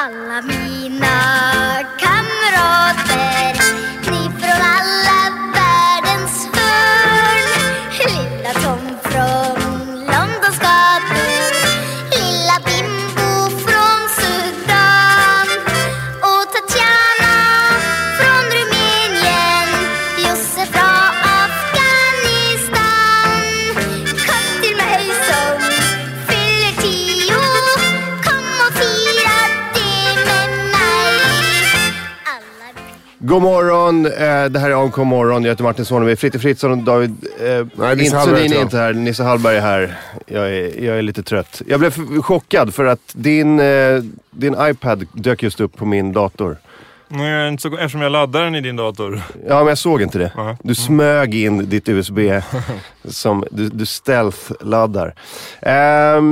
Alla God morgon, eh, det här är AMK morgon. Jag heter Martin Sonnevi. Fritte Fritzson och David eh, Nej, heter är inte här. Nisse Hallberg är här. Jag är, jag är lite trött. Jag blev chockad för att din, eh, din iPad dök just upp på min dator. Nej, jag är inte så, eftersom jag laddar den i din dator. Ja, men jag såg inte det. Du smög in ditt USB som du, du stealth-laddar. Eh,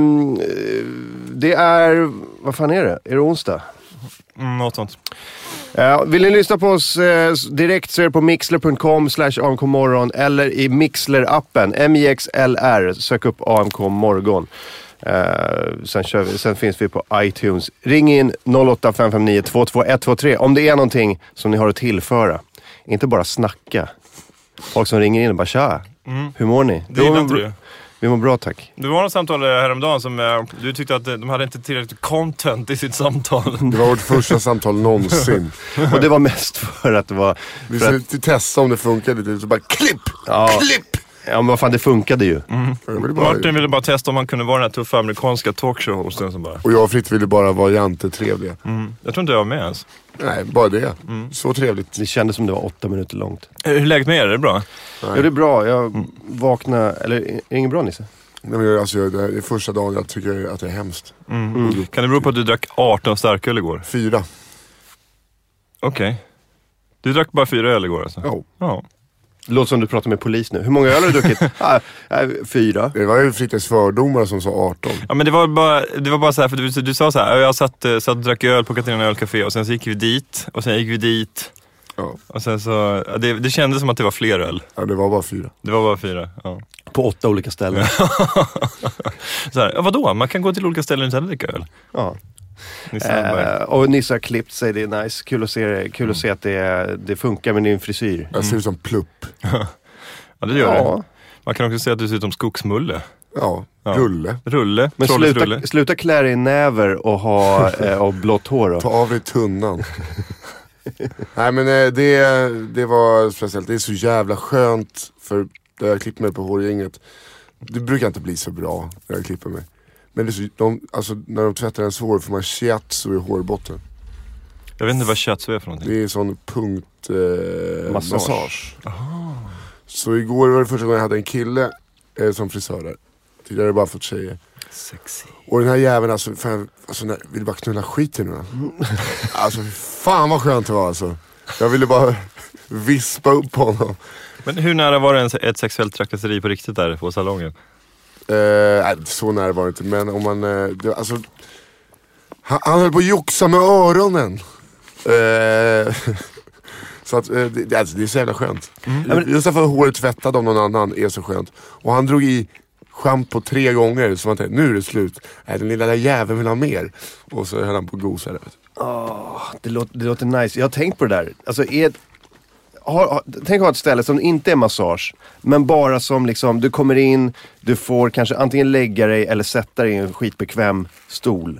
det är, vad fan är det? Är det onsdag? Mm, något sånt. Ja, vill ni lyssna på oss s- direkt så är det på mixler.com slash amkmorgon eller i Mixler-appen. M-I-X-L-R. Sök upp AMK morgon. Eh, sen, vi, sen finns vi på iTunes. Ring in 08 559 22123 om det är någonting som ni har att tillföra. Inte bara snacka. Folk som ringer in och bara tja, hur mår ni? Mm. Det gillar Jo, inte du. Vi mår bra tack. Det var något samtal häromdagen som eh, du tyckte att eh, de hade inte tillräckligt content i sitt samtal. Det var vårt första samtal någonsin. Och det var mest för att det var... Vi att, skulle testa om det funkar lite, så bara klipp! Ja. Klipp! Ja men vad fan, det funkade ju. Jag ville bara, Martin ville bara testa om man kunde vara den här tuffa amerikanska talkshow-hosten som bara... och jag och Fritt ville bara vara jantetrevliga. Mm. Jag tror inte jag var med ens. Nej, bara det. Så trevligt. Det kändes som det var åtta minuter långt. Eh, Hur är läget med er? Är det bra? Ja, det är bra. Jag vaknade... Eller, är det inget bra Nisse? Nej, men jag- alltså, jag- det är första dagen jag tycker att det är hemskt. Kan det bero på att du drack 18 starköl igår? Fyra. Okej. Du drack bara fyra öl igår alltså? Ja. Ja. Det låter som du pratar med polis nu. Hur många öl har du druckit? ah, äh, fyra. Det var ju Frittes fördomar som sa 18. Ja men det var bara, det var bara så här, för du, du sa så här, "Ja, jag satt, eh, satt och drack öl på Katarina ölcafé och sen så gick vi dit och sen gick vi dit Ja, och sen så, det, det kändes som att det var fler öl. ja det var bara fyra. Det var bara fyra. Ja. På åtta olika ställen. Så här, ja, vadå? Man kan gå till olika ställen utan att dricka öl. ja. Nisse. Eh, och Nisse har klippt sig, det är nice. Kul att se, det. Kul att se att det, det funkar med din frisyr. Jag ser ut som plupp. Ja det gör Ja. det. Man kan också säga att du ser ut som skogsmulle. Ja, Ja. rulle. Rulle, Men sluta, sluta klä dig i näver och ha eh, och blått hår då. Ta av dig tunnan. Nej men eh, det, det var speciellt. Det är så jävla skönt för där jag klipper mig på hårgänget. Det brukar inte bli så bra när jag klipper mig. Men det är så, de, alltså, när de tvättar ens hår får man shiatsu i hårbotten. Jag vet inte vad shiatsu är för någonting. Det är sån punkt eh, Massage. massage. Så igår var det första gången jag hade en kille eh, som frisör där. Tidigare har jag bara fått tjejer. Sexy. Och den här jäveln alltså, fan, alltså nej, vill bara knulla skiten honom. Alltså fan vad skönt det var alltså. Jag ville bara vispa upp honom. Men hur nära var det en, ett sexuellt trakasseri på riktigt där på salongen? Eh, så nära var det inte men om man, eh, det, alltså. Han, han höll på att joxa med öronen. Eh, så att, eh, det, alltså, det är så jävla skönt. Just därför att håret tvättad av någon annan är så skönt. Och han drog i schampo tre gånger så man tänkte nu är det slut. Nej, den lilla där jäveln vill ha mer. Och så höll han på gosade. vet du. Det låter, det låter nice. Jag har tänkt på det där. Alltså, är, har, tänk att ha ett ställe som inte är massage. Men bara som liksom, du kommer in, du får kanske antingen lägga dig eller sätta dig i en skitbekväm stol.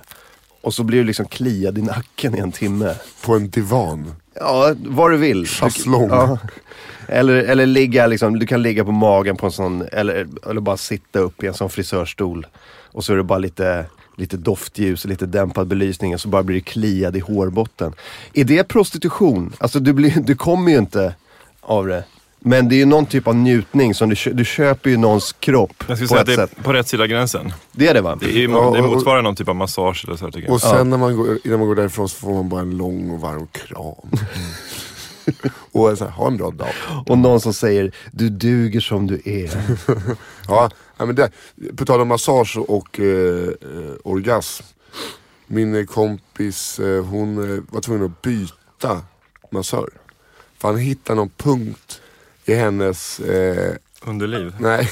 Och så blir du liksom kliad i nacken i en timme. På en divan. Ja, vad du vill. Chaiselong. Ja. Eller, eller ligga liksom, du kan ligga på magen på en sån, eller, eller bara sitta upp i en sån frisörstol. Och så är det bara lite, lite doftljus och lite dämpad belysning och så bara blir du kliad i hårbotten. Är det prostitution? Alltså du, blir, du kommer ju inte av det. Men det är ju någon typ av njutning som du, du köper ju någons kropp Jag skulle på säga ett att det är sätt. på rätt sida gränsen. Det är det va? Det, är, ju- Ja, det och- motsvarar någon typ av massage eller så tycker jag. Och sen när man går, innan man går därifrån så får man bara en lång och varm kram. och så här, ha en bra dag. Och någon som säger, du duger som du är. Ja, men det, på tal om massage och eh, eh, orgasm. Min eh, kompis, eh, hon var tvungen att byta massör. För han hittade någon punkt i hennes eh, Underliv. Nej,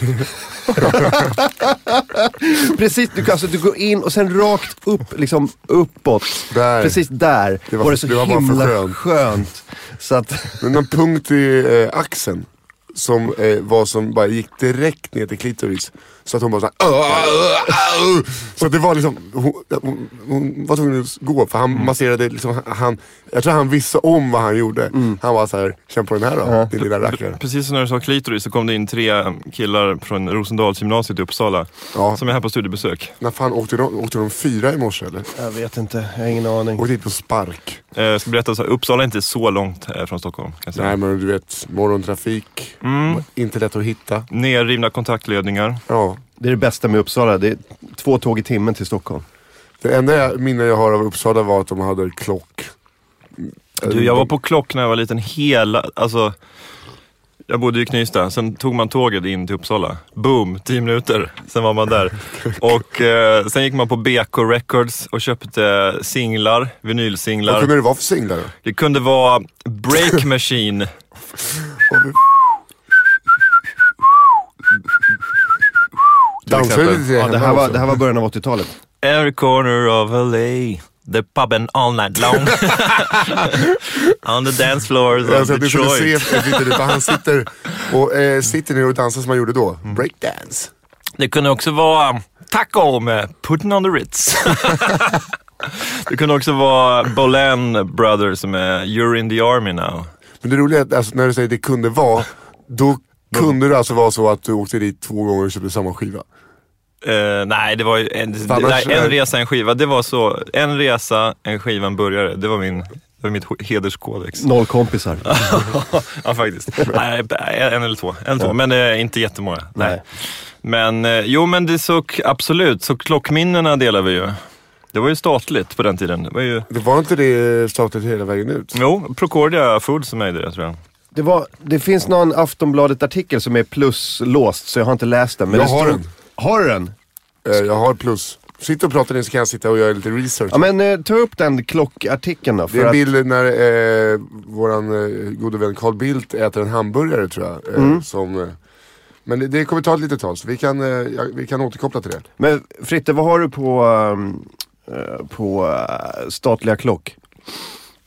Precis, du, alltså, du går in och sen rakt upp, liksom uppåt. Där. Precis där Det var- var det så det var himla skönt. skönt. Så att, men någon punkt i eh, axeln som eh, var som bara gick direkt ner till klitoris. Så att hon bara såhär... "Åh, åh, åh." Så att det var liksom, hon, hon, hon var tvungen att gå för han Mm. masserade liksom, han, jag tror han visste om vad han gjorde. Mm. Han var såhär, känn på den här då, din lilla rackare. Precis som när du sa klitoris så kom det in tre killar från Rosendalsgymnasiet i Uppsala. Ja. Som är här på studiebesök. När fan åkte de, åkte de fyra i morse eller? jag vet inte, jag har ingen aning. Åkte hit på spark. Eh, Jag ska berätta, så här, Uppsala är inte så långt eh, från Stockholm. Kan jag säga. Nej men du vet, morgontrafik, Mm. inte lätt att hitta. Nerrivna kontaktledningar. Ja. Det är det bästa med Uppsala, det är två tåg i timmen till Stockholm. Det enda jag- minne jag har av Uppsala var att de hade klock. Du, jag var på klock när jag var liten hela, alltså jag bodde i Knivsta, sen tog man tåget in till Uppsala. Boom, 10 minuter, sen var man där. Och eh, sen gick man på BK Records och köpte singlar, Vad vinylsinglar. kunde det vara för singlar? Det kunde vara Break Machine, Dansade Ja, det, här var, det här var början av 80-talet. Every corner of LA. The pubbing all night long. On the dance floors of Alltså, du se Detroit. efter lite, för han sitter, och, eh, sitter ner och dansar som han gjorde då. Mm. Breakdance. Det kunde också vara Taco med Putting on the Ritz. det kunde också vara Bolan Brothers med You're in the army now. Men det roliga är att alltså, när du säger det kunde vara, då kunde det alltså vara så att du åkte dit två gånger och köpte samma skiva. Eh, nej, det var ju en, nej, en resa, en skiva. Det var så, en resa, en skiva, en burgare. Det var, min, det var mitt hederskodex. Noll kompisar. ja, faktiskt. nej, en eller två. En, två. Men eh, inte jättemånga. Nej. Nej. Men eh, jo, men det så, absolut. Så klockminnena delar vi ju. Det var ju statligt på den tiden. Det var ju, Det var inte det statligt hela vägen ut? jo, Procordia Foods som ägde det tror jag. Det, var, det finns någon Aftonbladet-artikel som är pluslåst, så jag har inte läst den. Men Jag har den. Har du den? Eh, jag har plus. Sitt och prata nu så kan jag sitta och göra lite research. Ja men eh, ta upp den klockartikeln då. det För är en att, bild när eh, våran eh, gode vän Carl Bildt äter en hamburgare tror jag. Eh, Mm. som, eh, men det, det kommer ta ett litet tag så vi kan, eh, ja, vi kan återkoppla till det. men Fritte, vad har du på, ehm, eh, på eh, statliga klock?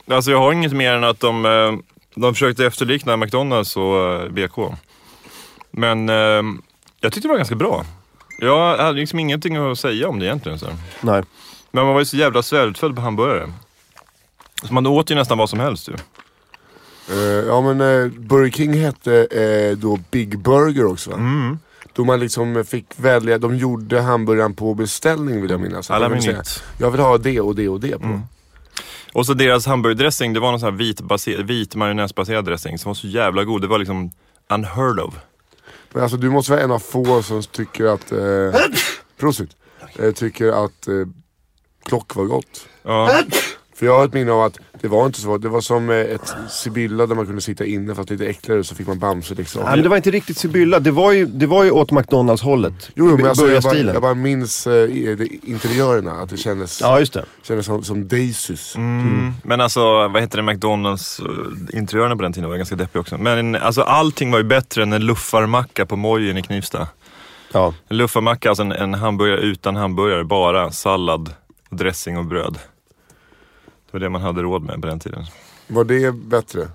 Alltså jag har inget mer än att de, de försökte efterlikna McDonalds och BK. Men eh, jag tyckte det var ganska bra. Jag hade liksom ingenting att säga om det egentligen. Så. Nej. Men man var ju så jävla svältfödd på hamburgare. Så man åt ju nästan vad som helst ju. Eh, ja men eh, Burger King hette eh, då Big Burger också va? Mm. Då man liksom fick välja, de gjorde hamburgaren på beställning vill jag minnas. Alla minut. Jag vill ha det och det och det på. Mm. Och så deras hamburgardressing, det var någon sån här vit, base- vit majonnäsbaserad dressing som var så jävla god. Det var liksom unheard of. Men alltså du måste vara en av få som tycker att, eh, prosit, eh, tycker att eh, klock var gott. Ja. För jag har ett minne av att det var inte så, det var som eh, ett Sibylla där man kunde sitta inne fast lite äckligare så fick man Bamse liksom. Nej, men det var inte riktigt Sibylla, det var ju, det var ju åt McDonalds-hållet. Jo, jo men alltså, jag, bara, jag bara minns eh, interiörerna, att det kändes, Ja, just det. kändes som, som Daisys. Mm. Men alltså, vad heter det, McDonalds uh, interiörerna på den tiden var ganska deppiga också. Men alltså allting var ju bättre än en luffarmacka på Mojen i Knivsta. Ja. En luffarmacka, alltså en, en hamburgare utan hamburgare, bara sallad, dressing och bröd. Det var det man hade råd med på den tiden. Var det bättre?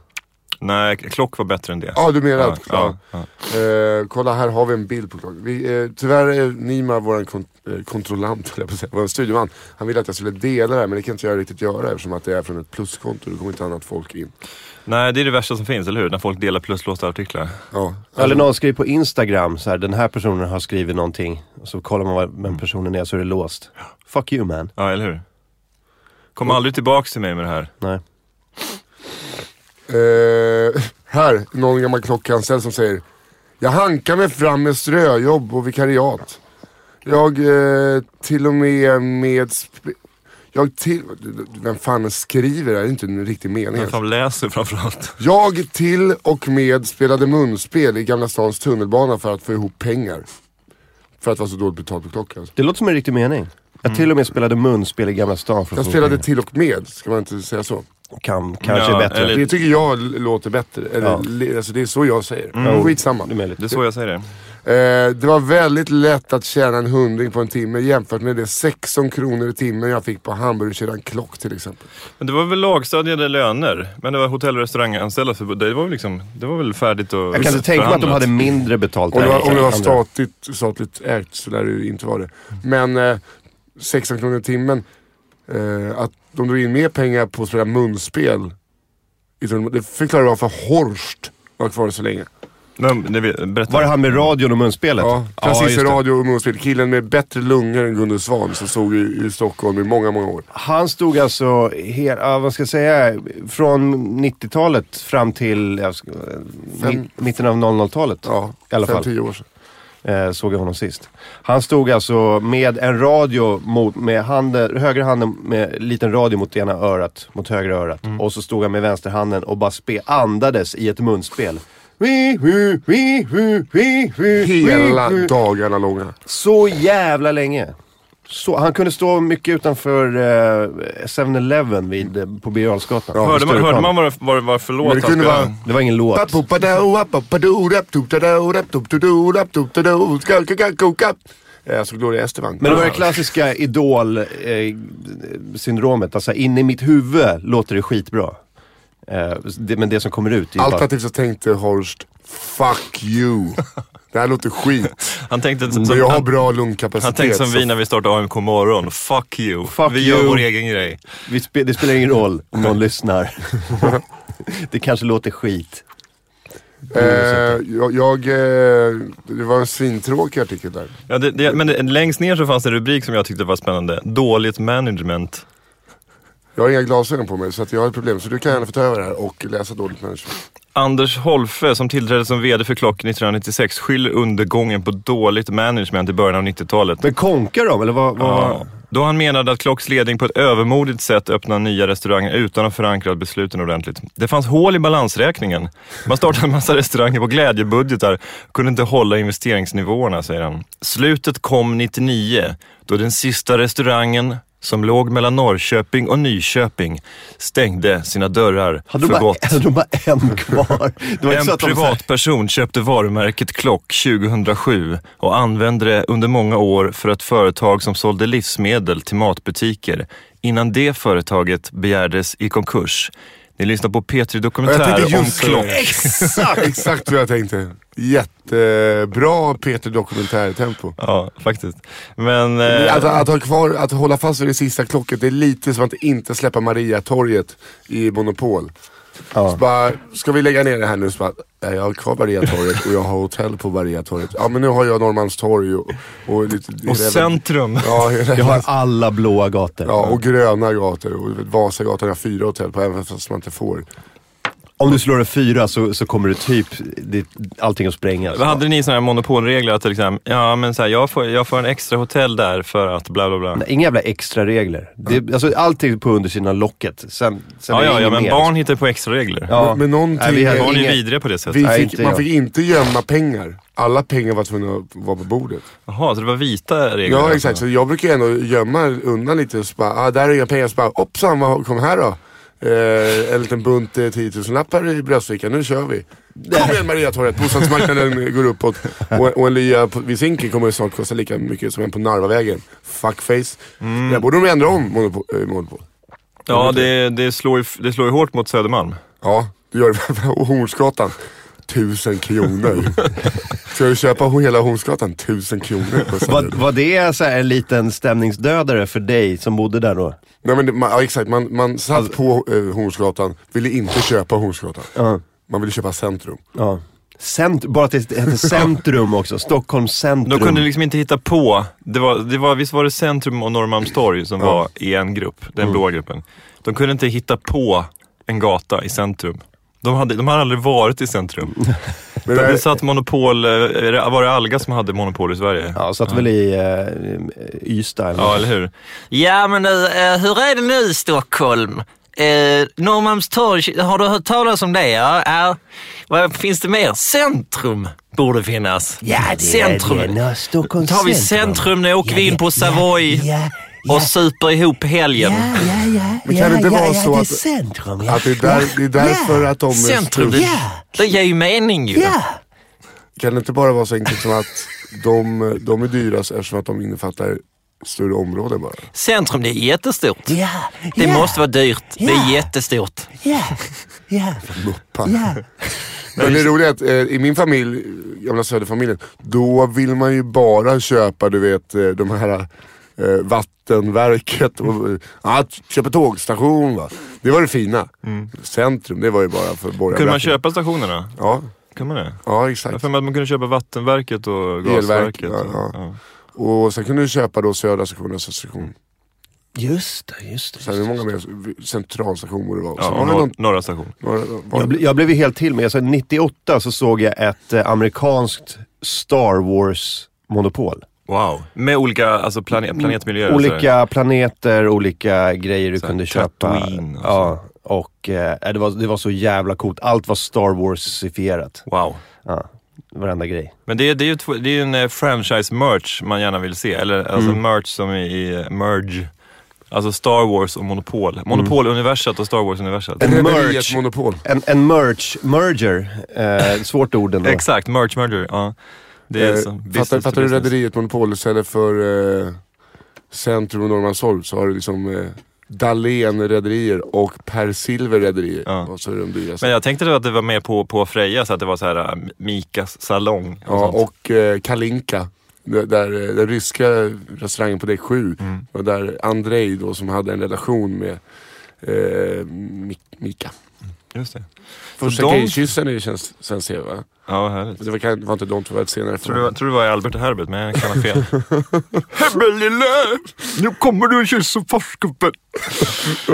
Nej, klock var bättre än det. Ja, du menar ja, att, ja. ja. Eh, kolla här har vi en bild på klockan. Vi, eh, tyvärr är Nima vår kon eh, kontrollant, jag på säga, vår studioman. Han ville att jag skulle dela det här men det kan inte jag riktigt göra eftersom att det är från ett pluskonto. Då kommer inte annat folk in. Nej, det är det värsta som finns, eller hur? När folk delar pluslåsta artiklar. Ja. Eller någon skriver på Instagram så här, den här personen har skrivit någonting. Och så kollar man vem personen är så är det låst. Fuck you man. Ja, eller hur? Kom aldrig tillbaks till mig med det här. Nej. Eh, här, någon gammal klockanställd som säger Jag hankar mig fram med ströjobb och vikariat. Jag eh, till och med med... Jag till... Vem fan skriver det här? Det är inte en riktig mening. Vem fan läser framförallt? Jag till och med spelade munspel i Gamla stans tunnelbana för att få ihop pengar. För att vara så dåligt betalt på klockan. Det låter som en riktig mening. Jag till och med spelade munspel i Gamla stan. För Jag spelade till och med, ska man inte säga så? kan, kanske Ja, är bättre. eller- Det tycker jag låter bättre. Eller, Ja. li- alltså, det är så jag säger. Mm. Skitsamma. Det är möjligt. Det är så jag säger det. Eh, det var väldigt lätt att tjäna en hundring på en timme jämfört med de 16 kronor i timmen jag fick på hamburgerkedjan Klock till exempel. Men det var väl lagstadgade löner, men det var hotell och restauranganställda för det var väl liksom, det var väl färdigt och Jag kan inte tänka mig att de hade mindre betalt Om det var, om det var statligt, statligt ägt så lär det ju inte vara det. Men eh, 16 kronor i timmen, eh, att de drog in mer pengar på att spela munspel. Det förklarar varför Horst var kvar så länge. Men, vi- berätta. Var det han med radion och munspelet? Ja, Klassisk det. radio och munspel. Killen med bättre lungor än Gunde Svan som stod i, i Stockholm i många, många år. Han stod alltså, he, ja, vad ska jag säga, från 90-talet fram till ja, ska- Fem- mi- mitten av 00-talet. Ja, I alla fall. 5-10 år sedan. Eh, såg jag honom sist. Han stod alltså med en radio mot, med handen, högra handen med en liten radio mot ena örat, mot högra örat. Mm. Och så stod han med vänsterhanden och bara spe, andades i ett munspel. Hela dagarna långa. Så jävla länge. Så, han kunde stå mycket utanför eh, 7-Eleven vid, eh, på Birger Jarlsgatan. Ja, hörde, man, hörde man vad det var, var för låt Men det kunde vara- Det var ingen låt. Alltså Gloria Estefan. Men det var det klassiska idol-syndromet. alltså in i mitt huvud låter det skitbra. Eh, det, men det som kommer ut är ju bara... Alternativt så tänkte Horst, fuck you. Det här låter skit. Han tänkte som, Men jag har han, bra han lungkapacitet. tänkte som så- vi när vi startade AMK morgon. Fuck you. Fuck vi you. gör vår egen grej. Vi spe, det spelar ingen roll om någon lyssnar. det kanske låter skit. Eh, jag, jag, eh, det var en svintråkig artikel där. Ja, det, det, men längst ner så fanns det en rubrik som jag tyckte var spännande. Dåligt management. Jag har inga glasögon på mig så att jag har ett problem. Så du kan gärna få ta över det här och läsa dåligt management. Anders Holfe som tillträdde som VD för Klock 1996 skyller undergången på dåligt management i början av 90-talet. Men konkar de eller vad? vad... Ja. Då han menade att Klocks ledning på ett övermodigt sätt öppnade nya restauranger utan att förankra besluten ordentligt. Det fanns hål i balansräkningen. Man startade en massa restauranger på glädjebudgetar och kunde inte hålla investeringsnivåerna, säger han. Slutet kom 99, då den sista restaurangen som låg mellan Norrköping och Nyköping stängde sina dörrar Hade de, för gott. hade de bara en kvar? En privatperson köpte varumärket Klock 2007 och använde det under många år för ett företag som sålde livsmedel till matbutiker innan det företaget begärdes i konkurs. Ni lyssnar på P3 Jag tänkte Dokumentär om. Klock. Exakt, exakt vad jag tänkte. Jättebra Peter dokumentärtempo. Ja, faktiskt. Men... Eh, Att, att, ha kvar, att hålla fast vid det sista klocket, det är lite som att inte släppa Mariatorget i Monopol. Så bara, ska vi lägga ner det här nu? Så bara, "Nej, jag har kvar Mariatorget och jag har hotell på Mariatorget. Ja men nu har jag Norrmalmstorg och, och lite... och centrum. Ja, Jag har alla blåa gator. ja, och gröna gator och Vasagatan har fyra hotell på även fast man inte får. Om du slår en fyra så, så kommer det typ det, allting att sprängas. Vad Hade ni sådana här monopolregler att till exempel, ja men så här, jag, får, jag får en extra hotell där för att bla bla bla. Nej, Inga jävla extra regler. Det, alltså, allting på undersidan av locket. Sen, sen Ja, ja, ja, men mer. barn hittar på extra regler. Ja. Men, men någonting... Nej, vi har- eh, Barn är inga- vidriga på det sättet. vi Nej, fick, inte man jag. fick inte gömma pengar. Alla pengar var tvungna att vara på bordet. Jaha, så det var vita regler? Ja exakt, så jag brukar ändå gömma undan lite. Så bara, ah, där är inga pengar. Så bara, hoppsan vad kom här då? Eh, en liten bunt eh, 10 000 lappar i bröstfickan, nu kör vi. Kom igen Mariatorget, bostadsmarknaden går uppåt. Och, och en lya vid Zinken kommer snart kosta lika mycket som en på Narvavägen. Fuckface. Mm. Där borde de ändra om monopol. Äh. Ja, det, det, slår ju, det slår ju hårt mot Södermalm. Ja, det gör det. Och Hornsgatan. Tusen kronor. Ska du köpa hela Hornsgatan? Tusen kronor. Var, det. var det så här en liten stämningsdödare för dig som bodde där då? Nej, men det, man, ja, exakt, man, man satt på eh, Hornsgatan, ville inte köpa Hornsgatan. Ja. Man ville köpa centrum. ja. Cent, bara att det hette centrum också. Stockholms centrum. De kunde liksom inte hitta på, det var, det var, visst var det Centrum och Norrmalmstorg som var i en grupp, den blåa gruppen. De kunde inte hitta på en gata i centrum. De hade, de hade aldrig varit i centrum. Men Det, satt monopol, eh, var det Alga som hade monopol i Sverige? Ja, satt väl i uh, Ystad eller Ja, eller hur? Ja, men nu, eh, hur är det nu i Stockholm? Eh, Norrmalmstorg, har du hört talas om det? Ja, ja. Vad finns det mer? Centrum borde finnas. Ja, det Centrum. är det. Stockholms Tar vi centrum, nu åker vi in på Savoy. Ja, och super ihop helgen. ja, ja. Men kan det inte vara så att- centrum, ja. Att det är, där, det är därför att de är Centrum, det, det ger ju mening ju. Ja. Kan det inte bara vara så enkelt som att de, de är dyrast eftersom att de innefattar större områden bara? Centrum, det är jättestort. Ja. Det ja. måste vara dyrt. Det är Ja. jättestort. Ja. Ja. Muppar. Ja. Men det roliga är att eh, i min familj, gamla Söderfamiljen, då vill man ju bara köpa du vet eh, de här eh, vattenverket och ja, köpa tågstation va. Det var det fina. Centrum, det var ju bara för borgarbracken. Kunde man köpa stationerna? Ja, Kan man det? ja Jag exakt. för mig att man kunde köpa vattenverket och gasverket. ja, och- ja. Och sen kunde du köpa då södra station och östra station. Just det, just det. Sen det många mer, centralstation borde det vara. Ja, var det nor- någon, norra station. några, var, Jag, ble, jag blev helt till med, alltså 98 så såg jag ett eh, amerikanskt Star Wars-monopol. Wow. Med olika alltså plane- planetmiljöer? och sådär. Olika planeter, olika grejer du Så kunde köpa. Och Ja, och eh, det, var, det var så jävla coolt. Allt var Star Wars-ifierat. Wow. Ja, varenda grej. Men det är, det är ju två- det är ju en eh, franchise-merch man gärna vill se. Eller alltså Mm. merch som i, i eh, merge. Alltså Star Wars och Monopol. Monopol-universet och Star Wars-universet. En merch. monopol. En, en merch, merger, eh, svårt ord ändå. Exakt, merch merger. Ja. Det är Eh, som fattar, fattar du. Rederiet monopol istället för eh, Centrum och Norrmalmstorg så har du liksom eh, Dahlén rederier och Per Silver rederier. Ja. Och så är de dyraste. Men jag tänkte då att det var mer på, på Freja, så att det var så här äh, Mikas salong. Och Ja, sånt. och eh, Kalinka. Där, eh, den ryska restaurangen på däck 7. Mm. Och där Andrei då som hade en relation med eh, Mik- Mika. Just det. Första de- gaykyssen är ju ser va? Ja, härligt. Det var, kan- var inte de två, det var ett senare Tror du, var- tror du var Albert och Herbert, men jag kan ha fel. Hebbelille! Nu kommer du och kysser farsgubben.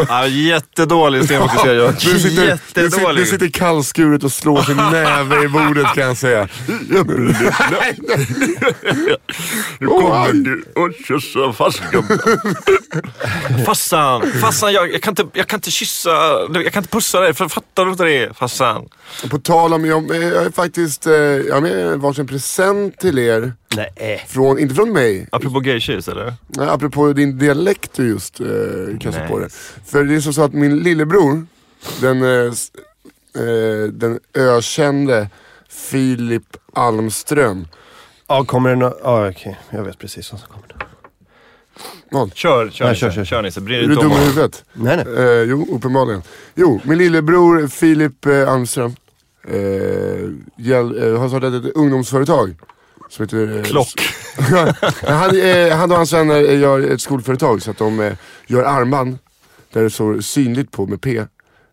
ja, jättedålig stenfokuserad. Du sitter, du, sitter, Jättedålig. du sitter kallskuret och slår sin näve i bordet kan jag säga. Nu kommer du och kysser farsgubben. Farsan, farsan jag, jag, kan inte, jag kan inte kyssa, jag kan inte pussa dig för fattar du inte det farsan? Och På tal om, jag, jag är faktiskt, eh, jag har med varsin present till er. Nej. Från, inte från mig, Apropå gay-kyss eller? Nej, apropå din dialekt du just eh, kastade på det. För det är så, så att min lillebror, den, eh, eh, den ökände Filip Almström. Ja, kommer det nå- Ja, okej. Jag vet precis vad som kommer. Vad? Kör, kör, Nej, Nisse. kör, kör, kör. Nisse. Bry Är dig du inte dum om i honom. huvudet? Nej, nej. Eh, jo, uppenbarligen. Jo, min lillebror Filip eh, Almström eh, eh, har startat ett ungdomsföretag. Som heter... Eh, Klock. han, eh, han och hans vänner eh, gör ett skolföretag så att de eh, gör armband där det står synligt på med P.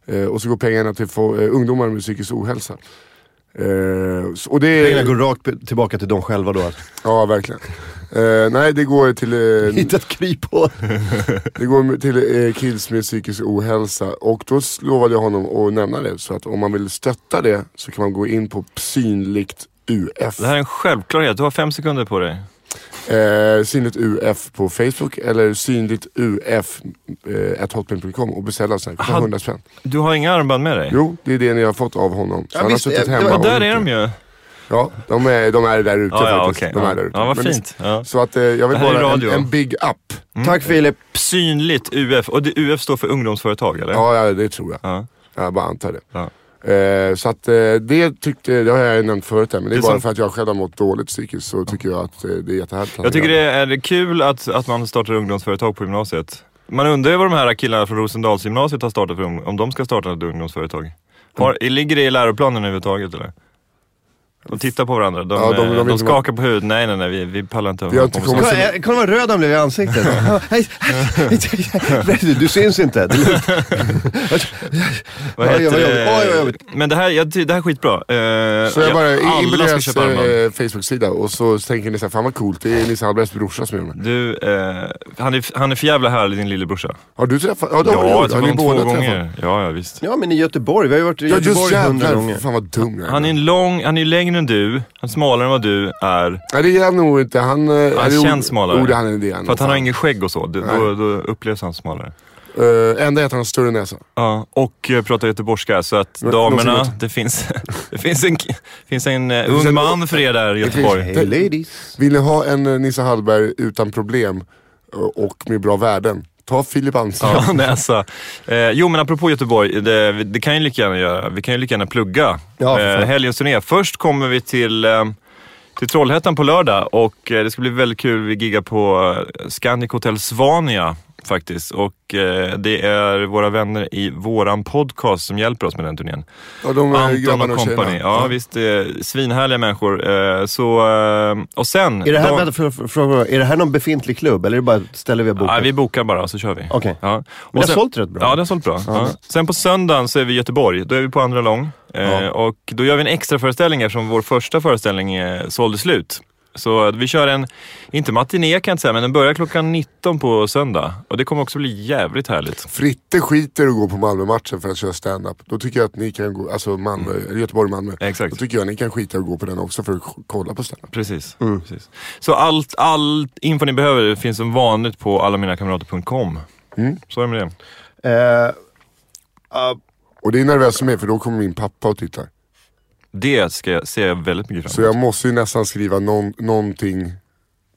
Eh, och så går pengarna till få, ungdomar med psykisk ohälsa. Och det Pengarna går rakt tillbaka till dem själva då. Alltså. ja verkligen. Eh, nej det går till, eh, Hitta ett kryphål. det går till eh, kids med psykisk ohälsa. Och då lovade jag honom att nämna det. Så att om man vill stötta det så kan man gå in på synligt UF. Det här är en självklarhet. Du har fem sekunder på dig. Eh, synligt UF på Facebook eller synligt UF eh, hotmail.com och beställa sen. Kostar Aha. 100 spänn. Du har inga armband med dig? Jo, det är det ni har fått av honom. Så Ja, han har visst, suttit eh, hemma ja, Där är de ju. Ja, de är, de är där ute Ja, ja, faktiskt. okej. De är där ute. Ja, vad Men- fint. Ja. Så att eh, jag vill bara en, en big up. Tack Filip. Synligt UF. Och det, UF står för ungdomsföretag, eller? Ja, det tror jag. Ja. Jag bara antar det. Eh, så att eh, det tyckte, det har jag nämnt förut här, men det är Det bara som- för att jag själv har mått dåligt psykiskt så tycker jag att eh, det är jättehärligt. Jag tycker det är kul att, att man startar ungdomsföretag på gymnasiet. Man undrar ju vad de här killarna från Rosendalsgymnasiet har startat för om de ska starta ett ungdomsföretag. Har, ligger det i läroplanen överhuvudtaget eller? De tittar på varandra, de, Ja, de- de, de vet skakar på huvudet. Nej, nej, nej, vi, vi pallar inte. Vi inte kommit. Kolla, eh, kolla vad röd han blev i ansiktet. Ja. Du syns inte. Vad heter det? Oj. Men det här, jag, det här är skitbra. Eh, Så jag bara in på deras eh, Facebook-sida och så tänker ni såhär, fan vad coolt, det är Nisse Hallbergs brorsa som gör det. Du, eh, han, är, han är för jävla härlig din lillebrorsa. Har du träffat? Ja, det har Ja, jag. Har träffade ni honom två gånger. träffat? Ja, ja visst. Ja, men i Göteborg. Vi har ju varit i Ja just Göteborg hundra jävlar, gånger. fan vad dum jag är. Han är en lång, han är längre än du, han är smalare än vad du är. Nej det är han nog inte, han... eh, Han är känns smalare. Jo han är det. För att han har ingen skägg och så, då, då upplevs han smalare. Uh, enda är att han har större näsa. Ja, och eh, pratar göteborgska så att Men- damerna, det finns, det finns en, finns en eh, finns ung man för er där i finns- Göteborg. Hey ladies. Vill ni ha en eh, Nisse Hallberg utan problem och med bra värden. Ta Filip Ansson. Ja, näsa. Eh, jo men apropå Göteborg, det, det kan ju lika gärna göra. Vi kan ju lika gärna plugga. Ja, eh, helgens turné. Först kommer vi till, eh, till Trollhättan på lördag och eh, det ska bli väldigt kul. Vi giggar på eh, Scandic Hotel Svania faktiskt. Och eh, det är våra vänner i våran podcast som hjälper oss med den turnén. Ja, de är Anton och company. tjejerna. Ja, visst. Eh, svinhärliga människor. Eh, så, eh, och sen... Är det, här, de- vänta, för, för, för, är det här någon befintlig klubb eller är det bara ett ställe vi har bokat? Ja, vi bokar bara så kör vi. Okej. Ja. Men det har sen- sålt rätt bra. Ja, det har sålt bra. Ja. Sen på söndagen så är vi i Göteborg. Då är vi på andra lång. Eh, Ja. och då gör vi en extra föreställning eftersom vår första föreställning eh, sålde slut. Så vi kör en, inte matiné kan jag inte säga, men den börjar klockan 19 på söndag. Och det kommer också bli jävligt härligt. Fritte skiter och gå på Malmö-matchen för att köra stand-up. Då tycker jag att ni kan gå, alltså Malmö, eller Göteborg-Malmö. Exakt. Då tycker jag att ni kan skita och gå på den också för att kolla på stand-up. Precis. Mm. Precis. Så allt, all info ni behöver finns som vanligt på allaminakamrater.com. Mm. Så är det med det. Eh, ja, Och det är nervöst för mig för då kommer min pappa och tittar. Det ska jag, ser jag väldigt mycket Så fram emot. jag måste ju nästan skriva någon, någonting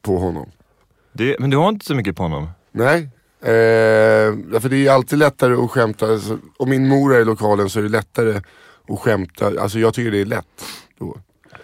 på honom. Det, men du har inte så mycket på honom? Nej. Eh, för det är alltid lättare att skämta. Alltså, om min mor är i lokalen så är det lättare att skämta. Alltså jag tycker det är lätt då.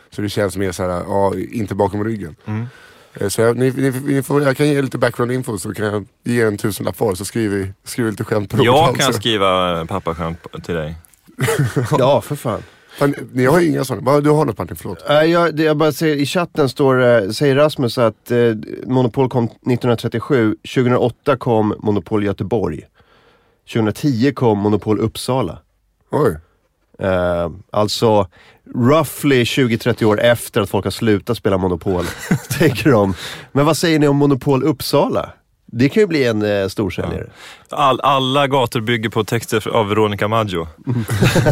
Så det känns mer såhär, ja, inte bakom ryggen. Mm. Eh, Så jag, ni, ni, ni får, jag kan ge lite background info så kan jag ge en tusenlapp var så skriver vi skriver lite skämt på Jag Robert kan Halser. skriva pappaskämt till dig. ja, för fan. Fan, Ni har inga sådana, du har något Martin, förlåt. Eh, jag, jag bara ser, I chatten står, säger Rasmus att eh, Monopol kom 1937, 2008 kom Monopol Göteborg. 2010 kom Monopol Uppsala. Oj. Eh, alltså roughly 20-30 år efter att folk har slutat spela Monopol. tänker de. Men vad säger ni om Monopol Uppsala? Det kan ju bli en eh, storsäljare. All, alla gator bygger på texter av Veronica Maggio.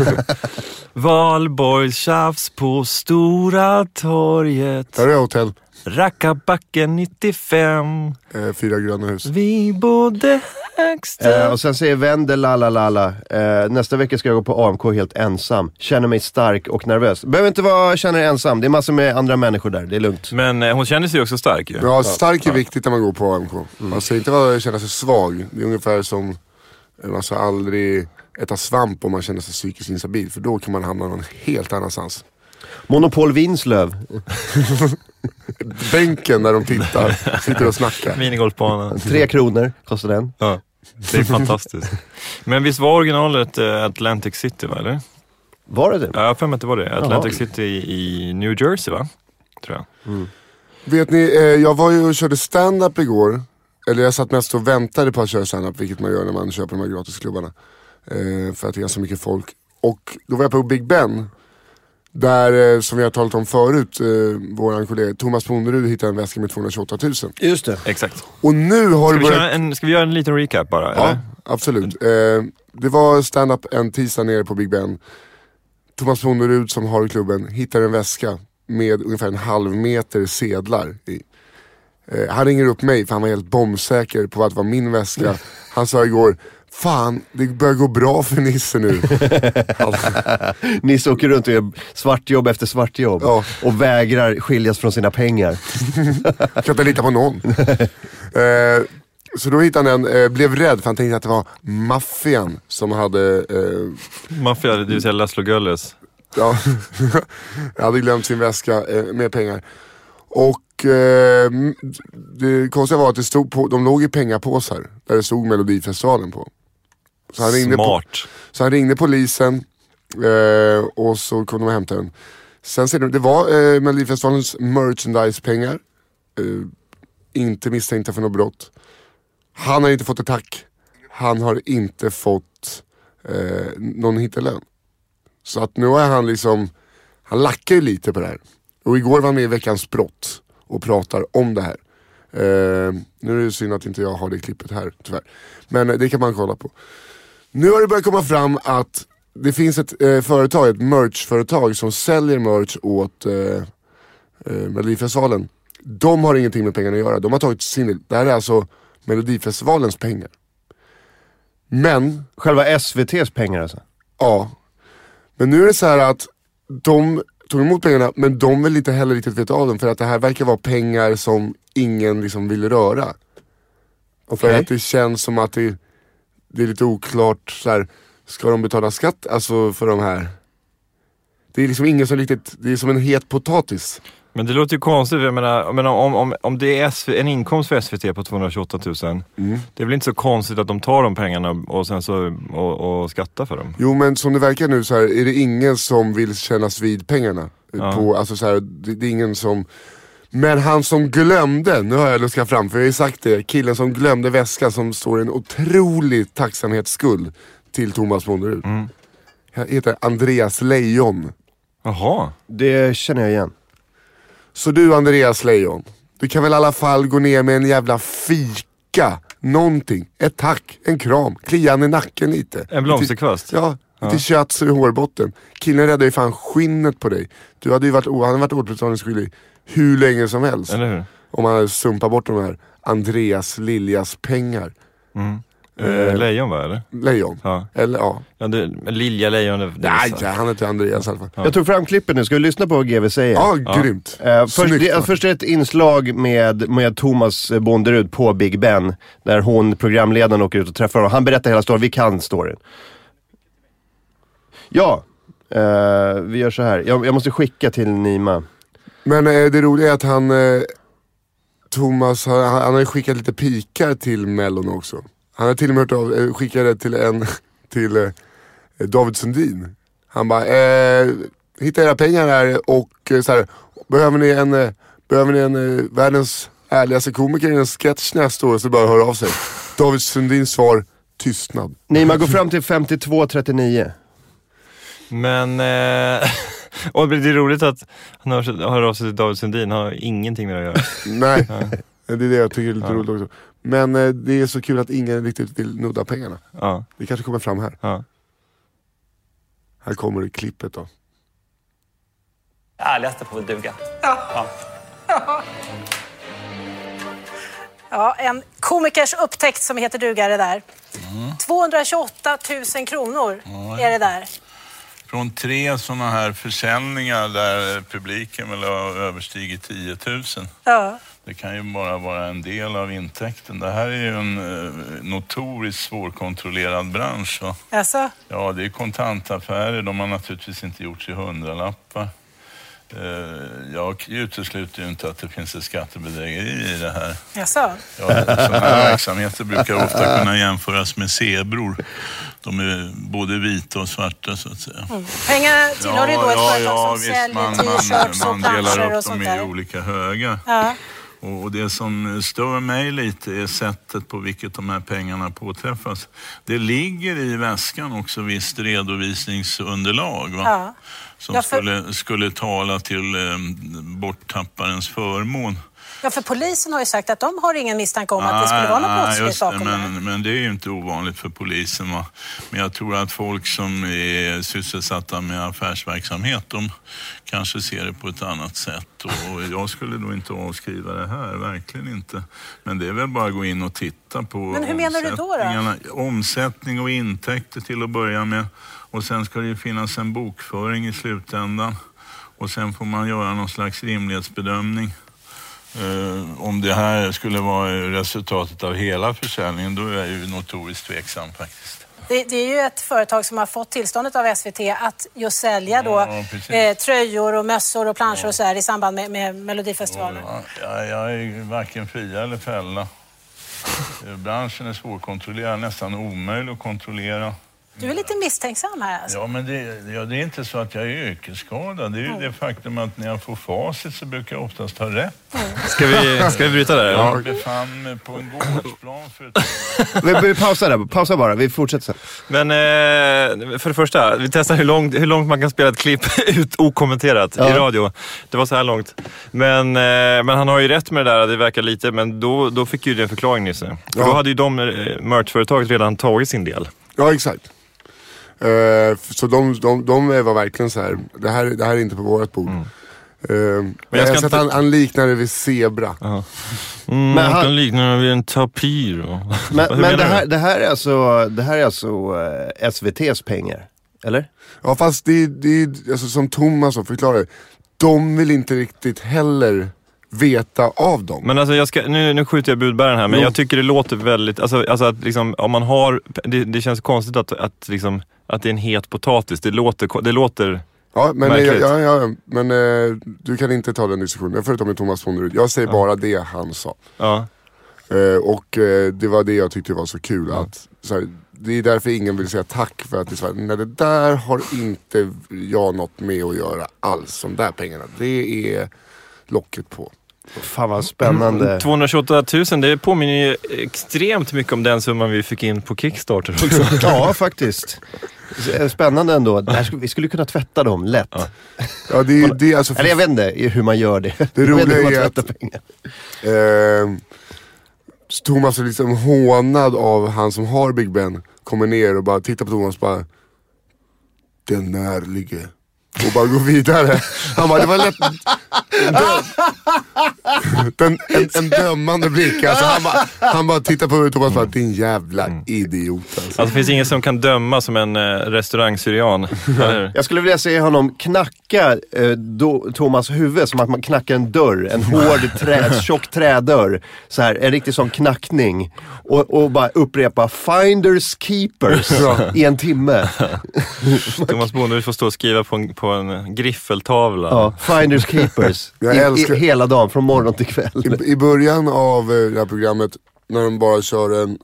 Valborgs tjafs på Stora torget. Här är hotell, Rackarbacken 95. eh, fyra gröna hus. Vi bodde högst Eh, och sen säger Wendel lalalala, eh, nästa vecka ska jag gå på AMK helt ensam. Känner mig stark och nervös. Behöver inte vara känner dig ensam, det är massor med andra människor där, det är lugnt. Men eh, hon känner sig också stark ju. Ja, stark är viktigt när man går på AMK. Man ska inte vara, känna sig svag. Det är ungefär som, eh, man ska aldrig äta svamp om man känner sig psykiskt instabil. För då kan man hamna någon helt annanstans. Monopol Vinslöv. Bänken där de tittar, sitter och snackar. Minigolfbanan. Tre kronor kostar den. Ja, det är fantastiskt. Men visst var originalet eh, Atlantic City va, eller? Var det det? Ja, jag har för mig att det var det. Atlantic Jaha. City i, New Jersey va? Tror jag. Vet ni, eh, jag var ju och körde stand-up igår. Eller jag satt mest och väntade på att köra stand-up, vilket man gör när man köper de här gratisklubbarna. Eh, för att det är ganska mycket folk. Och då var jag på Big Ben. Där, eh, som vi har talat om förut, eh, våran kollega Thomas Ponnerud hittade en väska med 228 000. Just det. Exakt. Och nu har Ska vi, börjat... en, ska vi göra en liten recap bara? Ja, Eller? absolut. Eh, det var stand-up en tisdag nere på Big Ben. Thomas Ponnerud som har klubben hittar en väska med ungefär en halv meter sedlar i. Eh, han ringer upp mig för han var helt bombsäker på att det var min väska. Han sa igår, fan det börjar gå bra för Nisse nu. Nisse åker runt och gör svartjobb efter svartjobb. Ja. Och vägrar skiljas från sina pengar. kan inte lita på någon. eh, så då hittade han den, eh, blev rädd för han tänkte att det var maffian som hade eh, Maffia, det vill säga Laszlo Gölles. Ja, jag hade glömt sin väska eh, med pengar. Och eh, det konstiga var att det stod på, de låg i pengapåsar där det stod Melodifestivalen på. Så han ringde, på, Smart. så han ringde polisen eh, och så kom de och hämtade den. Sen ser de, det var eh, Melodifestivalens merchandise-pengar. Eh, inte misstänkta för något brott. Han har inte fått ett tack. Han har inte fått eh, någon hittelön. Så att nu är han liksom, han lackar ju lite på det här. Och igår var han med i Veckans brott och pratar om det här. Eh, nu är det synd att inte jag har det klippet här tyvärr. Men eh, det kan man kolla på. Nu har det börjat komma fram att det finns ett eh, företag, ett merchföretag som säljer merch åt eh, eh, Melodifestivalen. De har ingenting med pengarna att göra. De har tagit sin, det här är alltså Melodifestivalens pengar. Men Själva SVT's pengar alltså. Ja. Men nu är det så här att de tog emot pengarna men de vill inte heller riktigt veta av dem för att det här verkar vara pengar som ingen liksom vill röra. För Okej. att det känns som att det, det är lite oklart, så här, ska de betala skatt alltså för de här? Det är liksom ingen som riktigt, det är som en het potatis. Men det låter ju konstigt, jag menar, jag menar om, om, om det är SV, en inkomst för SVT på 228 000, Mm. det är väl inte så konstigt att de tar de pengarna och sen så och, och skattar för dem? Jo men som det verkar nu så här, är det ingen som vill kännas vid pengarna. Ja. På, alltså så här, det, det är ingen som... Men han som glömde, nu har jag luskat fram för jag har ju sagt det, killen som glömde väskan som står en otrolig tacksamhetsskuld till Thomas Bonderud. Mm. Han heter Andreas Lejon. Jaha. Det känner jag igen. Så du Andreas Lejon, du kan väl i alla fall gå ner med en jävla fika, någonting. Ett tack, en kram, klia han i nacken lite. En blomsterkvast? Ja, lite shiatsu i hårbotten. Killen räddade ju fan skinnet på dig. Du hade ju varit, han hade varit återbetalningsskyldig hur länge som helst. Eller hur? Om han hade sumpat bort de här Andreas Liljas pengar. Eh, lejon va, eller? Lejon. Ja. Eller ja. ja det, Lilja Lejon, det, det Nej, visar. han heter Andreas i alla fall. Ja, Jag tog fram klippet nu, ska vi lyssna på vad GV säger? grymt. Eh, först, Snyggt, det, först är det ett inslag med, med Thomas Bonderud på Big Ben. Där hon, programledaren, åker ut och träffar honom. Han berättar hela storyn, vi kan storyn. Ja, eh, vi gör så här. Jag, jag måste skicka till Nima. Men eh, det roliga är att han, eh, Thomas, han, han har ju skickat lite pikar till Mellon också. Han har till och med hört av, eh, skickade till en, till eh, David Sundin. Han bara, eh, hitta era pengar här och eh, så här, behöver ni en, eh, behöver ni en eh, världens ärligaste komiker i en sketch nästa år så bara hör av sig. David Sundins svar, tystnad. Nima, gå fram till 5239. Men, eh, och det är roligt att han hör, hör av sig till David Sundin, han har ingenting med det att göra. Nej, det är det jag tycker är lite roligt också. Men eh, det är så kul att ingen riktigt vill nudda pengarna. Ja, Det kanske kommer fram här. ja. Här kommer det klippet då. ärligaste får väl duga. Ja, en komikers upptäckt som heter duga det där. Mm. 228 000 kronor är det där. Från tre sådana här försäljningar där publiken väl har överstigit 10 000. Ja. Det kan ju bara vara en del av intäkten. Det här är ju en eh, notoriskt svårkontrollerad bransch. Alltså, Ja, det är kontantaffärer. De har naturligtvis inte gjort sig hundralappar. Eh, Jag utesluter ju inte att det finns ett skattebedrägeri i det här. alltså. Ja, sådana här verksamheter brukar ofta kunna jämföras med zebror. De är både vita och svarta så att säga. Pengarna tillhör ju då ett företag som visst, säljer man, t-shirts man, och man delar planscher och upp sånt dem i där. olika högar. Ja. Och och det som stör mig lite är sättet på vilket de här pengarna påträffas. Det ligger i väskan också visst redovisningsunderlag va? Ja. Som Ja, för- skulle, skulle tala till eh, borttapparens förmån. ja, för polisen har ju sagt att de har ingen misstanke om att det skulle vara något Nej, brottsligt just det, bakom det. här. men, men det är ju inte ovanligt för polisen. Va? Men jag tror att folk som är sysselsatta med affärsverksamhet, de kanske ser det på ett annat sätt. Och jag skulle då inte avskriva det här, verkligen inte. Men det är väl bara att gå in och titta på Men hur menar du då, då? Omsättning och intäkter till att börja med. Och sen ska det ju finnas en bokföring i slutändan. Och sen får man göra någon slags rimlighetsbedömning. Eh, om det här skulle vara resultatet av hela försäljningen, då är jag ju notoriskt tveksam faktiskt. Det, det är ju ett företag som har fått tillståndet av SVT att just sälja då, Ja, precis. eh, tröjor och mössor och planscher och så här i samband med, med Melodifestivalen. Ja, jag, är varken fria eller fälla. Branschen är svårkontrollerad, nästan omöjlig att kontrollera. Du är lite misstänksam här alltså. Ja, men det, ja, det är inte så att jag är yrkesskadad. Det är ju det faktum att när jag får facit så brukar jag oftast ha rätt. Ska vi, ska vi bryta där? Jag befann mig på en gårdsplan för ett Vi, vi pausar där, pausa bara, vi fortsätter sen. Men eh, för det första, vi testar hur långt, hur långt man kan spela ett klipp ut okommenterat i Ja. radio. Det var så här långt. Men, eh, men han har ju rätt med det där, det verkar lite, men då, då fick ju det en förklaring Nisse. För Ja. då hade ju de, eh, merchföretaget redan tagit sin del. Ja exakt. Eh, så de, de, de var verkligen så här. det här, det här är inte på vårt bord. Mm. Eh, jag ska har sett inte- han, han liknar det vid zebra. Mm, Men han- kan likna det vid en tapir. Och... Men, men det, här, det, här är alltså, det här är alltså eh, SVT's pengar, eller? Ja fast det, är- alltså, som Thomas har förklarat. De vill inte riktigt heller veta av dem. Men alltså jag ska, nu, nu skjuter jag budbäraren här, men Jo. jag tycker det låter väldigt, alltså, alltså att liksom, om man har, det, det känns konstigt att, att, liksom, att det är en het potatis. Det låter, det låter Ja, men, eh, Märkligt. ja, ja, men eh, du kan inte ta den diskussionen. Ta med Thomas Fonderud. Jag säger bara det han sa. ja. Eh, och eh, det var det jag tyckte var så kul. Att, så här, det är därför ingen vill säga tack för att det är så här, nej, det där har inte jag något med att göra alls. De där pengarna, det är locket på. Fan vad spännande. 228 000, det påminner ju extremt mycket om den summan vi fick in på Kickstarter också. Ja, faktiskt. Spännande ändå. Det här skulle, vi skulle kunna tvätta dem lätt. Ja, det är det, alltså, Eller jag vet inte hur man gör det. Det roliga är att- pengar. Eh, Thomas är liksom hånad av han som har Big Ben. Kommer ner och bara tittar på Thomas och bara Den närlige. Och bara går vidare. Han bara, det var lätt. Den, en, en dömande blick. Alltså, han, bara, han bara tittar på Thomas och bara, din jävla idiot alltså. Alltså det finns ingen som kan döma som en eh, restaurangsyrian. Jag skulle vilja se honom knacka eh, då, Thomas huvud som att man knackar en dörr. En hård, trä, tjock trädörr. Så här, en riktig sån knackning. Och, och bara upprepa finders keepers i en timme. Thomas Bonde får stå och skriva på en, på en griffeltavla. Ja, finders keepers. Jag I, älskar- i, hela dagen, från morgon till kväll. I, I början av eh, det här programmet, när de bara kör en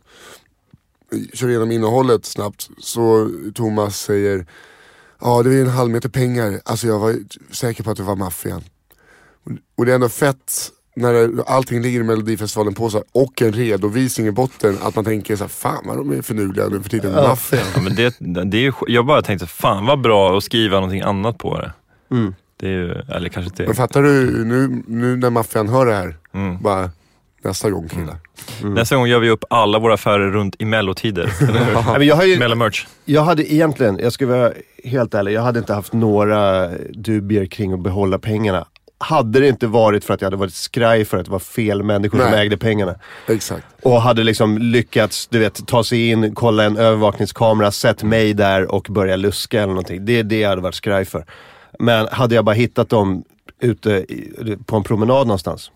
kör igenom innehållet snabbt, så Thomas säger Ja det är en halv meter pengar, alltså jag var säker på att det var maffian. Och- Och det är ändå fett när det, allting ligger i melodifestivalen på sig och en redovisning i botten, att man tänker så här, fan vad de är finurliga nu för tiden, maffian. Ja, men det, det är ju, jag bara tänkte, fan vad bra att skriva någonting annat på det. Mm. Det är ju, eller kanske inte Men fattar du, nu, nu när maffian hör det här, Mm. bara nästa gång killar. Nästa gång gör vi upp alla våra affärer runt i mellotider. Ja, men jag, har ju, Mellomerch. jag hade egentligen, jag ska vara helt ärlig, jag hade inte haft några dubier kring att behålla pengarna. Hade det inte varit för att jag hade varit skraj för att det var fel människor som Nej. ägde pengarna. Exakt. Och hade liksom lyckats, du vet, ta sig in, kolla en övervakningskamera, sett mig där och börja luska eller någonting. Det är det jag hade varit skraj för. Men hade jag bara hittat dem ute i, på en promenad någonstans,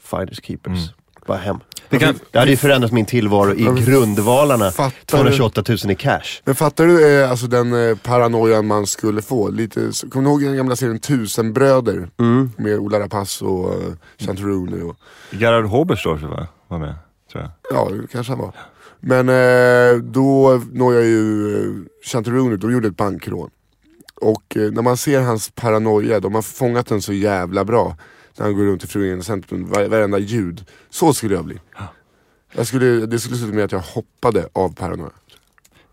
finders keepers. Bara hem. Det kan- det hade ju förändrat min tillvaro i grundvalarna. Fattar du? 228 000 i cash. Men fattar du eh, alltså den eh, paranoian man skulle få? Lite, kommer du ihåg den gamla serien Tusenbröder? Med Ola Rapace och uh, Chantaroni och... Gerhard Hoberstorff va? var med, tror jag. Ja, det kanske han var. Men eh, då når jag ju eh, Chantaroni, de gjorde ett bankrån. Och eh, när man ser hans paranoia, de har fångat den så jävla bra. När han går runt i Fruängarcentrum, var, varenda ljud. Så skulle jag bli. Jag skulle, det skulle sluta med att jag hoppade av paranoia.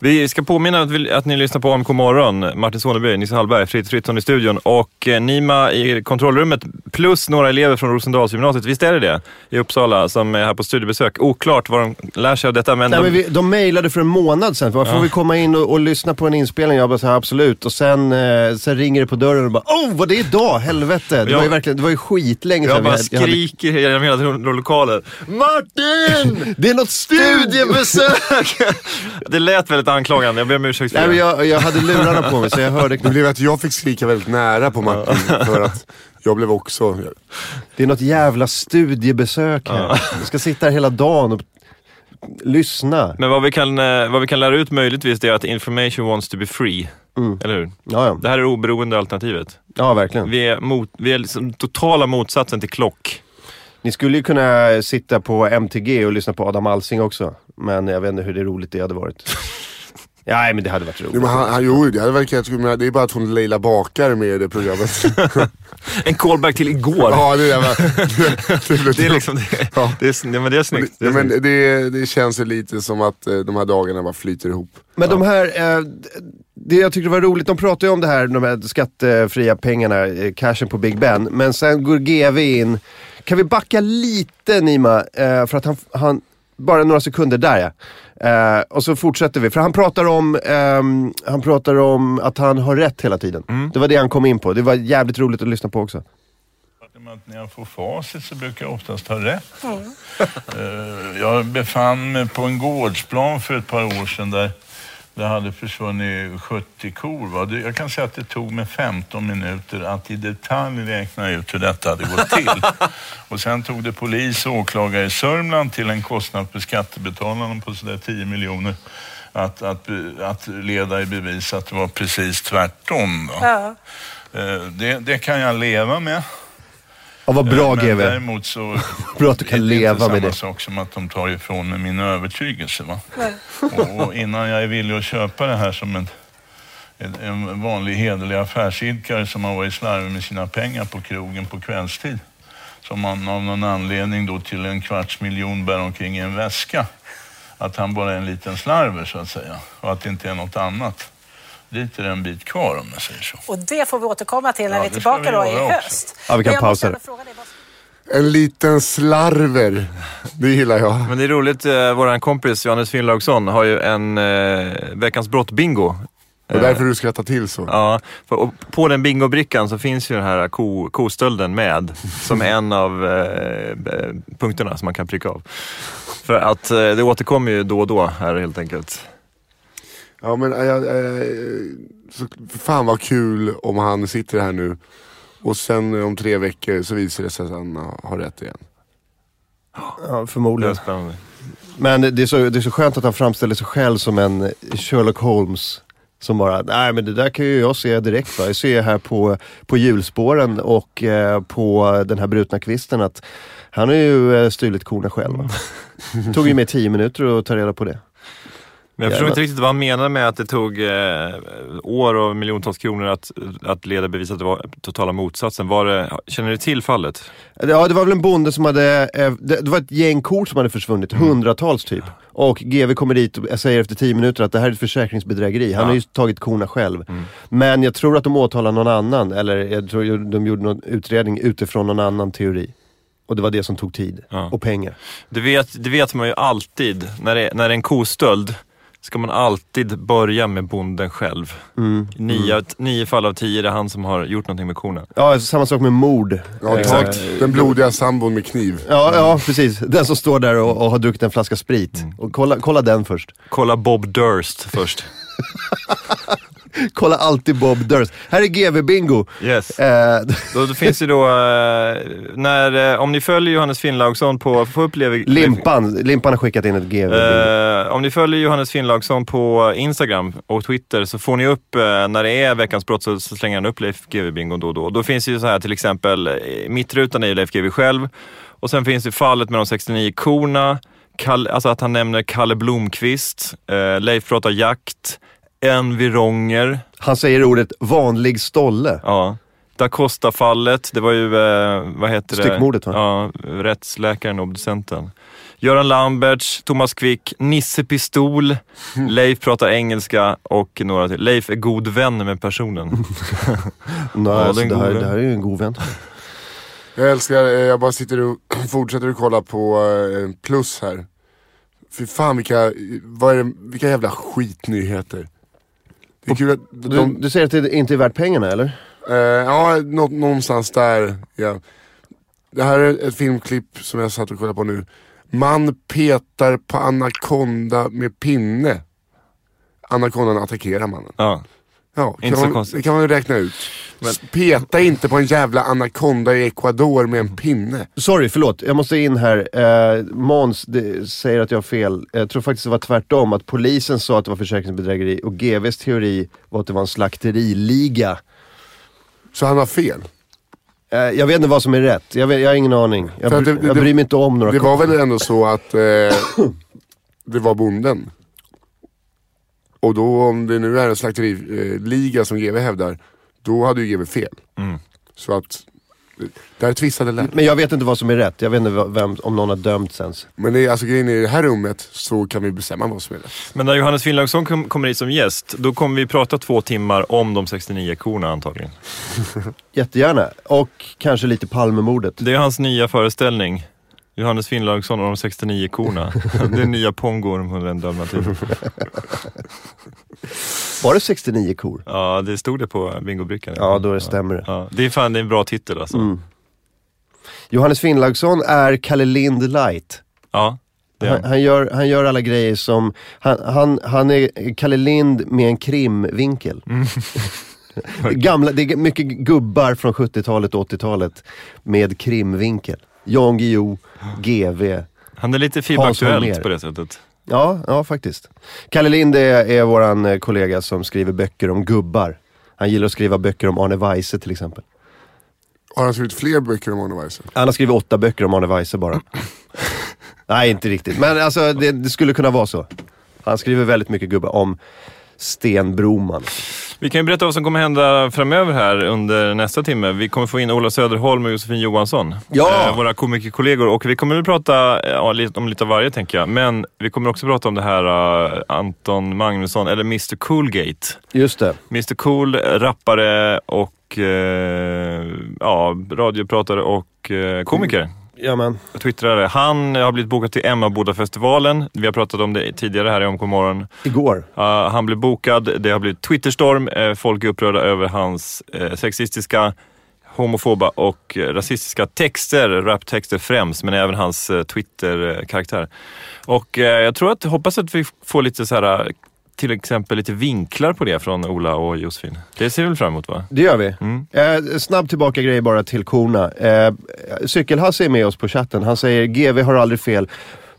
Vi ska påminna att, vi, att ni lyssnar på AMK morgon. Martin Soneby, Nisse Hallberg, Fritz Fritzson i studion och eh, Nima i kontrollrummet plus några elever från Rosendalsgymnasiet. Visst är det det? I Uppsala som är här på studiebesök. Oklart vad de lär sig av detta men, Nej, de, men vi, de mejlade för en månad sedan. Får Ja. vi komma in och, och lyssna på en inspelning? Jag bara så här, absolut. Och sen, eh, sen ringer det på dörren och bara, oh vad det är idag, helvete. Det Ja. var ju verkligen, det var ju skitlänge sedan. jag bara vi hade- jag hade- skriker genom hela lokalen. Martin! Det är något studiebesök! Det lät väldigt anklagande, jag ber om ursäkt för Nej, det. jag, jag hade lurarna på mig så jag hörde Det blev att jag fick skrika väldigt nära på Martin för att jag blev också... Det är något jävla studiebesök här. Jag ska sitta här hela dagen och lyssna. Men vad vi, kan, eh, vad vi kan lära ut möjligtvis det är att information wants to be free. Eller hur? Ja, ja. Det här är det oberoende alternativet. ja verkligen. Vi är, mot, vi är liksom totala motsatsen till klock. Ni skulle ju kunna sitta på MTG och lyssna på Adam Alsing också. Men jag vet inte hur det roligt det hade varit. Nej, men det hade varit Jo, roligt. men han, han, jo det hade varit kul, men det är bara att hon Leila Bakar med i det programmet. En callback till igår. ja, det, är liksom det. Ja. Det är, ja, men det är snyggt. Det Ja, är men snyggt. det, det känns ju lite som att eh, de här dagarna bara flyter ihop. Men de här, eh, det jag tyckte var roligt, de pratar ju om det här, de här skattefria pengarna, eh, cashen på Big Ben. Men sen går GV in. Kan vi backa lite Nima? För att han, han, bara några sekunder där ja. Eh, och så fortsätter vi. För han pratar om, ehm, han pratar om att han har rätt hela tiden. Det var det han kom in på. Det var jävligt roligt att lyssna på också. När jag får facit så brukar jag oftast ha rätt. Eh, Jag befann mig på en gårdsplan för ett par år sedan där Det hade försvunnit 70 kor. Va? Jag kan säga att det tog mig 15 minuter att i detalj räkna ut hur detta hade gått till. och sen tog det polis och åklagare i Sörmland till en kostnad för skattebetalarna på sådär 10 miljoner att, att, att leda i bevis att det var precis tvärtom. Ja. Eh, Det, det kan jag leva med. Ja, vad bra Men GV. däremot så Bra att du kan är leva med samma det. sak som att de tar ifrån mig min övertygelse. Va? Och, och innan jag är villig att köpa det här som en, en, en vanlig hederlig affärsidkare som har varit slarvig med sina pengar på krogen på kvällstid. Som man av någon anledning då till en kvarts miljon bär omkring i en väska. Att han bara är en liten slarver så att säga. Och att det inte är något annat. Dit är det en bit kvar om jag säger så. Och det får vi återkomma till när Ja, vi är tillbaka vi då i höst. Ja, vi kan pausa det. En liten slarver. Det gillar jag. Men det är roligt, eh, våran kompis Johannes Finnlaugsson har ju en eh, Veckans brott-bingo. Det är därför du skrattar till så. Ja, för, och på den bingobrickan så finns ju den här ko, kostölden med som en av eh, punkterna som man kan pricka av. För att eh, det återkommer ju då och då här helt enkelt. Ja men äh, äh, så, fan vad kul om han sitter här nu och sen om tre veckor så visar det sig att han har rätt igen. Ja, Det är förmodligen. spännande. Men det är, så, det är så skönt att han framställer sig själv som en Sherlock Holmes. Som bara, nej men det där kan ju jag se direkt va. Jag ser här på, på hjulspåren och eh, på den här brutna kvisten att han har ju eh, stulit korna själv. Va? Tog ju mig tio minuter att ta reda på det. Men jag förstår inte riktigt vad han menar med att det tog eh, år och miljontals kronor att, att leda bevis att det var totala motsatsen. Var det, känner du till fallet? Ja, det var väl en bonde som hade, eh, det, det var ett gäng kor som hade försvunnit, hundratals typ. Och GV kommer dit och säger efter tio minuter att det här är ett försäkringsbedrägeri. Han Ja. har ju tagit korna själv. Men jag tror att de åtalar någon annan, eller jag tror de gjorde någon utredning utifrån någon annan teori. Och det var det som tog tid Ja. och pengar. Det vet, det vet man ju alltid. När det, när det är en kostöld ska man alltid börja med bonden själv. Mm. Nio, av- nio fall av tio är det han som har gjort någonting med korna. Ja, samma sak med mord. Ja exakt. Den blodiga sambon med kniv. Ja, ja, precis. Den som står där och, och har druckit en flaska sprit. Mm. Och kolla, kolla den först. Kolla Bob Durst först. Kolla alltid Bob Durst. Här är GV-bingo. Yes. Eh, Då, då finns det då, eh, när, eh, om ni följer Johannes Finnlaugsson på, få upp Levi, Limpan, Limpan har skickat in ett GV-bingo. Eh, om ni följer Johannes Finnlaugsson på Instagram och Twitter så får ni upp, eh, när det är veckans brott så, så slänger han upp Leif GW Bingo då och då. Då finns ju så här till exempel, eh, mittrutan är ju Leif GW själv och sen finns det fallet med de 69 korna, Kall, alltså att han nämner Kalle Blomqvist, eh, Leif pratar jakt, en Vironger, Han säger ordet vanlig stolle. ja. Da Costa-fallet, det var ju, eh, vad heter det? Styckmordet, va? Ja, rättsläkaren och obducenten. Göran Lamberts, Thomas Quick, Nisse Pistol, Leif pratar engelska och några till. Leif är god vän med personen. Nej, Ja, alltså, det det, här, det här är ju en god vän. Jag älskar, eh, jag bara sitter och fortsätter att kolla på eh, plus här. Fy fan vilka, vad är det, vilka jävla skitnyheter. Det är kul att Du, de, du säger att det inte är värt pengarna eller? Eh, ja, nå, någonstans där. Ja. Det här är ett filmklipp som jag satt och kollade på nu. Man petar på anakonda med pinne. Anakondan attackerar mannen. Ja. Ja, Inte kan så man, konstigt. det kan man ju räkna ut. Peta inte på en jävla anakonda i Ecuador med en pinne. Sorry, förlåt. Jag måste in här. Eh, Måns det, säger att jag har fel. Jag tror faktiskt det var tvärtom. Att polisen sa att det var försäkringsbedrägeri och GVs teori var att det var en slakteriliga. Så han har fel. Eh, jag vet inte vad som är rätt. Jag, vet, jag har ingen aning. Jag, bry- det- jag det- bryr mig inte om några Det var väl ändå så att eh, det var bonden. Och då om det nu är en slakteriliga som GV hävdar, då hade ju GV fel. Mm. Så att, där tvistade lär. Men jag vet inte vad som är rätt. Jag vet inte vem, om någon har dömts ens. Men det är, alltså, grejen är, i det här rummet så kan vi bestämma vad som är rätt. Men när Johannes Finnlaugsson kom, kommer hit som gäst, då kommer vi prata två timmar om de 69 korna antagligen. Jättegärna. Och kanske lite Palmemordet. Det är hans nya föreställning. Johannes Finnlaugsson och de 69 korna. Det är nya Pongo, den Dalmatiner. Var det 69 kor? Ja, det stod det på bingobrickan. Ja, då det stämmer det. Ja, det är fan det är en bra titel alltså. Mm. Johannes Finnlaugsson är Kalle Lind light. Ja, Det han. han, gör, han gör alla grejer som, han, han, han är Kalle Lind med en krimvinkel. Mm. Gamla, det är mycket gubbar från 70-talet och 80-talet med krimvinkel. Jan Guillou, GV. Han är lite FIB-aktuellt på det sättet. Ja, ja faktiskt. Kalle Lind är, är våran eh, kollega som skriver böcker om gubbar. Han gillar att skriva böcker om Arne Weise till exempel. Har han skrivit fler böcker om Arne Weise? Han har skrivit åtta böcker om Arne Weise bara. Nej, inte riktigt. Men alltså det, det skulle kunna vara så. Han skriver väldigt mycket gubbar om Sten Broman. Vi kan ju berätta vad som kommer hända framöver här under nästa timme. Vi kommer få in Ola Söderholm och Josefin Johansson. Ja! Eh, våra komikerkollegor. Och vi kommer väl prata eh, ja, om lite av varje tänker jag. Men vi kommer också prata om det här eh, Anton Magnusson, eller Mr Coolgate. Just det. Mr Cool, rappare och eh, ja, radiopratare och eh, komiker. Jajamän. Twittrare. Han har blivit bokad till Emmaboda-festivalen. Vi har pratat om det tidigare här i OMK morgon. Igår. Uh, han blev bokad, det har blivit Twitterstorm. Uh, folk är upprörda över hans uh, sexistiska, homofoba och uh, rasistiska texter. Raptexter främst, men även hans Twitter-karaktär. Och jag tror att, hoppas att vi får lite så här, till exempel lite vinklar på det från Ola och Josefin. Det ser vi väl fram emot va? Det gör vi. Mm. Eh, snabb tillbaka grej bara till korna. Eh, Cykelhasse är med oss på chatten. Han säger GV har aldrig fel.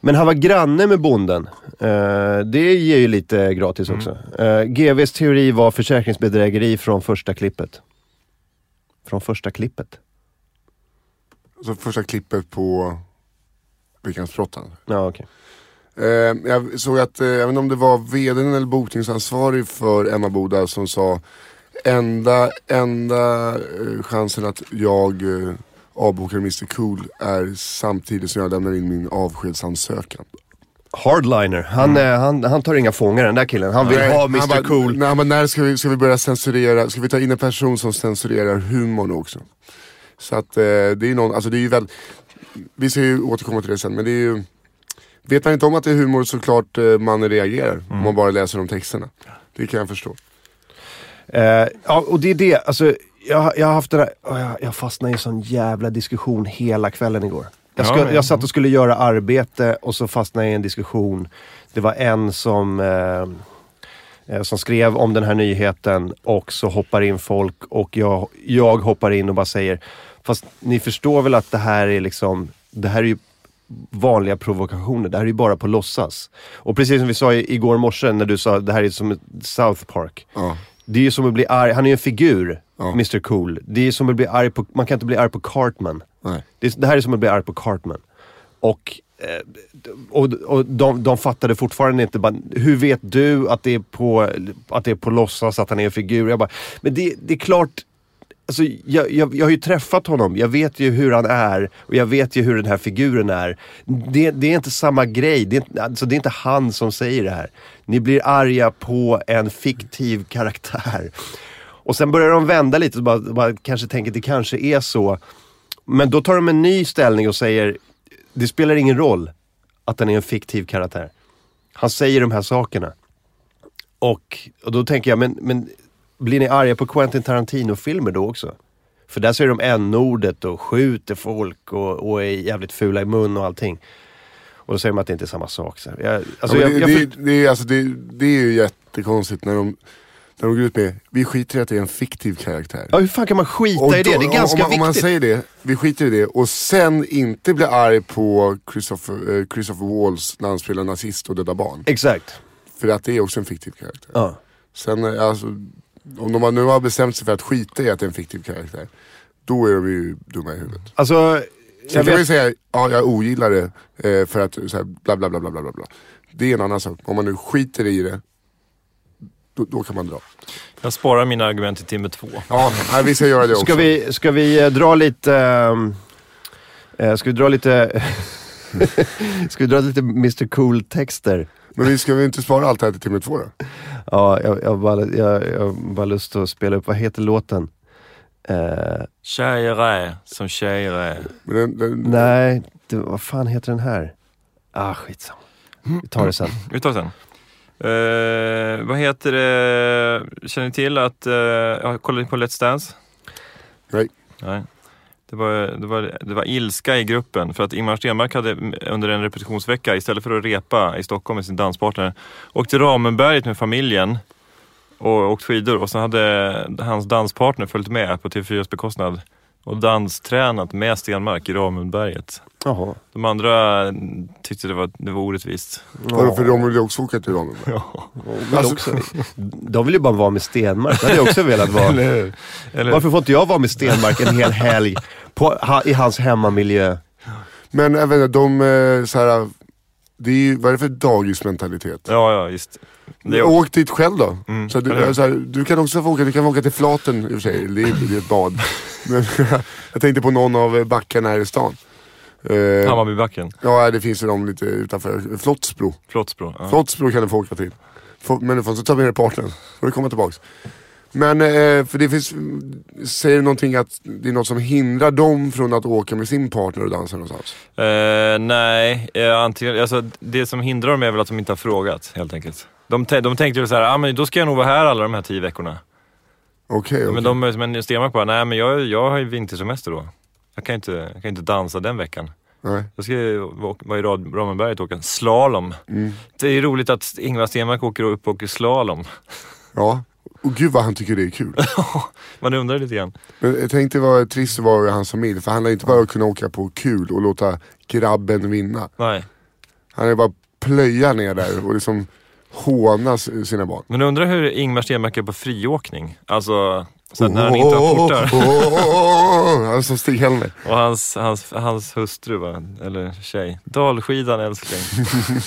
Men han var granne med bonden. Eh, det ger ju lite gratis också. Eh, GVs teori var försäkringsbedrägeri från första klippet. Från första klippet? Så första klippet på Veckans Brottan. Ja, okej. Eh, jag såg att, eh, vet inte om det var vdn eller bokningsansvarig för Emma Boda som sa enda, enda eh, chansen att jag eh, avbokar Mr Cool är samtidigt som jag lämnar in min avskedsansökan. Hardliner. Han, eh, han, han tar inga fångar den där killen. Han vill Nej, ha han Mr bara, Cool. Nej, men när ska vi, ska vi börja censurera, ska vi ta in en person som censurerar humorn också? Så att eh, det är någon, alltså det är ju väl, vi ska ju återkomma till det sen men det är ju Vet man inte om att det är humor såklart eh, man reagerar om man bara läser de texterna. Det kan jag förstå. Eh, ja, och det är det. Alltså, jag, jag har haft den här, åh, jag, jag fastnade i en sån jävla diskussion hela kvällen igår. Jag, ska, Ja, jag satt och skulle göra arbete och så fastnade jag i en diskussion. Det var en som, eh, eh, som skrev om den här nyheten och så hoppar in folk och jag, jag hoppar in och bara säger Fast ni förstår väl att det här är liksom, det här är ju vanliga provokationer. Det här är ju bara på låtsas. Och precis som vi sa igår morse när du sa det här är som South Park. Ja. Det är ju som att bli arg, han är ju en figur, Ja. Mr Cool. Det är som att bli arg på, man kan inte bli arg på Cartman. Nej. Det, det här är som att bli arg på Cartman. Och, eh, och, och de, de fattade fortfarande inte, bara, hur vet du att det är på, att det är på låtsas att han är en figur? Jag bara, men det, det är klart, Alltså, jag, jag, jag har ju träffat honom, jag vet ju hur han är och jag vet ju hur den här figuren är. Det, det är inte samma grej, det är, inte- alltså, det är inte han som säger det här. Ni blir arga på en fiktiv karaktär. Och sen börjar de vända lite och bara, bara kanske tänker att det kanske är så. Men då tar de en ny ställning och säger, det spelar ingen roll att den är en fiktiv karaktär. Han säger de här sakerna. Och, och då tänker jag, men, men blir ni arga på Quentin Tarantino-filmer då också? För där säger de n-ordet och skjuter folk och, och är jävligt fula i mun och allting. Och då säger de att det inte är samma sak. Så här. jag, alltså, ja, jag, men jag, det, är, alltså, det, det är ju jättekonstigt när de, när de går ut med, vi skiter i att det är en fiktiv karaktär. ja, hur fan kan man skita Och i det? Det är ganska om, man, om man viktigt. säger det, vi skiter i det och sen inte blir arg på Christopher, eh, Christopher Walls när han spelar nazist och dödar barn. Exakt. För att det är också en fiktiv karaktär. Ja. Sen eh, alltså, om de nu har bestämt sig för att skita i att det är en fiktiv karaktär, då är de ju dumma i huvudet. Alltså, Sen jag kan man ju vet, säga, ja jag ogillar det eh, för att så här, bla bla bla bla bla bla. Det är en annan sak. Om man nu skiter i det, då, då kan man dra. Jag sparar mina argument till timme två. Ja, vi ska göra det också. ska vi, ska vi eh, dra lite... eh, ska vi dra lite... ska vi dra lite Mr Cool-texter? Men vi ska väl inte spara allt det här till timme två då? Ja, jag, jag, har bara, jag, jag bara lust att spela upp, vad heter låten? Eh, Tjejer är som tjejer är. Men den, den, nej, det, vad fan heter den här? Ah, skitsamma. Vi tar det sen. Vi tar sen. Eh, vad heter det? Känner ni till att, uh, jag kollar på Let's Dance? Nej. Nej. Det var, det, var, det var ilska i gruppen för att Ingmar Stenmark hade under en repetitionsvecka istället för att repa i Stockholm med sin danspartner åkt till Ramenberget med familjen och åkt skidor. Och så hade hans danspartner följt med på TV4s bekostnad och danstränat med Stenmark i Ramenberget. Jaha. De andra tyckte det var, det var orättvist. Vadå för de ville också åka till Ramenberg? Men Alltså- också, de vill ju bara vara med Stenmark. Det hade jag också velat vara. Eller, Varför får inte jag vara med Stenmark en hel helg på, ha, i hans hemmamiljö? Men jag vet inte, de eh, så här, det är ju, vad är det för dagismentalitet? Ja, ja, just. Är, Åk dit själv då. Mm, så du, så här, du kan också få åka, du kan åka till Flaten i och för sig, det är, det är ett bad. Men jag tänkte på någon av backarna här i stan. Eh, Hammarbybacken, ja det finns ju de lite utanför, Flottsbro. Flottsbro. Ja. Flottsbro kan du få åka till. Men du får inte ta med dig partnern, får du komma tillbaks. Men eh, för det finns, säger det någonting att det är något som hindrar dem från att åka med sin partner och dansa någonstans? Eh, nej, eh, antingen, alltså, det som hindrar dem är väl att de inte har frågat helt enkelt. De, de tänkte väl såhär, ah, men då ska jag nog vara här alla de här tio veckorna. Okej, okej. Men, de, men Stenmark bara, nej men jag, jag har ju vintersemester då. Jag kan, inte, jag kan inte dansa den veckan. Nej. Då ska jag vara i Ramenberget och åka slalom. Mm. Det är roligt att Ingvar Stenmark åker upp och åker slalom. Ja, och gud vad han tycker det är kul. Man undrar lite grann. Men jag tänkte vad trist det var i hans familj, för han lär inte bara kunna åka på kul och låta grabben vinna. Nej. Han är bara plöja ner där och liksom håna sina barn. Men undrar hur Ingmar Stenmark är på friåkning. Alltså, så när han inte har portar. Han är som Stig-Helmer. Och hans, hans, hans hustru, va? eller tjej. Dalskidan älskling.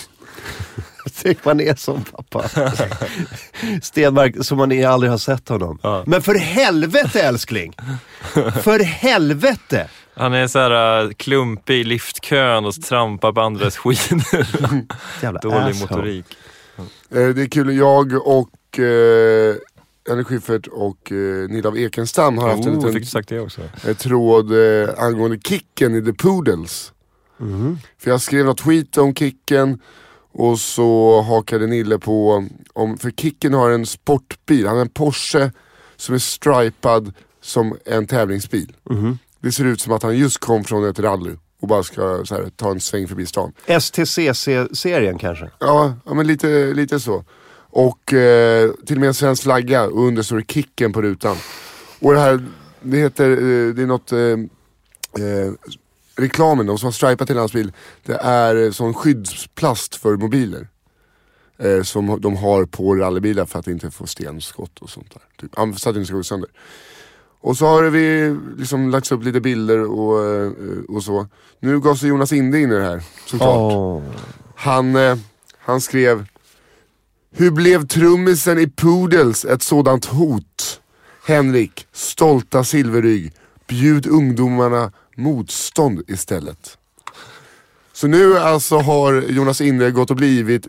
Tänk man är som pappa. Stenmark, som man är- aldrig har sett honom. Ja. Men för helvete älskling! För helvete! Han är så här äh, klumpig i liftkön och trampar på andras skidor. Jävla Dålig asshole. motorik. Eh, Det är kul, jag och eh, Anne Schyffert och eh, Nilla av Ekenstam har haft en Oh, liten fick sagt det också? eh, tråd eh, angående Kicken i The Poodles. För jag skrev något tweet om Kicken och så hakade Nille på, om, för Kicken har en sportbil, han har en Porsche som är stripad som en tävlingsbil. Det ser ut som att han just kom från ett rally och bara ska här, ta en sväng förbi stan. STCC-serien kanske? Ja, ja men lite, lite så. Och eh, till och med en svensk flagga och under står det Kicken på rutan. Och det här, det heter, eh, det är något, eh, eh, reklamen, de som har stripat till hans bil, det är eh, sån skyddsplast för mobiler. Eh, som de har på rallybilar för att inte få stenskott och sånt där. Typ, så att det inte ska gå sönder. Och så har vi liksom lagt upp lite bilder och, eh, och så. Nu gav sig Jonas Inde in i det här, såklart. Åh. Han, eh, han skrev Hur blev trummisen i Poodles ett sådant hot? Henrik, stolta silverrygg, bjud ungdomarna motstånd istället. Så nu alltså har Jonas Inde gått och blivit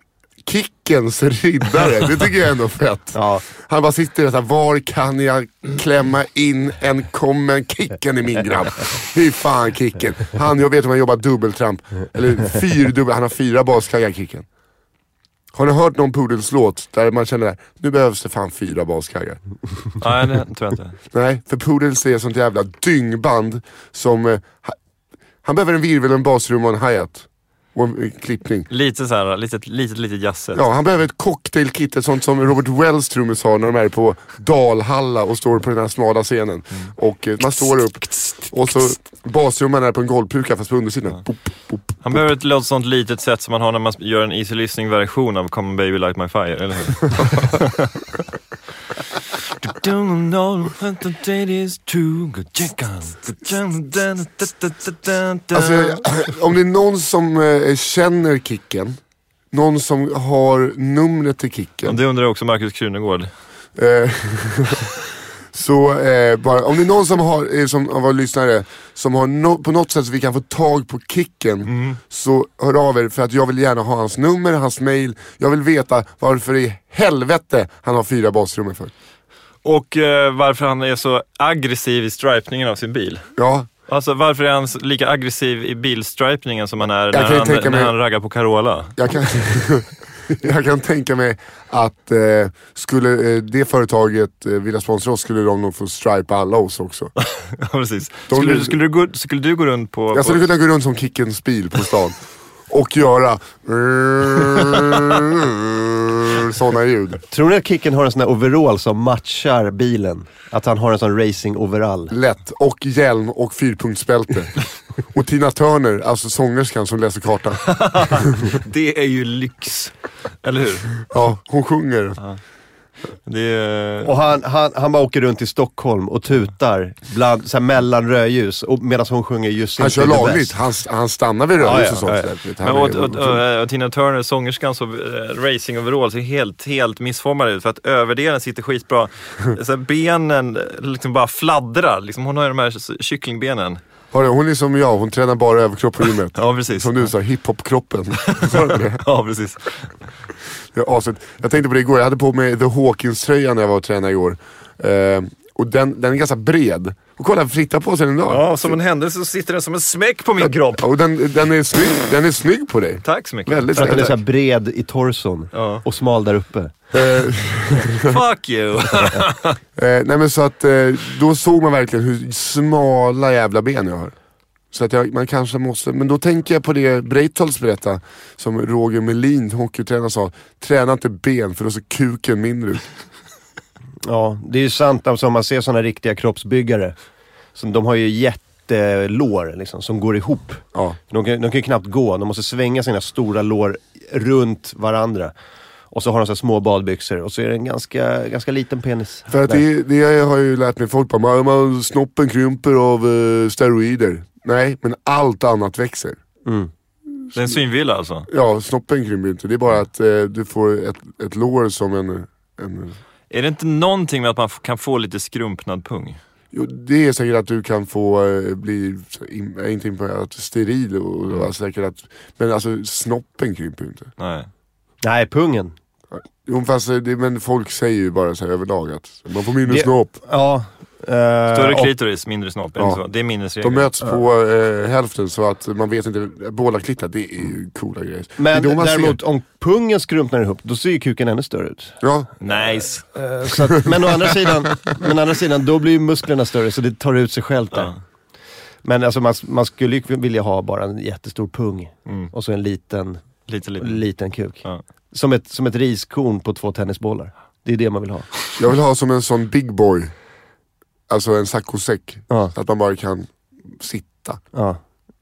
Kickens riddare. Det tycker jag ändå är fett. Ja. Han bara sitter där såhär, var kan jag klämma in en kommen Kicken i min grabb? Hur fan Kicken? Han, jag vet om han jobbar dubbeltramp. Eller fyrdubbel, han har fyra baskaggar Kicken. Har ni hört någon Poodles-låt där man känner att nu behövs det fan fyra baskaggar? Nej, det tror jag inte. Nej, för Poodles är ett sånt jävla dyngband som... Eh, ha, han behöver en virvel, en basrum och en hi-hat. Och en klippning. Lite så här, litet, litet, litet jazzet. Ja, han behöver ett cocktailkit, ett sånt som Robert Wells trummis har när de är på Dalhalla och står på den här smala scenen. Och eh, man står upp och så basrumman är på en golvpuka fast på undersidan. Boop, boop. Han behöver ett låt- sånt litet sätt som man har när man gör en easy listening version av Come baby light my fire, eller hur? Alltså, jag- om det är någon som eh, känner Kicken, någon som har numret till Kicken. Det undrar också Markus Krunegård. Eh, så eh, bara, om det är någon som har, eh, som av våra lyssnare, som har no, på något sätt så vi kan få tag på Kicken. Så hör av er för att jag vill gärna ha hans nummer, hans mail. Jag vill veta varför i helvete han har fyra basrum för. Och eh, varför han är så aggressiv i stripningen av sin bil. Ja, Alltså varför är han lika aggressiv i bilstripningen som han är när han, när mig- han raggar på Carola? jag kan, jag kan tänka mig att eh, skulle eh, det företaget eh, vilja sponsra oss skulle de nog få stripa alla oss också. Ja, precis. De- Skulle, du- skulle, du gå, skulle du gå runt på... Jag på skulle kunna gå runt som Kickens bil på stan och göra sådana ljud. Tror ni att Kicken har en sån här overall som matchar bilen? Att han har en sån racing overall? Lätt. Och hjälm och fyrpunktsbälte. Och Tina Turner, alltså sångerskan som läser kartan. Det är ju lyx. Eller hur? Ja, hon sjunger. Det är... Och han, han, han bara åker runt i Stockholm och tutar bland, så här, mellan rödljus medan hon sjunger just Han kör lagligt. Han, han stannar vid rödljus Ja, ja, och sånt. ja, han Men och, och, och, och Tina Turner, sångerskans och uh, racing overall ser helt, helt missformad ut för att överdelen sitter skitbra. så här, benen liksom bara fladdrar. Liksom, hon har ju de här kycklingbenen. Hon är som jag, hon tränar bara överkropp på gymmet. Ja, precis. Som du sa, hiphop-kroppen. Ja, precis. Jag, aset. jag tänkte på det igår, jag hade på mig The Hawkins-tröjan när jag var och tränade igår. Eh, och den, den är ganska bred. Och kolla, Fritta på sig den idag. Ja, som en händelse så sitter den som en smäck på min kropp. Och den, den, är snygg, den är snygg på dig. Tack så mycket. Väldigt att den är snygg. så här bred i torson Ja. och smal där uppe. Fuck you! eh, nej men så att, eh, då såg man verkligen hur smala jävla ben jag har. Så att jag, man kanske måste, men då tänker jag på det Breitholtz berättade, som Roger Melin, hockeytränare sa. Träna inte ben för då ser kuken mindre ut. Ja, det är ju sant alltså, om man ser sådana riktiga kroppsbyggare. Så de har ju jättelår liksom, som går ihop. Ja. De kan, de kan ju knappt gå, de måste svänga sina stora lår runt varandra. Och så har de så här små badbyxor och så är det en ganska, ganska liten penis. För att det, det jag har ju lärt mig, folk bara, man, man, snoppen krymper av eh, steroider. Nej, men allt annat växer. Mm. Det är en synvilla alltså. Ja, snoppen krymper inte. Det är bara att eh, du får ett, ett lår som en, en... Är det inte någonting med att man kan få lite skrumpnad pung? Jo, det är säkert att du kan få eh, bli, in, inte imponerad, steril och, och Mm. säkert att, men alltså snoppen krymper inte. Nej. Nej, pungen. Jo, fast eh, det, men folk säger ju bara så här överlag att man får mindre snopp. Ja. Eh, Större och- klitoris, mindre snopp. Ja. Det är minnesregeln. De möts på eh, hälften så att man vet inte, båda klittar, det är ju coola grejer. Men däremot ser. om pungen skrumpnar ihop, då ser ju kuken ännu större ut. Ja, Nice. Eh, Så att, men, å andra sidan, men å andra sidan, då blir ju musklerna större så det tar ut sig självt där. Ja. Men alltså man, man skulle ju vilja ha bara en jättestor pung Mm. och så en liten, Lite, lite. liten kuk. Ja. Som, ett, som ett riskorn på två tennisbollar. Det är det man vill ha. jag vill ha som en sån big boy. Alltså en saccosäck. Ja. Så att man bara kan sitta. Ja.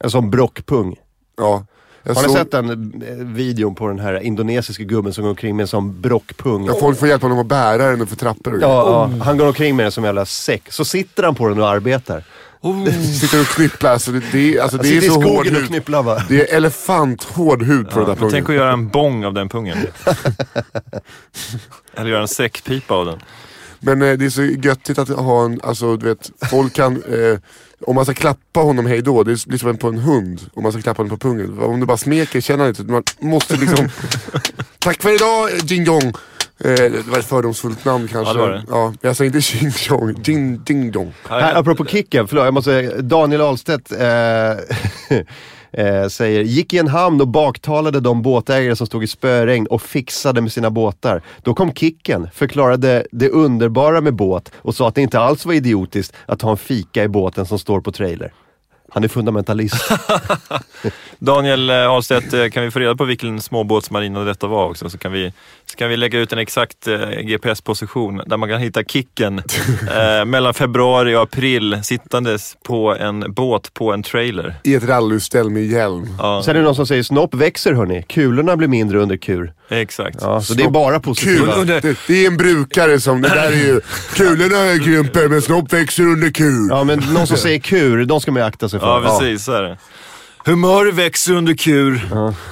En sån brockpung. Ja. Jag Har ni såg- sett den eh, videon på den här indonesiska gubben som går omkring med en sån brockpung? Ja, folk får hjälpa honom att bära den för trappor och grejer. Ja, ja, han går omkring med den som en jävla säck. Så sitter han på den och arbetar. Sitter och knipplar, alltså det, det, alltså det är sitter i så hård skogen och hud. knipplar va? Det är elefanthård hud på den där Men tänk att pungen. göra en bong av den pungen. Eller göra en säckpipa av den. Men eh, det är så göttigt att ha en, alltså du vet, folk kan, eh, om man ska klappa honom hej då, det blir som på en hund. Om man ska klappa honom på pungen. Om du bara smeker känner han inte, man måste liksom, tack för idag Jing Jong. Eh, det var ett fördomsfullt namn kanske. Ja, det var det. Ja, jag säger inte Jing Jong, Jing Ding Dong. Här, apropå Kicken, förlåt jag måste säga, Daniel Ahlstedt eh, eh, säger, gick i en hamn och baktalade de båtägare som stod i spöregn och fixade med sina båtar. Då kom Kicken, förklarade det underbara med båt och sa att det inte alls var idiotiskt att ha en fika i båten som står på trailer. Han är fundamentalist. Daniel eh, Ahlstedt, eh, kan vi få reda på vilken småbåtsmarina detta var också? Så kan vi, så kan vi lägga ut en exakt eh, GPS-position där man kan hitta Kicken eh, mellan februari och april sittandes på en båt på en trailer. I ett rallyställ med hjälm. Ja, Sen är det någon som säger, snopp växer hörni, kulorna blir mindre under kur. exakt. Ja, så det är bara Kul! positivt. Det, det är en brukare som, det där är ju, kulorna krymper men snopp växer under kur. Ja men någon som säger kur, de ska man ju akta sig för. Ja, precis. Så är det. Humör växer under kur.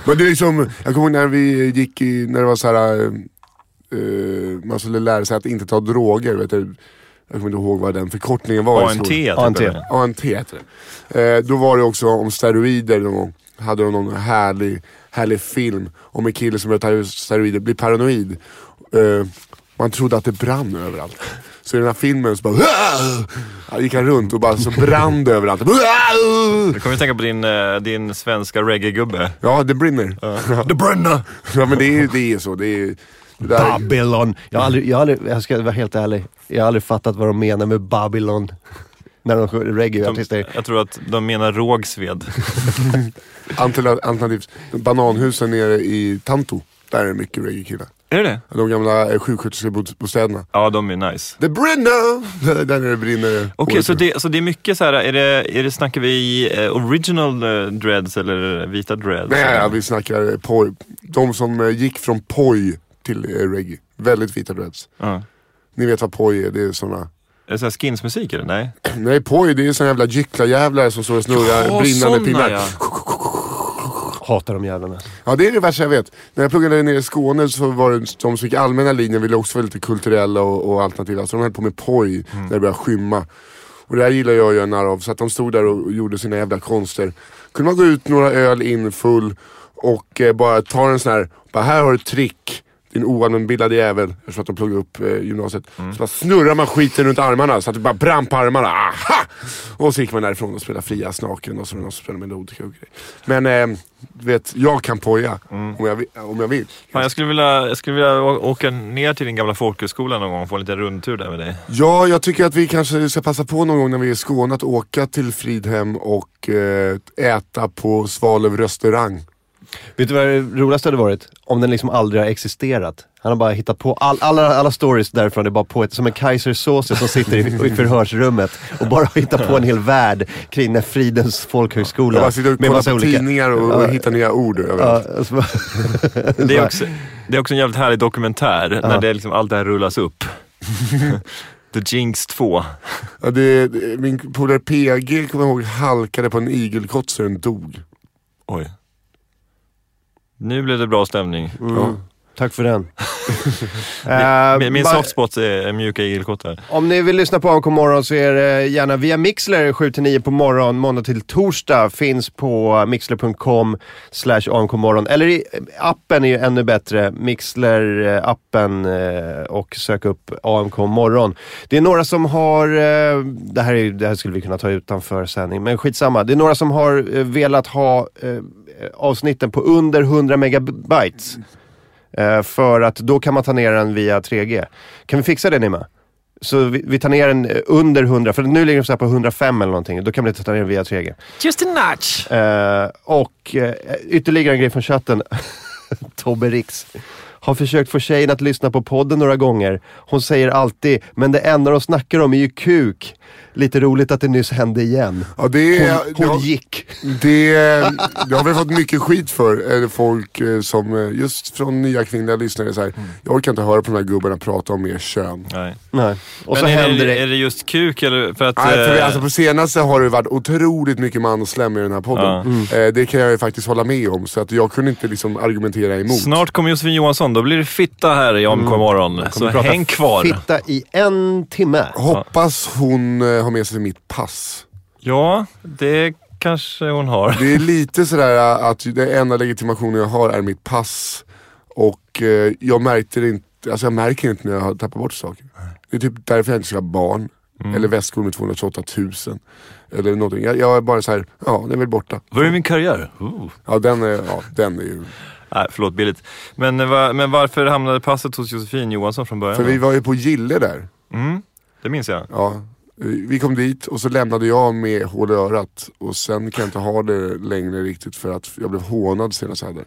Men det är liksom, jag kommer ihåg när vi gick i, när det var så här, eh, man skulle lära sig att inte ta droger. Vet du? Jag kommer inte ihåg vad den förkortningen var. ANT. typ, ANT. ANT heter det. Eh, då var det också om steroider någon gång. Hade de någon härlig, härlig film om en kille som började ta steroider, blir paranoid. Eh, man trodde att det brann överallt. Så i den här filmen så bara ja, gick han runt och bara så brann det överallt. Du kommer ju tänka på din, eh, din svenska reggae-gubbe. Ja, det brinner. The Brunner! Ja men det är det är så. Det är, det där, Babylon. Jag, har aldrig, jag, har aldrig, jag ska vara helt ärlig. Jag har aldrig fattat vad de menar med Babylon. När de sjunger reggae-artister. Jag tror att de menar Rågsved. Altern- alternativt, bananhusen nere i Tanto. Där är det mycket reggae-killar. Är det det? De gamla eh, sjuksköterskebostäderna. Ja, de är nice. The brinner! Där nere brinner Okej, året så det, så det är mycket så här, är det, är det, snackar vi eh, original eh, dreads eller vita dreads? Nej, eller? vi snackar poj. De som gick från poj till reggae. Väldigt vita dreads. Ja. Ni vet vad poj är? Det är såna... Är det så här skinsmusik eller? Nej? Nej, poj det är såna jävla gycklarjävlar som står och snurrar Ja, brinnande pinnar. ja. Hatar de jävlarna. Ja det är det värsta jag vet. När jag pluggade nere i Skåne så var det de som gick allmänna linjen ville också vara lite kulturella och, och alternativa. Så de höll på med poj Mm. när det började skymma. Och det här gillar jag att göra narr av. Så att de stod där och gjorde sina jävla konster. Kunde man gå ut några öl in full och eh, bara ta en sån här, bara här har du ett trick. Din oanvändbildade jävel. Eftersom att de pluggade upp eh, gymnasiet. Mm. Så bara snurrar man skiten runt armarna så att det bara brann på armarna. Aha! Och så gick man därifrån och spelade fria snaken och så var det någon som spelade melodiska och grejer. Men eh, vet, jag kan poja Mm. om, jag vill, om jag vill. Fan, jag, skulle vilja, jag skulle vilja åka ner till din gamla folkhögskola någon gång och få en liten rundtur där med dig. Ja, jag tycker att vi kanske ska passa på någon gång när vi är i Skåne att åka till Fridhem och eh, äta på Svalöv restaurang. Vet du vad det roligaste hade varit? Om den liksom aldrig har existerat. Han har bara hittat på, all, alla, alla stories därifrån är bara på ett, som en Kaiser Soze som sitter i, i förhörsrummet och bara hittar på en hel värld kring när Fridens folkhögskola. Jag bara sitter och kollar på tidningar och, och hittar nya ord överallt. och så bara- Det är också, det är också en jävligt härlig dokumentär när det liksom, allt det här rullas upp. The Jinx 2. Ja, det, det, min polare PG, kommer jag ihåg, halkade på en igelkott så den dog. Oj. Nu blev det bra stämning. Ja. Tack för den. Eh, Min, min softspot är mjuka igelkottar. Om ni vill lyssna på AMK morgon så är det gärna via Mixler 7-9 på morgon, måndag till torsdag. Finns på mixler.com slash AMK morgon. Eller i, appen är ju ännu bättre. Mixler-appen eh, och sök upp AMK morgon. Det är några som har, eh, det, här är, det här skulle vi kunna ta utanför sändning, men skitsamma. Det är några som har velat ha avsnitten på under 100 megabytes. Eh, för att då kan man ta ner den via 3G. Kan vi fixa det Nima? Så vi, vi tar ner den eh, under 100, för nu ligger den så på 105 eller någonting. Då kan vi ta ner den via 3G. Just a notch. Eh, och eh, ytterligare en grej från chatten. Tobbe Rix. Har försökt få tjejen att lyssna på podden några gånger. Hon säger alltid, men det enda de snackar om är ju kuk. Lite roligt att det nyss hände igen. Ja, det, är- Hon, det, hon har, gick. det, det har vi fått mycket skit för. eh, Folk eh, som, eh, just från nya kvinnliga lyssnare, så här, jag orkar inte höra på de här gubbarna prata om mer kön. Nej. Nej. Och så Men är, händer det, det. är det just kuk eller? För att... Nej, för vi, alltså på senaste har det varit otroligt mycket manslem i den här podden. Ja. Mm. Det kan jag ju faktiskt hålla med om, så att jag kunde inte liksom argumentera emot. Snart kommer Josefin Johansson, då blir det fitta här i AMK. Så Mm. prata häng kvar. Fitta i en timme. Hoppas hon eh, har med sig mitt pass. Ja, det kanske hon har. Det är lite sådär äh, att den enda legitimationen jag har är mitt pass. Och eh, jag märkte det inte, alltså jag märker inte när jag har tappat bort saker. Det är typ därför jag inte ska ha barn. Mm. Eller väskor med 228 000. Eller någonting. Jag, jag är bara så här, ja den är väl borta. Var är min karriär? Ooh. Ja den är, ja, den är ju... Nej, förlåt billigt. Men, eh, men varför hamnade passet hos Josefin Johansson från början? För vi var ju på Gille där. Mm, det minns jag. Ja, eh, vi kom dit och så lämnade jag med hål i örat. Och sen kan jag inte ha det längre riktigt för att jag blev hånad senast jag hade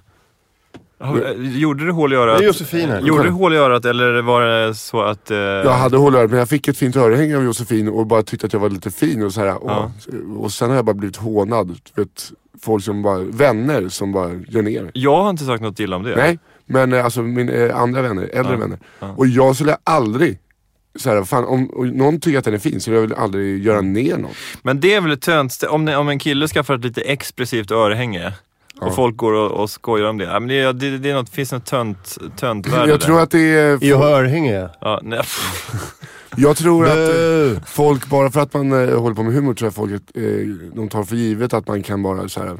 eh, Gjorde du hål i örat? Det är Josefin här. Gjorde du hål i örat eller var det så att... Eh, Jag hade hål i örat men jag fick ett fint örhänge av Josefin och bara tyckte att jag var lite fin och så här, Ja. och, och sen har jag bara blivit hånad. Vet, folk som bara, vänner som bara gör ner. Jag har inte sagt något illa om det. Nej, men eh, alltså min, eh, andra vänner, äldre Ja. vänner. Ja. Och jag skulle aldrig, så här, fan, om om någon tycker att den är fin så vill jag aldrig göra ner någon. Men det är väl ett tönt... Om, om en kille skaffar ett lite expressivt örhänge Ja. och folk går och, och skojar om det. Ja, men det, är- det, det är något, finns något tönt, tönt värde Jag tror där. att det är... I örhänge. Ja, nej, Jag tror att eh, folk, bara för att man eh, håller på med humor tror jag folk eh, de tar för givet att man kan bara så här.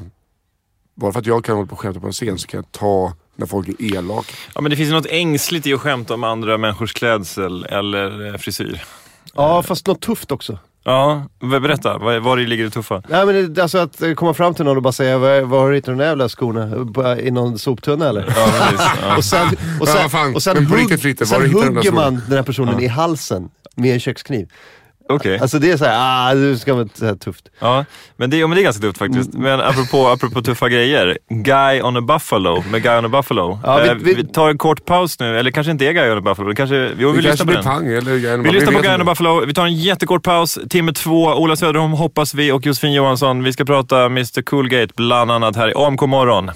Bara för att jag kan hålla på och skämta på en scen så kan jag ta när folk är elaka. ja, men det finns något ängsligt i att skämta om andra människors klädsel eller eh, frisyr. Ja, fast något tufft också. Ja, berätta. Var, var ligger det tuffa? Nej men det, alltså att komma fram till någon och bara säga, var, var har du hittat de där jävla skorna? I någon soptunna eller? Ja, precis. Ja. Och sen, och sen, och sen, hugg, riktigt, sen hugger skorna? man den här personen i halsen med en kökskniv. Okej. Alltså det är såhär, ah du ska vara så här tufft. Ja, men det, ja, men det är ganska tufft faktiskt. Mm. Men apropå, apropå tuffa grejer. Guy on a Buffalo med Guy on a Buffalo. Ja, vi- Eh, vi- vi, tar en kort paus nu, eller kanske inte är Guy on a Buffalo. Det kanske, jo, vi Det lyssnar på den. pang eller Vi lyssnar på Guy on a Buffalo. Vi tar en jättekort paus. Timme två. Ola Söderholm hoppas vi och Josefin Johansson. Vi ska prata Mr Coolgate bland annat här i AMK morgon.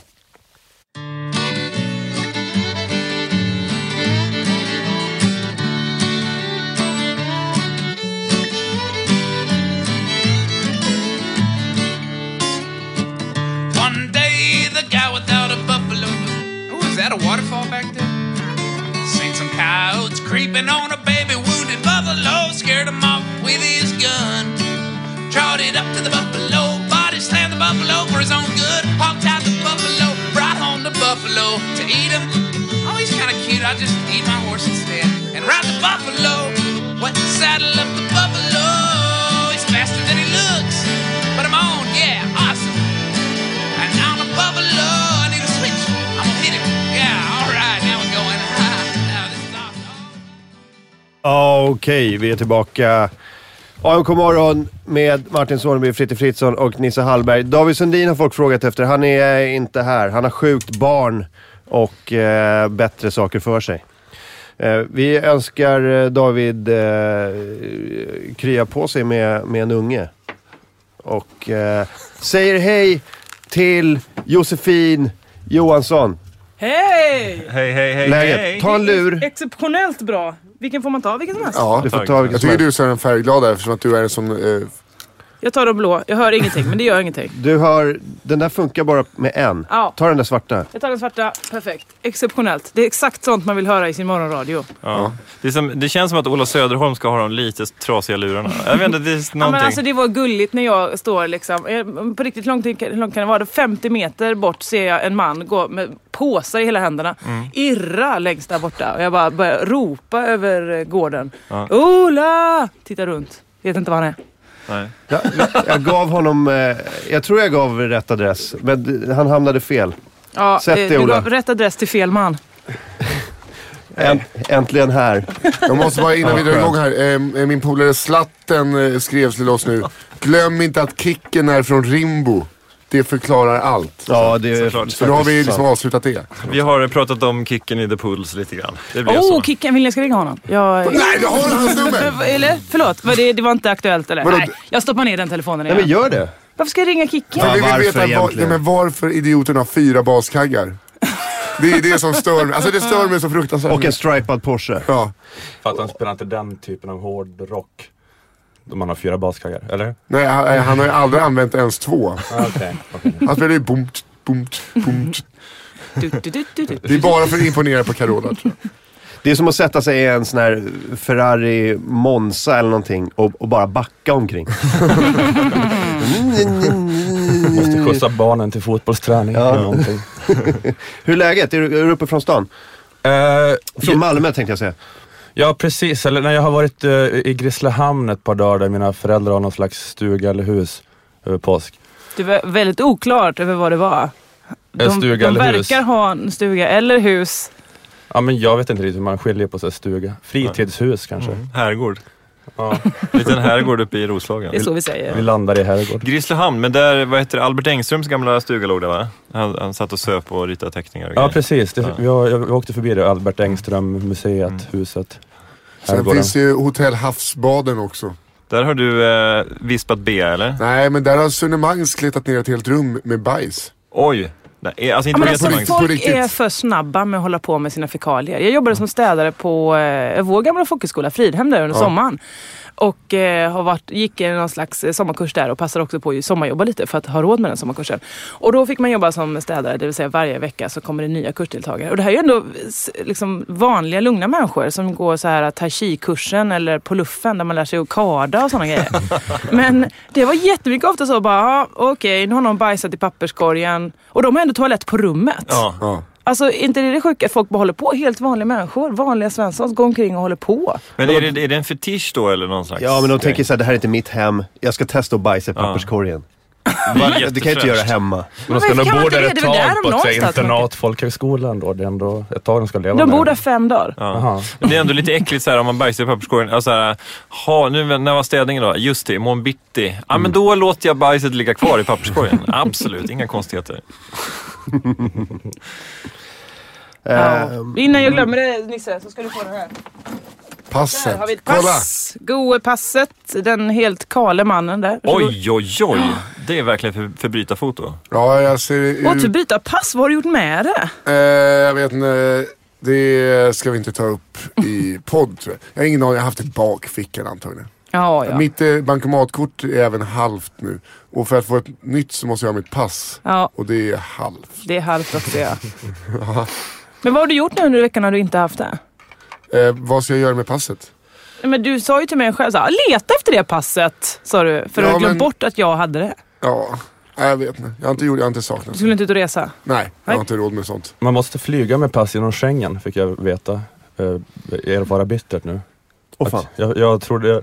Creeping on a baby wounded buffalo. Scared him off with his gun. Trotted up to the buffalo. Body slammed the buffalo for his own good. Honked out the buffalo. Brought home the buffalo to eat him. Oh, he's kind of cute. I'll just eat my horse instead. And ride the buffalo. What saddle up the buffalo? Awesome. Okej, vi är tillbaka. AMK morgon med Martin Soneby, Fritte Fritzson och Nisse Hallberg. David Sundin har folk frågat efter. Han är inte här. Han har sjukt barn och eh, bättre saker för sig. Eh, vi önskar eh, David eh, krya på sig med, med en unge. Och eh, säger hej till Josefin Johansson. Hej! Hej, hej, hej, Läget? hej. Ta en lur. Exceptionellt bra. Vilken får man ta? Vilken som helst? Ja, Du får ta vilken jag som tycker helst. du är den färgglada eftersom att du är en sån... Eh, Jag tar de blå. Jag hör ingenting, men det gör ingenting. Du har, den där funkar bara med en. Ja. Ta den där svarta. Jag tar den svarta. Perfekt. Exceptionellt. Det är exakt sånt man vill höra i sin morgonradio. Ja. Det, som, det känns som att Ola Söderholm ska ha de lite trasiga lurarna. Jag vet inte, det är Ja, någonting. men alltså, det var gulligt när jag står liksom, eh, på riktigt långt, långt kan det vara? 50 meter bort ser jag en man gå med påsar i hela händerna. Mm. Irra längst där borta. Och jag bara börjar ropa över eh, gården. Ja. Ola! Titta runt. Vet inte var han är. Nej. Jag, jag gav honom, eh, jag tror jag gav rätt adress, men han hamnade fel. Ja, Sätt eh, dig, du Ola. gav rätt adress till fel man. Änt, äntligen här. jag måste bara innan vi drar igång här. Eh, min polare Slatten eh, skrev till oss nu. Glöm inte att Kicken är från Rimbo. Det förklarar allt. Ja, det är Såklart. Så då har vi liksom avslutat det. Vi har pratat om kicken i The Pools lite grann. Det blir Åh, så. oh, Kicken, vill ni jag ska ringa honom? Jag... Nej, du har hans nummer! Eller? Förlåt, var det, det var inte aktuellt eller? Vadå? Nej, jag stoppar ner den telefonen Nej men igen. gör det. Varför ska jag ringa Kicken? För vi vill varför veta var, nej, men varför idioten har fyra baskaggar. Det är det som stör mig. Alltså det stör mig så fruktansvärt. Och en stripad Porsche. Ja. För att han spelar inte den typen av hårdrock. Då man har fyra baskaggar, eller? Nej, han, han har ju aldrig använt ens två. Ah. Han spelar ju du, du, du. Det är bara för att imponera på Carola tror jag. Det är som att sätta sig i en sån här Ferrari Monza eller någonting och, och bara backa omkring. Måste skjutsa barnen till fotbollsträning Ja. eller någonting. Hur är läget? Är du, är du uppe från stan? Eh, Från Malmö tänkte jag säga. Ja precis, eller när jag har varit eh, i Grisslehamn ett par dagar där mina föräldrar har någon slags stuga eller hus över påsk. Det var väldigt oklart över vad det var. En stuga de eller hus. verkar ha en stuga eller hus. Ja men jag vet inte riktigt hur man skiljer på sig stuga. Fritidshus kanske. Mm. Herrgård. Ja, Liten herrgård uppe i Roslagen. Det är så vi vi säger. landar i herrgård. Grisslehamn, men där, vad heter det, Albert Engströms gamla stuga låg där va? Han, han satt och söp och ritade teckningar och Ja grejer. precis, det, Ja. jag, jag åkte förbi det, Albert Engström museet, huset. Sen finns ju Hotell Havsbaden också. Där har du eh, vispat B eller? Nej, men där har Sunne Mangs kletat ner ett helt rum med bajs. Oj! Nej, alltså Ja, inte men alltså, på folk riktigt. är för snabba med att hålla på med sina fekalier. Jag jobbade som städare på eh, vår gamla folkhögskola, Fridhem, där under sommaren. Och eh, har varit, gick i någon slags eh, sommarkurs där och passade också på att sommarjobba lite för att ha råd med den sommarkursen. Och då fick man jobba som städare, det vill säga varje vecka så kommer det nya kursdeltagare. Och det här är ju ändå liksom, vanliga lugna människor som går så här tai chi-kursen eller på luffen där man lär sig att kada och sådana grejer. Men det var jättemycket ofta så bara, ja, okej, nu har någon bajsat i papperskorgen. Och de har ändå toalett på rummet. Ja. Ja. Alltså inte det det sjuka? Folk bara håller på. Helt vanliga människor, vanliga Svenssons, går omkring och håller på. Men är det, är det en fetisch då eller någon slags Ja men de tänker så här, det här är inte mitt hem. Jag ska testa att bajsa i papperskorgen. Det Va? Det kan jag inte jättefräscht. göra hemma. Men de ska nog bo inte där det? ett tag de på ett internat, folkhögskolan då. Det är ändå ett tag de ska leva De bor det. där fem dagar. Ja. Det är ändå lite äckligt så här, om man bajsar i papperskorgen. Alltså, här, ha, nu när var städningen då? Just det, imorgon bitti. Ja men då låter jag bajset ligga kvar i papperskorgen. Absolut, inga konstigheter. Ja. Ehm, Innan jag glömmer det Nisse så ska du få den här. Där Passet. har vi ett Kolla! pass. Goe passet. Den helt kale mannen där. Oj, oj, oj. Det är verkligen för, förbrytarfoto. Ja, jag ser ut... Åh, du byta pass. Vad har du gjort med det? Eh, jag vet inte. Det ska vi inte ta upp i podd tror jag. Jag har ingen aning, jag har haft det i bakfickan antagligen. Ja, ja. Mitt eh, bankomatkort är även halvt nu. Och för att få ett nytt så måste jag ha mitt pass. ja. Och det är halvt. Det är halvt också ja. Men vad har du gjort nu under veckan när du inte haft det? Eh, vad ska jag göra med passet? Nej, Men du sa ju till mig själv så här, leta efter det passet, sa du. För du Ja, har glömt men- bort att jag hade det. Ja, nej, jag vet inte. Jag har inte, gjort, jag har inte saknat Du skulle inte ut och resa. Nej, jag har inte råd med sånt. Man måste flyga med pass genom Schengen, fick jag veta. Uh, erfara bittert nu. Åh fan. Jag, jag trodde, jag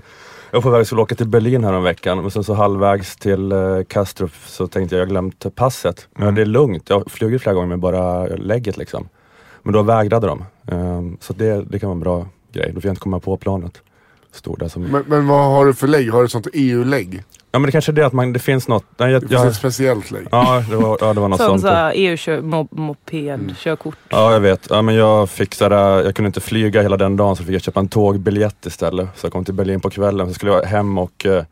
var på väg att åka till Berlin här om veckan men sen så halvvägs till uh, Kastrup så tänkte jag jag glömt passet. Men det är lugnt, jag har flugit flera gånger med bara lägget liksom. Men då vägrade de. Ehm, så det, det kan vara en bra grej, då får jag inte komma på planet. Stod där som... Men, men vad har du för lägg? Har du sånt EU-lägg? Ja men det kanske är det att man, det finns något. Nej, jag, Det finns jag, ett speciellt lägg. ja, det var, ja det var något Som sånt. så här EU-moped, körkort. Ja jag vet, ja, men jag fick sådär, jag kunde inte flyga hela den dagen så fick jag köpa en tågbiljett istället. Så jag kom till Berlin på kvällen, så skulle jag hem och eh,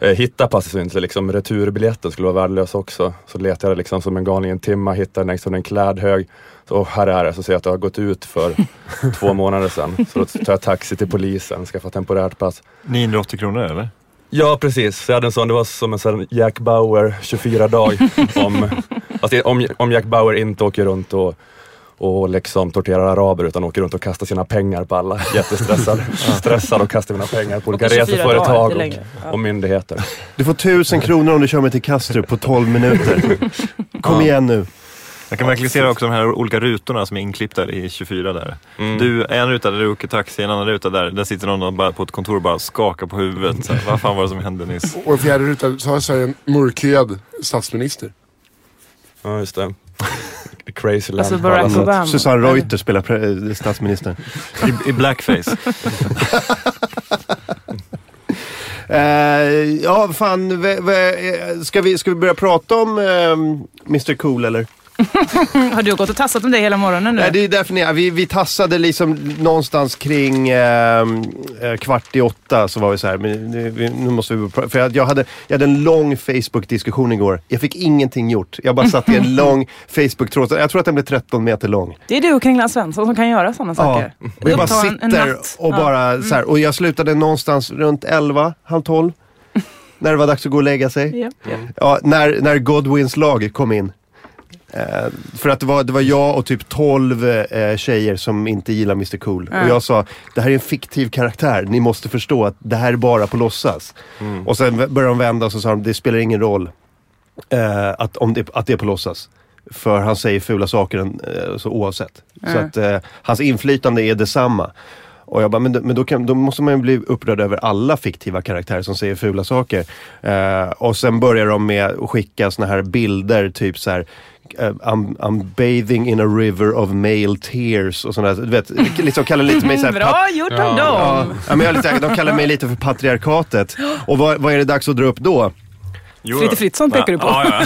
hitta passet inte liksom returbiljetten skulle vara värdelös också. Så letade jag liksom som en galning en timme, hittade längst under en klädhög. Så här är det, så ser jag att det har gått ut för två månader sedan. Så då tar jag taxi till polisen, skaffar temporärt pass. 980 kronor eller? Ja precis, så jag hade en sån, det var som en sån Jack Bauer 24-dag. om, alltså, om, om Jack Bauer inte åker runt och, och liksom torterar araber utan åker runt och kastar sina pengar på alla. Jättestressad. Stressad och kastar mina pengar på olika Och 24 dagar, reseföretag och. Ja. och myndigheter. Du får tusen kronor om du kör mig till Kastrup på 12 minuter. Kom igen nu. Jag kan verkligen se också de här olika rutorna som är inklippta i 24 där. Du, en ruta där du åker taxi, en annan ruta där, där sitter någon och bara på ett kontor och bara skakar på huvudet. Så här, vad fan var det som hände nyss? Och en fjärde ruta så har Sverige en mörkhyad statsminister. Ja just det. Crazy land Alltså på alla Barack. Obama. Susanne Reuter spelar eh, statsministern. I, i blackface. Eh, ja, fan. eh, ska, vi, ska vi börja prata om eh, Mr Cool eller? Har du gått och tassat om det hela morgonen nu? Nej, det är därför ni, vi, vi tassade liksom någonstans kring eh, eh, kvart i åtta så var vi så här, men nu, nu måste vi För jag, jag, hade, jag hade en lång Facebook-diskussion igår. Jag fick ingenting gjort. Jag bara satt i en lång Facebook-tråd. Jag tror att den blev 13 meter lång. Det är du och Kringlan Svensson som kan göra sådana saker. Och jag bara Uppta en- en sitter och Ja. bara så här, Och jag slutade någonstans runt 11, halv 12. när det var dags att gå och lägga sig. Japp, japp. Ja, när, när Godwins lag kom in. Eh, för att det var, det var jag och typ 12 eh, tjejer som inte gillar Mr Cool. Ja. Och jag sa, det här är en fiktiv karaktär. Ni måste förstå att det här är bara på låtsas. Och sen började de vända och så sa de, det spelar ingen roll eh, att, om det, att det är på låtsas. För han säger fula saker eh, så oavsett. Så Ja. att eh, hans inflytande är detsamma. Och jag bara, men, men då, kan, då måste man ju bli upprörd över alla fiktiva karaktärer som säger fula saker. Eh, och sen börjar de med att skicka såna här bilder, typ så här. eh, I'm, I'm bathing in a river of male tears och sådär. Du vet, liksom kallar lite mig så här, Bra gjort av Ja, dem! ja, men jag är lite, de kallar mig lite för patriarkatet. Och vad, vad är det dags att dra upp då? Fritte Fritzson tänker du på. Ja,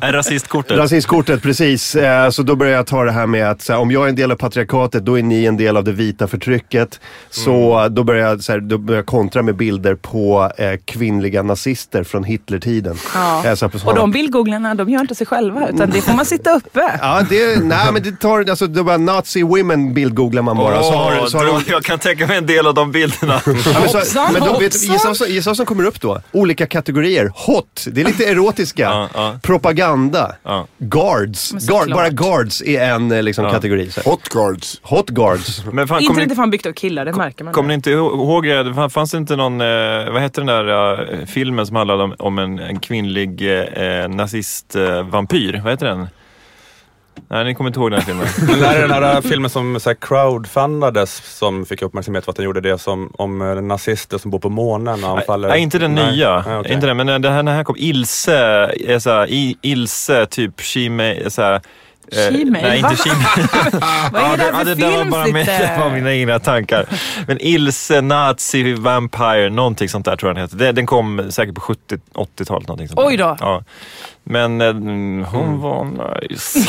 ja. Rasistkortet. Rasistkortet, precis. Eh, Så då börjar jag ta det här med att så här, om jag är en del av patriarkatet, då är ni en del av det vita förtrycket. Så då börjar jag, så här, då börjar jag kontra med bilder på eh, kvinnliga nazister från Hitlertiden. Ja. Eh, så här på Och de bildgooglarna, de gör inte sig själva utan det får man sitta uppe. Ja, det, nej men det tar, alltså det var nazi women bildgooglar man bara. så har, så har då, de, jag kan tänka mig en del av de bilderna. Ja, men, så, Hoppsan, men då, vet, hoppsan. gissa, vad som- gissa vad som kommer upp då? Olika kategorier. Hot, det är lite erotiska. Ja, ja. Propaganda. Ja. Guards. Guard, bara guards är en eh, liksom, kategori. Så. Hot guards. Hot guards. Men fan, Internet är ni, fan byggt av killar, det märker man. kommer ni inte ihåg, det? Fan, fanns det inte någon, eh, vad hette den där eh, filmen som handlade om, om en, en kvinnlig eh, nazist-vampyr? vad heter den? Nej, ni kommer inte ihåg den här filmen. Men är det den här filmen som så här, crowdfundades som fick uppmärksamhet för att den gjorde det som, om eh, nazister som bor på månen och anfaller? Nej, inte den Nej. nya. Nej, okej. Inte den, men den här, den här kom. Ilse, är så här, i, Ilse, typ She så här, eh, She-May, Nej, inte She Vad är det här för det där var film? bara med, det var mina egna tankar. Men Ilse, Nazi, Vampire, någonting sånt där tror jag den heter. Den, kom säkert på 70-80-talet. någonting sånt där. Oj då. Ja. Men eh, mm, hon var nice.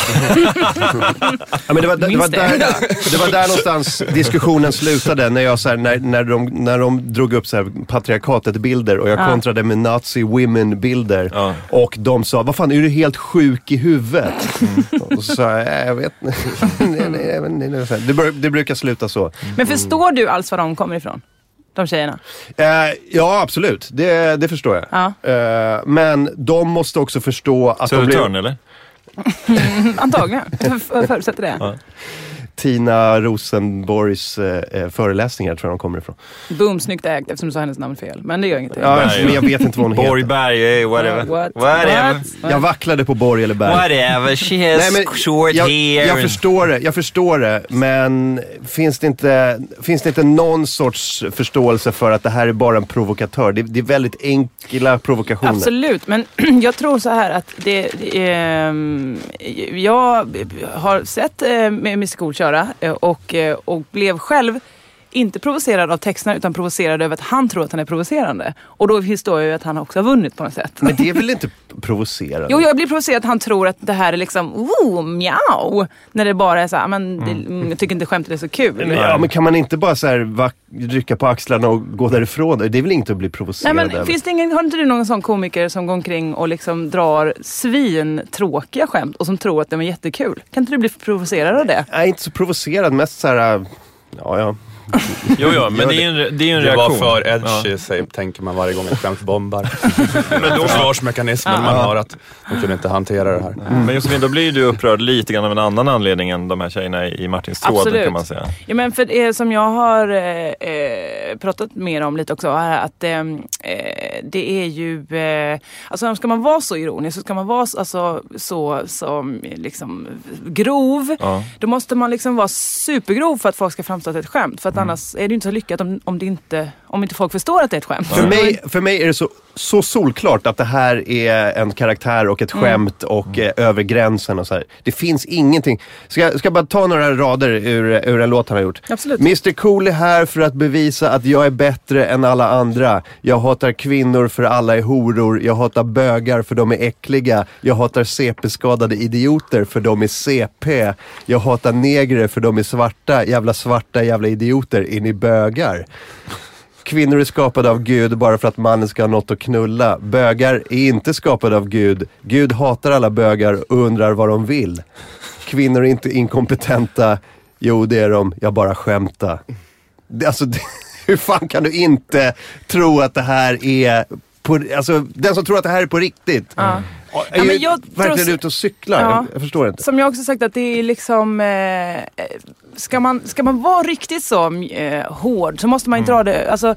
Ja, men det, var, det, där, det var där någonstans diskussionen slutade. När, jag, så här, när, när, de, när de drog upp så här, patriarkatet-bilder och jag Ja. kontrade med nazi women-bilder. Ja. Och de sa, vad fan är du helt sjuk i huvudet? Och så sa jag, "Nej, jag vet inte. Nej, nej, jag vet inte." Så här, det, det brukar sluta så. Men förstår du alls var de kommer ifrån? De tjejerna? Eh, ja, absolut. Det, det förstår jag. Ja. Eh, men de måste också förstå att de Södertörn blir... eller? Antagligen. Jag för- förutsätter det. Tina Rosenborgs eh, eh, föreläsningar tror jag de kommer ifrån. Boom, snyggt ägt eftersom du sa hennes namn fel. Men det gör ingenting. Ja, men jag vet inte vad hon heter. Borgberg, eh, whatever. What? Whatever. What? Jag vacklade på Borg eller Berg. Whatever, she has Nej, men short jag, hair. jag förstår det, jag förstår det. Men finns det, inte, finns det inte någon sorts förståelse för att det här är bara en provokatör? Det, det är väldigt enkla provokationer. Absolut, men jag tror så här att det, det ehm, jag har sett eh, Mr Cool göra eh, och, eh, och blev själv inte provocerad av texterna utan provocerad över att han tror att han är provocerande. Och då förstår jag ju att han också har vunnit på något sätt. Men det är väl inte provocerande? Jo, jag blir provocerad att han tror att det här är liksom oh, mjau. När det bara är så här, men det, mm, jag tycker inte skämtet är så kul. Men, ja, men kan man inte bara så här, rycka på axlarna och gå därifrån? Det är väl inte att bli Nej, provocerad men över? finns det ingen, har inte du någon sån komiker som går omkring och liksom drar svintråkiga skämt och som tror att de är jättekul? Kan inte du bli provocerad av det? Jag är inte så provocerad, mest så här... Ja, ja. Jo, ja, men det är en, det är en Det var reaktion. för edgy, säger, tänker man varje gång ett skämt bombar. Men då- Försvarsmekanismen man har att de kunde inte hantera det här. Men Josefin, då blir du upprörd lite grann av en annan anledning än de här tjejerna i Martins tråd Absolut. kan man säga. Ja, men för det som jag har eh, eh, pratat mer om lite också är att eh, eh, det är ju, eh, alltså ska man vara så ironisk så ska man vara så- alltså, så som liksom grov. Ja. Då måste man liksom vara supergrov för att folk ska framstå är ett skämt. För att annars är det inte så lyckat om, om, det inte, om inte folk förstår att det är ett skämt. För, mig, för mig är det så, så solklart att det här är en karaktär och ett skämt och eh, över gränsen och så här. Det finns ingenting. Ska jag ska jag bara ta några rader ur, ur en låt han har gjort? Absolut. Mr Cool är här för att bevisa att jag är bättre än alla andra. Jag hatar kvinnor för alla är horor. Jag hatar bögar för de är äckliga. Jag hatar CP-skadade idioter för de är CP. Jag hatar negrer för de är svarta. Jävla svarta jävla idioter. Är ni bögar? Kvinnor är skapade av Gud bara för att mannen ska ha något att knulla. Bögar är inte skapade av Gud. Gud hatar alla bögar och undrar vad de vill. Kvinnor är inte inkompetenta. Jo, det är de. Jag bara skämtar. Det, alltså, det, hur fan kan du inte tro att det här är... På, alltså, den som tror att det här är på riktigt. Ja. Är ju verkligen tror- ute och cyklar. Ja. Jag, förstår inte. Som jag också sagt att det är liksom... Eh, eh, ska, man, ska man vara riktigt så eh, hård så måste man inte dra det... Alltså,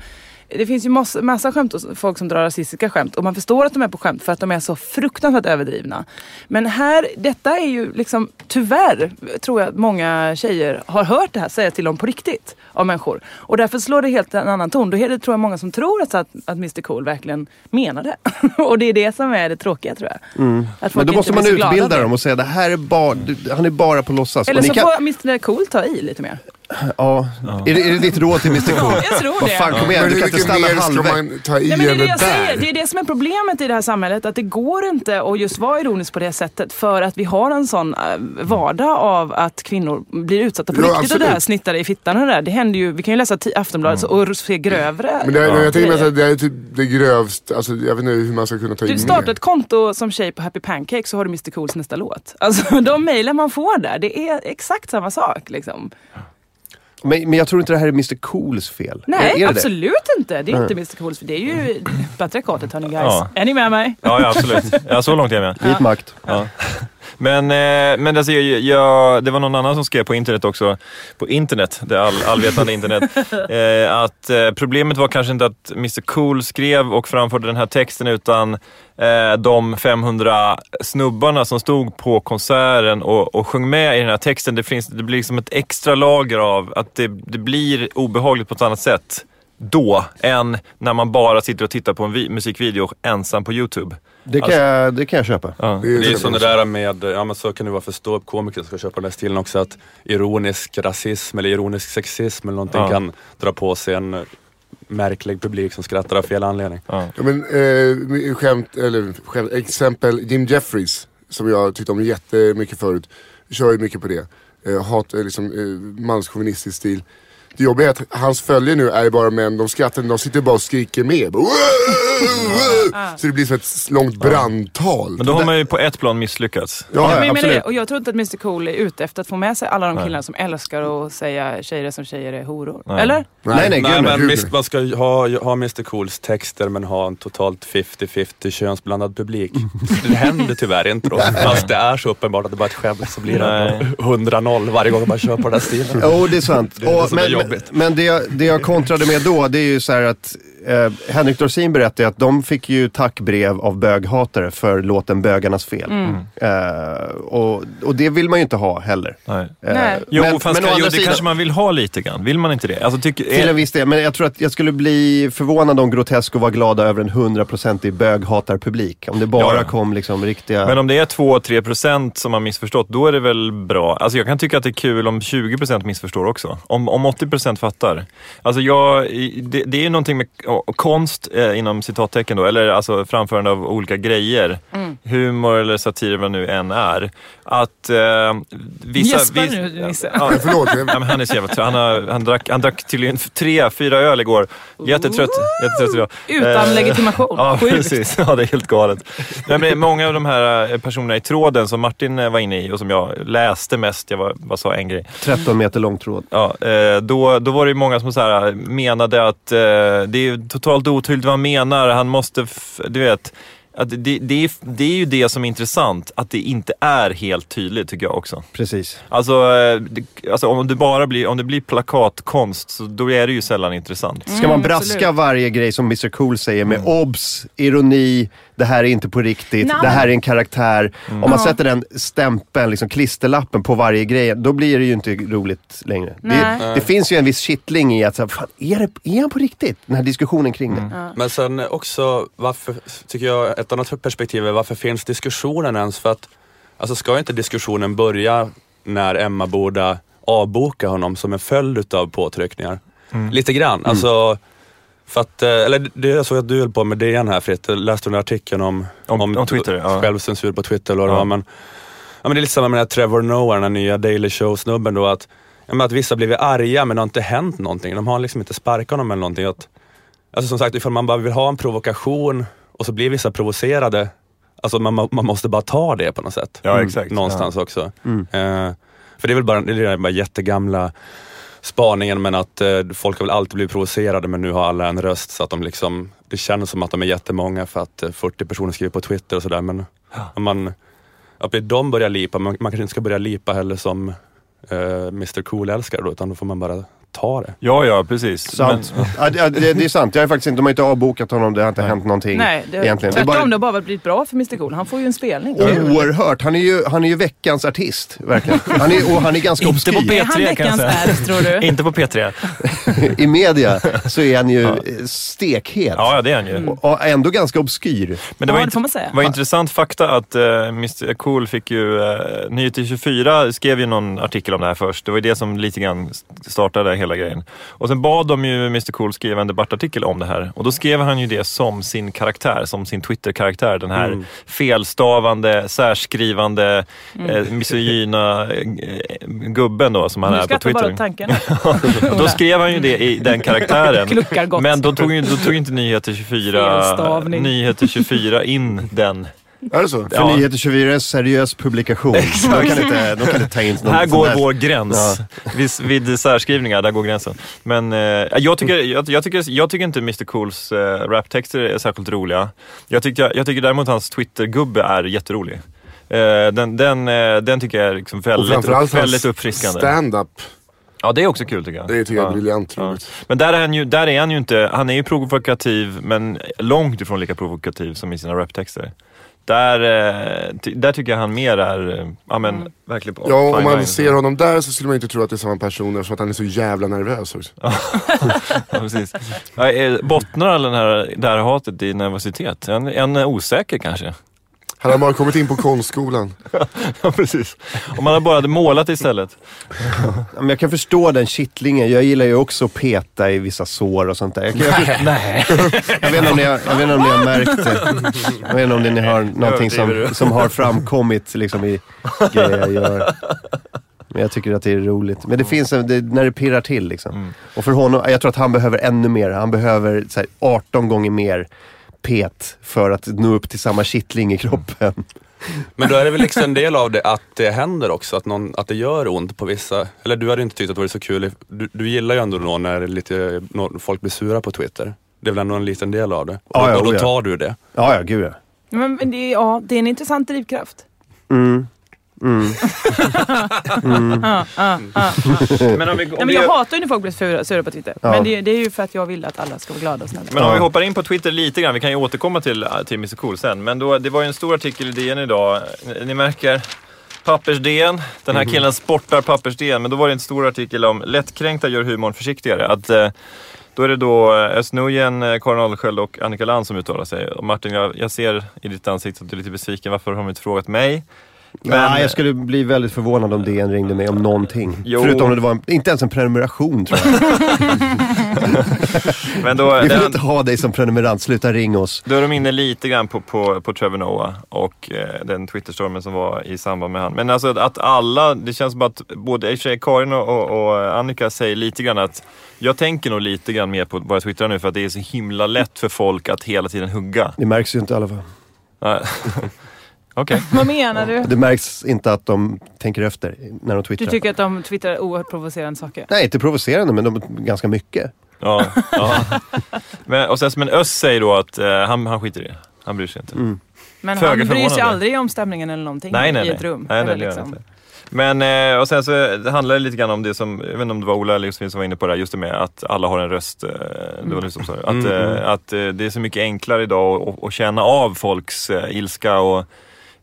det finns ju massa, massa skämt och folk som drar rasistiska skämt och man förstår att de är på skämt för att de är så fruktansvärt överdrivna. Men här, detta är ju liksom tyvärr tror jag att många tjejer har hört det här sägas till dem på riktigt av människor. Och därför slår det helt en annan ton. Då är det tror jag många som tror att, att, att Mr Cool verkligen menar det. och det är det som är det tråkiga tror jag. Att Men då måste man så utbilda dem och säga det här är bara, han är bara på låtsas. Eller Och ni så kan- får Mr Cool ta i lite mer. Ja. Är, det, är det ditt råd till Mr Cool? jag tror Vad det. fan, kom igen. Du kan inte stanna halvvägs. Nej, men det, är det, det jag säger. där? det är det som är problemet i det här samhället. Att det går inte att just vara ironisk på det sättet. För att vi har en sån äh, vardag av att kvinnor blir utsatta på Ja, riktigt. Och det här snittade i fittan och det där. Det händer ju, vi kan ju läsa Aftonbladet och se grövre Men det, är- jag tänker grejer. att det är typ det grövsta, alltså, jag vet inte hur man ska kunna ta i Du startar ett konto som tjej på Happy Pancake så har du Mr Cools nästa låt. Alltså de mejlen man får där, det är exakt samma sak. Liksom. Men, men jag tror inte det här är Mr Cools fel. Nej, är, är det det? absolut inte. Det är inte Mr Cools, för det är ju patriarkatet hörni guys. Ja. Är ni med mig? Ja, ja absolut. Ja, så långt är jag med. Vit makt. Ja. Men, eh, men alltså, jag, jag, det var någon annan som skrev på internet också, på internet, det all, allvetande internet, eh, att eh, problemet var kanske inte att Mr Cool skrev och framförde den här texten utan de 500 snubbarna som stod på konserten och, och sjöng med i den här texten. Det, finns, det blir liksom ett extra lager av att det, det blir obehagligt på ett annat sätt då än när man bara sitter och tittar på en vi- musikvideo ensam på YouTube. Det kan, jag, det kan jag köpa. Ja. Det är ju som det där med, ja men så kan det vara för ståuppkomiker som ska köpa den här stilen också, att ironisk rasism eller ironisk sexism eller någonting Ja. kan dra på sig en märklig publik som skrattar av fel anledning. Ja, men, eh, skämt, eller skämt, exempel Jim Jeffries som jag tyckte om jättemycket förut. Kör ju mycket på det. Eh, hat, eh, liksom, eh, manschauvinistisk stil. Det jobbiga är att hans följare nu är bara män, de skrattar, de sitter bara och skriker med. Så det blir som ett långt brandtal. Men då har man ju på ett plan misslyckats. Ja, Ja, men jag. Och jag tror inte att Mr Cool är ute efter att få med sig alla de killarna som älskar att säga tjejer som tjejer är horor. Nej. Eller? Nej, nej, Nej, men visst, man ska ha, ha Mr Cools texter men ha en totalt 50-50 könsblandad publik. Det händer tyvärr inte då. Fast det är så uppenbart att det bara är ett skämt så blir det Nej. 100-0 varje gång man kör på den här stilen. Jo, det är sant. Det är Och, som jobbigt. men, men det, jag, det jag kontrade med då, det är ju så här att eh, Henrik Dorsin berättade att de fick ju tackbrev av böghatare för låten Bögarnas fel. Eh, och, och det vill man ju inte ha heller. Nej. Eh, Nej. Jo, men- fast men kan, jo, det sidan- kanske man vill ha lite grann. Vill man inte det? Alltså, tycker, Till en viss del, men jag tror att jag skulle bli förvånad om Grotesco var glada över en 100% böghatarpublik. Om det bara Ja. kom liksom riktiga... Men om det är 2-3 procent som har missförstått, då är det väl bra. Alltså jag kan tycka att det är kul om 20 procent missförstår också. Om, om 80 procent fattar. Alltså jag, det, det är ju någonting med konst, eh, inom citattecken då, eller alltså framförande av olika grejer. Humor eller satir, vad nu än är. Att eh, vissa... Gäspar vis- nu, Nisse. Ja, Förlåt. Ja, han är så jävla trött. Han, har, han, drack, han drack tydligen tre, fyra öl igår. Jättetrött. Jättetrött idag. Utan Eh, legitimation. Ja, Sjukt. precis. Ja, det är helt galet. Nej, men många av de här eh, personerna i tråden som Martin eh, var inne i och som jag läste mest, jag var, bara sa en grej. 13 meter lång tråd. Ja, eh, då, då var det ju många som så här, menade att eh, det är totalt otydligt vad han menar. Han måste, du vet, att det, det, är, det är ju det som är intressant, att det inte är helt tydligt tycker jag också. Precis. Alltså, det, alltså om, det bara blir, om det blir plakatkonst, så då är det ju sällan intressant. Ska man braska absolut. varje grej som Mr Cool säger med obs, ironi, det här är inte på riktigt, Nej. det här är en karaktär. Om man sätter den stämpeln, liksom klisterlappen på varje grej, då blir det ju inte roligt längre. Det, det finns ju en viss kittling i att, så här, fan, är, det, är han på riktigt? Den här diskussionen kring det. Men sen också, varför, tycker jag, ett annat perspektiv är varför finns diskussionen ens? För att, alltså ska inte diskussionen börja när Emma borde avboka honom som en följd utav påtryckningar? Lite grann. Alltså, för att, eh, eller det jag såg att du höll på med DN här Fritt, Jag läste den här artikeln om, Om- om Twitter, ja. självcensur på Twitter eller Ja. Men, ja, men det är lite samma med den Trevor Noah, den här nya Daily Show-snubben då. Att, ja, men att vissa blivit arga men det har inte hänt någonting. De har liksom inte sparkat honom eller någonting. Att, Alltså som sagt, ifall man bara vill ha en provokation och så blir vissa provocerade, alltså man, man måste bara ta det på något sätt. Ja, exakt. Någonstans också. Eh, för det är väl bara, det är den bara jättegamla spaningen men att eh, folk har väl alltid blivit provocerade men nu har alla en röst så att de liksom, det känns som att de är jättemånga för att eh, 40 personer skriver på Twitter och sådär men om man, att de börjar lipa, man, man kanske inte ska börja lipa heller som eh, Mr Cool-älskare då utan då får man bara ta det. Ja, ja, precis. Sant. Men, Ja, det, det, det är sant. Jag har faktiskt inte, de har inte avbokat honom, det har inte hänt någonting. Nej, det, egentligen. Det är tvärtom. bara- Det har bara blivit bra för Mr Cool. Han får ju en spelning. Oerhört. Han är, ju, han är ju veckans artist, verkligen. Han är, och han är ganska inte på obskyr. Är han P3 kan jag säga. är, tror du? Inte på P3. I media så är han ju eh, stekhet. Ja, ja, det är han ju. Och och ändå ganska obskyr. Men det Ja, var, det får man säga. var intressant fakta att uh, Mr Cool fick ju, uh, Nyheter 24 skrev ju någon artikel om det här först. Det var ju det som lite grann startade hela grejen. Och sen bad de ju Mr Cool skriva en debattartikel om det här. Och då skrev han ju det som sin karaktär, som sin Twitter-karaktär. Den här Mm. felstavande, särskrivande, eh, misogyna eh, gubben då som han Nu är på Twitter. åt tanken. Då skrev han ju det i den karaktären. Kluckar gott. Men då tog, då tog inte Nyheter 24, Felstavning. Nyheter 24 in den. Är det så? För Ja. Nyheter 24 är en seriös publikation. De kan inte, de kan inte ta in någon Här går vår gräns. Vid, vid särskrivningar, där går gränsen. Men eh, jag, tycker, jag, jag, tycker, jag tycker inte Mr Cools eh, raptexter är särskilt roliga. Jag tycker, jag tycker däremot hans Twitter-gubbe är jätterolig. Eh, den, den, eh, den tycker jag är liksom Och väldigt, framförallt väldigt hans uppfriskande. stand-up. Ja, det är också kul tycker jag. Det tycker jag är ja. briljant Ja. roligt. Men där är, han ju, där är han ju inte, han är ju provokativ men långt ifrån lika provokativ som i sina raptexter. Där, eh, där tycker jag han mer är, eh, ja men verkligen på Ja, om man line. ser honom där så skulle man inte tro att det är samma person eftersom att han är så jävla nervös också. Ja, precis. Eh, bottnar all den här, det här hatet i nervositet? En, en osäker kanske? Han har bara kommit in på konstskolan. Ja, precis. Om man bara hade målat istället. Ja, men jag kan förstå den kittlingen. Jag gillar ju också att peta i vissa sår och sånt där. Jag, jag, Nej. jag, vet, inte om ni har, jag vet inte om ni har märkt det. Jag vet inte om ni har någonting som, som har framkommit liksom, i grejer jag gör. Men jag tycker att det är roligt. Men det finns en, det, när det pirrar till liksom. Mm. Och för honom, jag tror att han behöver ännu mer. Han behöver så här, 18 gånger mer pet för att nå upp till samma kittling i kroppen. Men då är det väl liksom en del av det att det händer också, att, någon, att det gör ont på vissa. Eller du hade inte tyckt att det var så kul. Du, du gillar ju ändå då när lite, när folk blir sura på Twitter. Det är väl ändå en liten del av det. Och, Ja, ja, och då oh ja. tar du det. Ja, ja, gud ja. Men, det, är- ja, det är en intressant drivkraft. Mm. Mm. Ja, ja, ja. Men om vi, om Nej, men vi, jag hatar ju när folk blir sura, sura på Twitter. Ja. Men det, det är ju för att jag vill att alla ska vara glada och snälla. men om Ja. vi hoppar in på Twitter lite grann, vi kan ju återkomma till, till Mr Cool sen. Men då, det var ju en stor artikel i DN idag. Ni- Ni märker, Pappers-DN. Den här killen sportar Pappers-DN. Men då var det en stor artikel om lättkränkta gör humorn försiktigare. Att, eh, då är det då eh, Özz Nujen, Karin Adelsköld och Annika Land som uttalar sig. Och Martin, jag, jag ser i ditt ansikte att du är lite besviken. Varför har de inte frågat mig? Nej, jag skulle bli väldigt förvånad om DN ringde mig om någonting. Jo. Förutom om det var en, inte ens en prenumeration tror jag. Men då, Vi vill den, inte ha dig som prenumerant, sluta ring oss. Då är de inne lite grann på, på, på Trevor Noah och eh, den Twitterstormen som var i samband med han. Men alltså att alla, det känns som att både Karin och, och, och Annika säger lite grann att jag tänker nog lite grann mer på vad jag twittrar nu för att det är så himla lätt för folk att hela tiden hugga. Det märks ju inte i alla fall. Okej. Vad menar du? Det märks inte att de tänker efter när de Du twittrar. tycker att de twittrar oerhört provocerande saker? Nej, inte provocerande men de, ganska mycket. Ja, ja. Men, och sen, men Öss säger då att eh, han, han skiter i det. Han bryr sig inte. Mm. Men Föga han bryr sig aldrig om stämningen eller någonting Nej, nej, i nej. ett rum. Nej, nej, eller liksom. inte. Men, eh, och sen så det handlar det lite grann om det som, jag vet inte om det var Ola eller Josefin som var inne på det här, just det med att alla har en röst. eh, Det var du som sa det. Att, Mm, mm. eh, att eh, det är så mycket enklare idag att- att känna av folks ilska och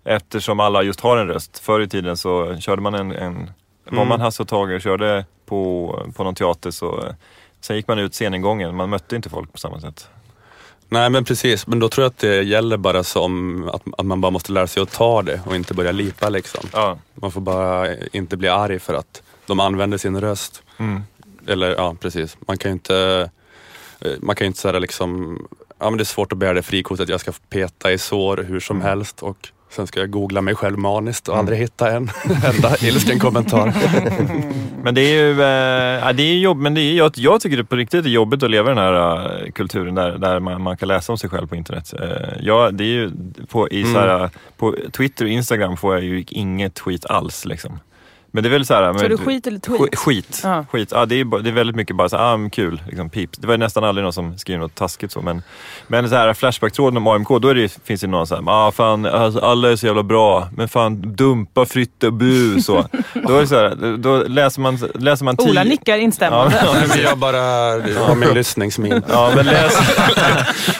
eftersom alla just har en röst. Förr i tiden så körde man en, en var Mm. man Hasse och Tage och körde på, på någon teater så Sen gick man ut sceningången, man mötte inte folk på samma sätt. Nej men precis, men då tror jag att det gäller bara som att, att man bara måste lära sig att ta det och inte börja lipa liksom. Ja. Man får bara inte bli arg för att de använder sin röst. Mm. Eller ja, precis. Man kan ju inte, eh, man kan ju inte säga liksom, ja men det är svårt att bära det frikortet, jag ska peta i sår hur som helst och sen ska jag googla mig själv maniskt och aldrig hitta en enda ilsken kommentar. Men det är ju, ja, det är jobb, men det är, jag, jag tycker det på riktigt är jobbigt att leva i den här eh, kulturen där, där man, man kan läsa om sig själv på internet. Eh, ja, det är ju på, i, så här, på Twitter och Instagram får jag ju inget skit alls. Liksom. Men det är väl så här... Så men, du skit eller tweet? Skit. skit. Ja. skit. Ja, det, är, det är väldigt mycket bara så här, ah, kul, liksom, pips. Det var nästan aldrig någon som skrev något taskigt så. Men, men så här Flashback-tråden om AMK, då är det, finns det någon så här, ah, fan, alltså, alla är så jävla bra, men fan dumpa, flytta, bu, så. då är det så här, då läser man, läser man Ola nickar instämmande. Ja, men jag bara har min lyssningsmin. Ja, men läs...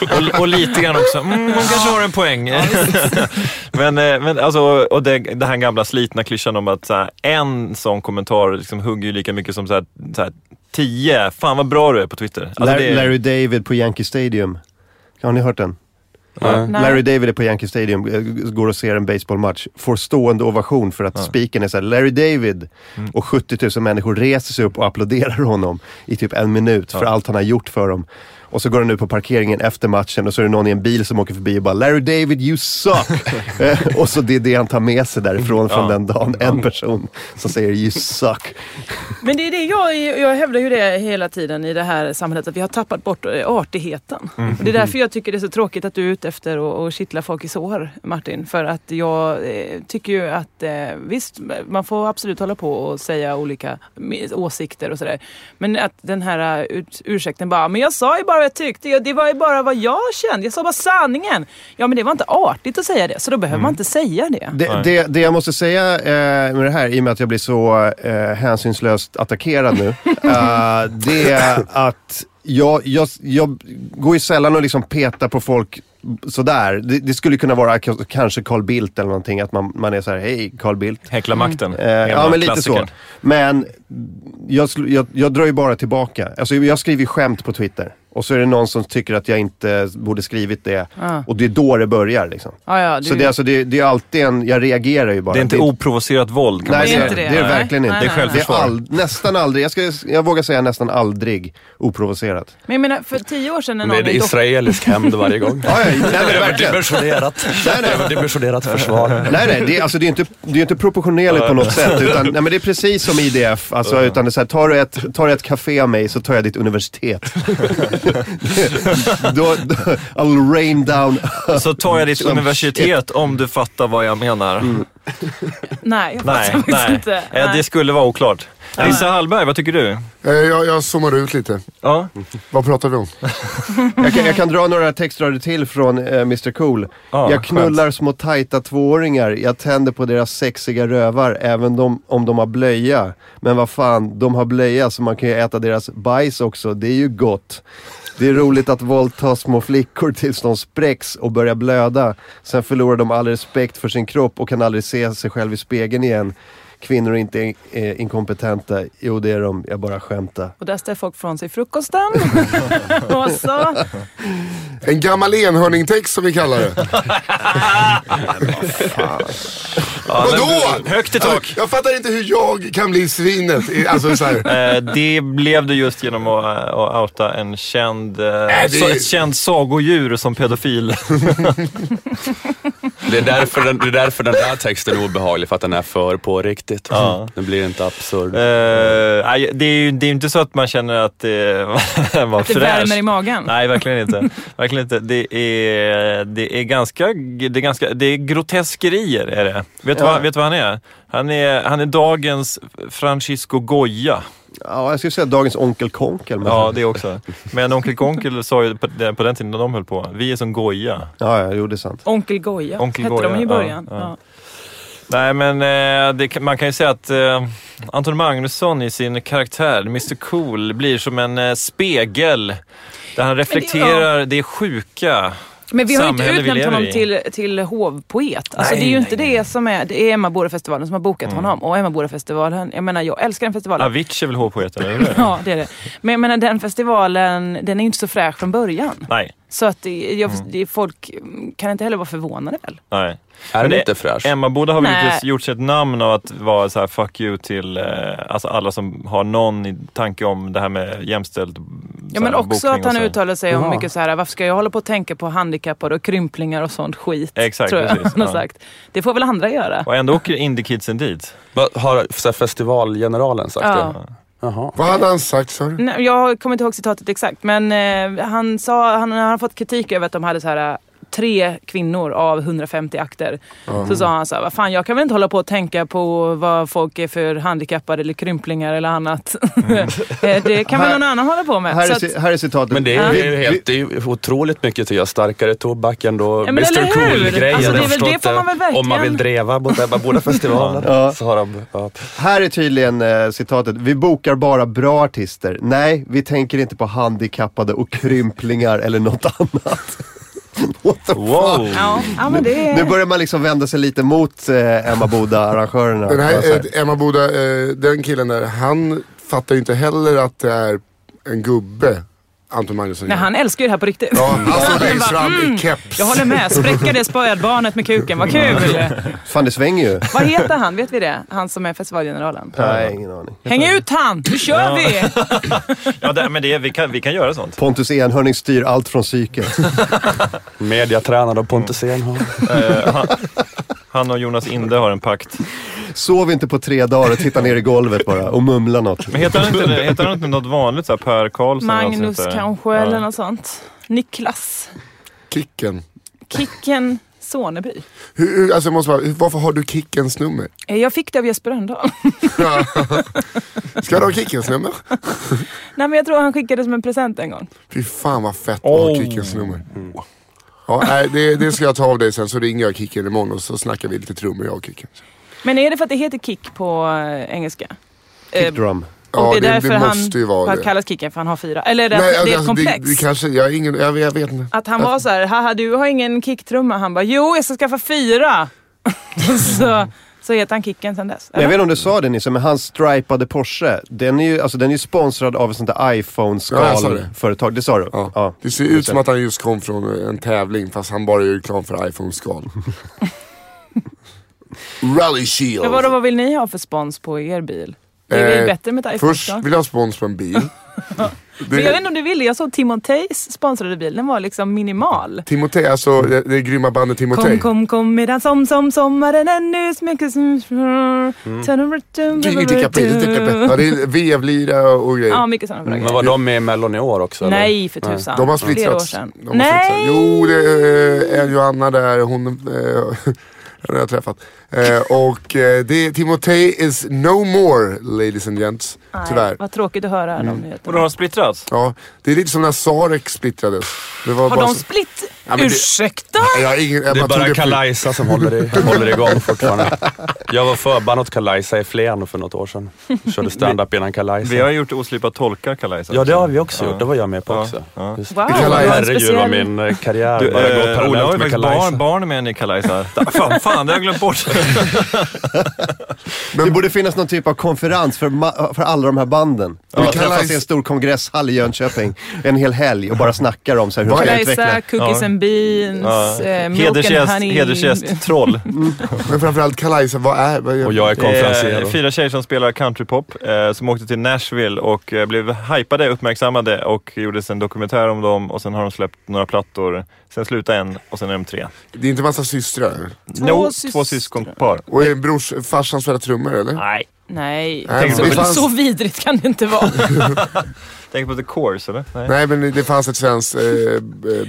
och, och lite grann också, mm, hon kanske har en poäng. men eh, men alltså, och det, det här gamla slitna klyschan om att så här, en sån kommentar liksom hugger ju lika mycket som så här, så här, tio, fan vad bra du är på Twitter. Alltså, Larry, det är- Larry David på Yankee Stadium. Har ni hört den? Nej. Nej. Larry David är på Yankee Stadium, eh, går och ser en baseballmatch, får stående ovation för att spiken är såhär, Larry David. Mm. Och 70 000 människor reser sig upp och applåderar honom i typ en minut för allt han har gjort för dem. Och så går han ut på parkeringen efter matchen och så är det någon i en bil som åker förbi och bara “Larry David, you suck!” Eh, Och så det är det han tar med sig därifrån från Ja. den dagen. En person som säger “you suck”. Men det är det jag, jag hävdar ju det hela tiden i det här samhället att vi har tappat bort eh, artigheten. Mm. Och det är därför jag tycker det är så tråkigt att du ute efter att att kittla folk i sår, Martin. För att jag eh, tycker ju att eh, visst, man får absolut hålla på och säga olika åsikter och sådär. Men att den här ut, ursäkten bara, men jag sa ju bara vad jag tyckte. Det var ju bara vad jag kände. Jag sa bara sanningen. Ja, men det var inte artigt att säga det, så då behöver man inte säga det. Det, det, det jag måste säga eh, med det här, i och med att jag blir så eh, hänsynslöst attackerad nu. eh, det är att jag, jag, jag går ju sällan och liksom petar på folk sådär. Det, det skulle kunna vara kanske Carl Bildt eller någonting. Att man, man är så här, hej Carl Bildt. Häckla makten. Eh, ja, men lite klassikern. så. Men jag, jag, jag drar ju bara tillbaka. Alltså, jag skriver skämt på Twitter. Och så är det någon som tycker att jag inte borde skrivit det. Ja. Och det är då det börjar liksom. Ja, ja, Så det, är alltså, det, det är alltid en, jag reagerar ju bara. Det är inte oprovocerat våld kan man Nej, Det är det, säga. inte det, det. det är det Nej. verkligen inte. Nej, Det är nej. Det är självförsvar. all, nästan aldrig, jag, ska, jag vågar säga nästan aldrig oprovocerat. Men jag menar, för tio år sedan när Det är någon... det i dock- israelisk hämnd varje gång. Ja, ja, nej, men. Överdimensionerat. Överdimensionerat försvar. Nej, nej, det är, alltså, det är inte, det är inte proportionerligt på något sätt. Utan, nej, men det är precis som IDF. Alltså, utan det är så här, tar, du ett, tar du ett café av mig så tar jag ditt universitet. då, då, I'll rain down. Så tar jag ditt universitet om du fattar vad jag menar. Nej, jag fattar Nej, faktiskt nej. inte. Eh, Nej. Det skulle vara oklart. Nisse Hallberg, vad tycker du? Eh, jag, jag zoomar ut lite. Ja. Vad pratar vi om? Jag kan, jag kan dra några textrader till från eh, Mr Cool. Ja, jag knullar små tajta tvååringar. Jag tänder på deras sexiga rövar även de, om de har blöja. Men vad fan, de har blöja så man kan ju äta deras bajs också. Det är ju gott. Det är roligt att våldta små flickor tills de spräcks och börjar blöda. Sen förlorar de all respekt för sin kropp och kan aldrig se sig själv i spegeln igen. Kvinnor är inte eh, inkompetenta. Jo det är de, jag bara skämtar. Och där ställer folk från sig frukosten. och så... En gammal enhörningtext som vi kallar det. Vadå? Högt i tak. Jag fattar inte hur jag kan bli svinet. Alltså så här. Eh, det blev du just genom att, eh, att outa en känd, det- så, ett känt sagodjur som pedofil. Det är, därför den, det är därför den där texten är obehaglig, för att den är för på riktigt. Ja. Den blir inte absurd. Nej, det är ju det är inte så att man känner att det var Att det fräscht. värmer i magen. Nej, verkligen inte. verkligen inte. Det är, det är ganska, det är ganska, det är groteskerier är det. Vet du Ja. vad, vet du vad han är? Han är, han är dagens Francisco Goya. Ja, jag skulle säga dagens Onkel Konkel. Men... Ja, det också. Men Onkel Konkel sa ju på den, på den tiden när de höll på, vi är som Goya. Ja, ja, jo det är sant. Onkel Goja Onkel hette Goya, de i ja, början. ja. Ja. Nej men eh, det, man kan ju säga att eh, Anton Magnusson i sin karaktär, Mr Cool, blir som en eh, spegel. Där han reflekterar det sjuka Men vi har ju inte utnämnt honom i. till, till hovpoet. Alltså, Nej, det är ju nej, inte det som är, det är Emma Bodafestivalen som har bokat honom. Och Emma Bodafestivalen, jag menar jag älskar den festivalen. Avicii är väl hovpoeten, eller hur? Ja, det är det. Men jag menar den festivalen, den är ju inte så fräsch från början. Nej, Så att det, jag, det, folk kan inte heller vara förvånade väl? nej. Är den det- inte fräsch? Emma borde ha Nej. gjort, gjort sig ett namn av att vara så här fuck you till eh, alltså alla som har någon i tanke om det här med jämställd Ja, men här, också att han uttalar sig om Ja. mycket så här, varför ska jag hålla på och tänka på handikappade och krymplingar och sånt skit? Exakt, tror jag precis, han har ja. sagt. Det får väl andra göra. Och ändå åker indie-kidsen dit. Har så här, festivalgeneralen sagt Ja. det? Jaha. Vad hade han sagt sa du? Nej, Jag kommer inte ihåg citatet exakt, men eh, han sa, han har fått kritik över att de hade så här tre kvinnor av 150 akter. Så sa han så här, vad fan jag kan väl inte hålla på och tänka på vad folk är för handikappade eller krymplingar eller annat. Eh, det kan väl någon annan hålla på med. Här är, att, här är citatet. Men det är, Vi- det är ju helt, det är ju otroligt mycket till att göra starkare tobak än då Ja, men Mr eller hur? Cool-grejen. Alltså, det är Jag väl- förstår det får man väl verkligen- Om man vill dreva båda, båda festivalerna Ja. så har de... Ja. Här är tydligen eh, citatet. Vi bokar bara bra artister. Nej, vi tänker inte på handikappade och krymplingar eller något annat. What the Wow! fuck? ja, ja, men det Nu börjar man liksom vända sig lite mot eh, Emma Boda-arrangörerna. Den här eh, Emma Boda, eh, den killen där, han fattar ju inte heller att det är en gubbe, Anton Magnusson. Nej, han älskar ju det här på riktigt. Ja, Han längst fram mm, i keps. Jag håller med, spräcka det spädbarnet med kuken, vad kul! Fan, det svänger ju. Vad heter han, vet vi det? Han som är festivalgeneralen. Nej, ingen aning. Häng ut han, nu kör vi! Ja, det, men det, vi, kan, vi kan göra sånt. Pontus Enhörning styr allt från psyket. Mediatränad av Pontus Enholm. Eh, han, han och Jonas Inde har en pakt. Sov inte på tre dagar och titta ner i golvet bara och mumla något. Men heter han inte, heter han inte något vanligt? Så här Per Karlsson något Magnus sånt där? kanske, Ja. eller något sånt. Niklas. Kicken. Kicken Soneby. Hur, hur- alltså jag måste bara, varför har du Kickens nummer? Eh, Jag fick det av Jesper Rönndahl. Ska du ha Kickens nummer? Nej men jag tror han skickade som en present en gång. Fy fan vad fett att ha Kickens nummer. Ja, nej, det, det ska jag ta av dig sen så ringer jag Kicken imorgon och så snackar vi lite trummor jag och Kicken. Men är det för att det heter kick på eh, engelska? Eh, Kick drum. och Ja, det är det- därför det han måste ju vara har det. kallats kicken för han har fyra? Eller är det, Nej, det är ett alltså, komplex? Det, det kanske, jag, ingen, jag, jag vet inte. Att han var så här, haha du har ingen kicktrumma. Han bara, jo jag ska skaffa fyra. så, så heter han Kicken sen dess. Men jag eller? vet inte om du sa det Nisse, men hans stripade Porsche, den är ju, alltså, den är ju sponsrad av ett sånt där Ja, jag sa det. iPhone-skalföretag. det sa du? Ja. Det ser ut som att han just kom från en tävling fast han bara gör reklam för iPhone-skal. Rally Shield. Men vadå, vad vill ni ha för spons på er bil? Det är väl Eh, bättre med ett iPhone Först vill jag ha spons på en bil. Men jag vet inte om du ville, jag såg Timoteys sponsrade bil, den var liksom minimal. Timotej, alltså det, det grymma bandet Timotej. Kom, kom, kom medan som, som sommaren ännu smycker som... Mm. Ja, det är vevlira och grejer. Ja, mycket sådana Men var de med i Mellon i år också? eller? Nej, för tusan. De har Flera år splittrats. sedan. De har Nej! splittrats. Jo, det är Johanna där, hon eh, den har jag träffat. Eh, och eh, det är Timotej is no more ladies and gents. Nej, Tyvärr. Vad tråkigt att höra de Och nyheterna. de har splittrats? Ja, det är lite som när Sarek splittrades. Det var Har bara de så- splitt? Ja, men det- Ursäkta? Jag har ingen, jag Det är bara tog Kalaisa som håller, i, håller igång fortfarande. Jag var förband åt Kalaisa i Flen för något år sedan. Körde stand-up innan Kalaisa. Vi har gjort Oslipat tolkar Kalaisa. Ja det har vi också Ja. gjort, det var jag med på Ja, också. ja. Just. Wow, Herregud vad min eh, karriär Du, bara går eh, parallellt Ola har ju med Kalaisa. barn, barn med i Kalaisa. Fan, fan, det har jag glömt bort. Det borde finnas någon typ av konferens för, för alla de här banden. De Ja. träffas i en stor kongresshall i Jönköping en hel helg och bara snackar om så här, hur de ska utveckla. cookies Ja. and beans, Ja. eh, Hedersgäst, hedersgäst, troll. Men framförallt Kalaisa, vad är... Vad Och jag är är konferencier. fyra tjejer som spelar countrypop eh, som åkte till Nashville och eh, blev hypade, uppmärksammade och gjordes en dokumentär om dem och sen har de släppt några plattor. Sen slutade en och sen är de tre. Det är inte massa systrar? Två no, systrar. två syskonpar. Och är brors, farsan spelar trummor eller? Nej, Nej, Nej, så, så vidrigt kan det inte vara. tänk på The Course eller? Nej. Nej men det fanns ett svenskt eh,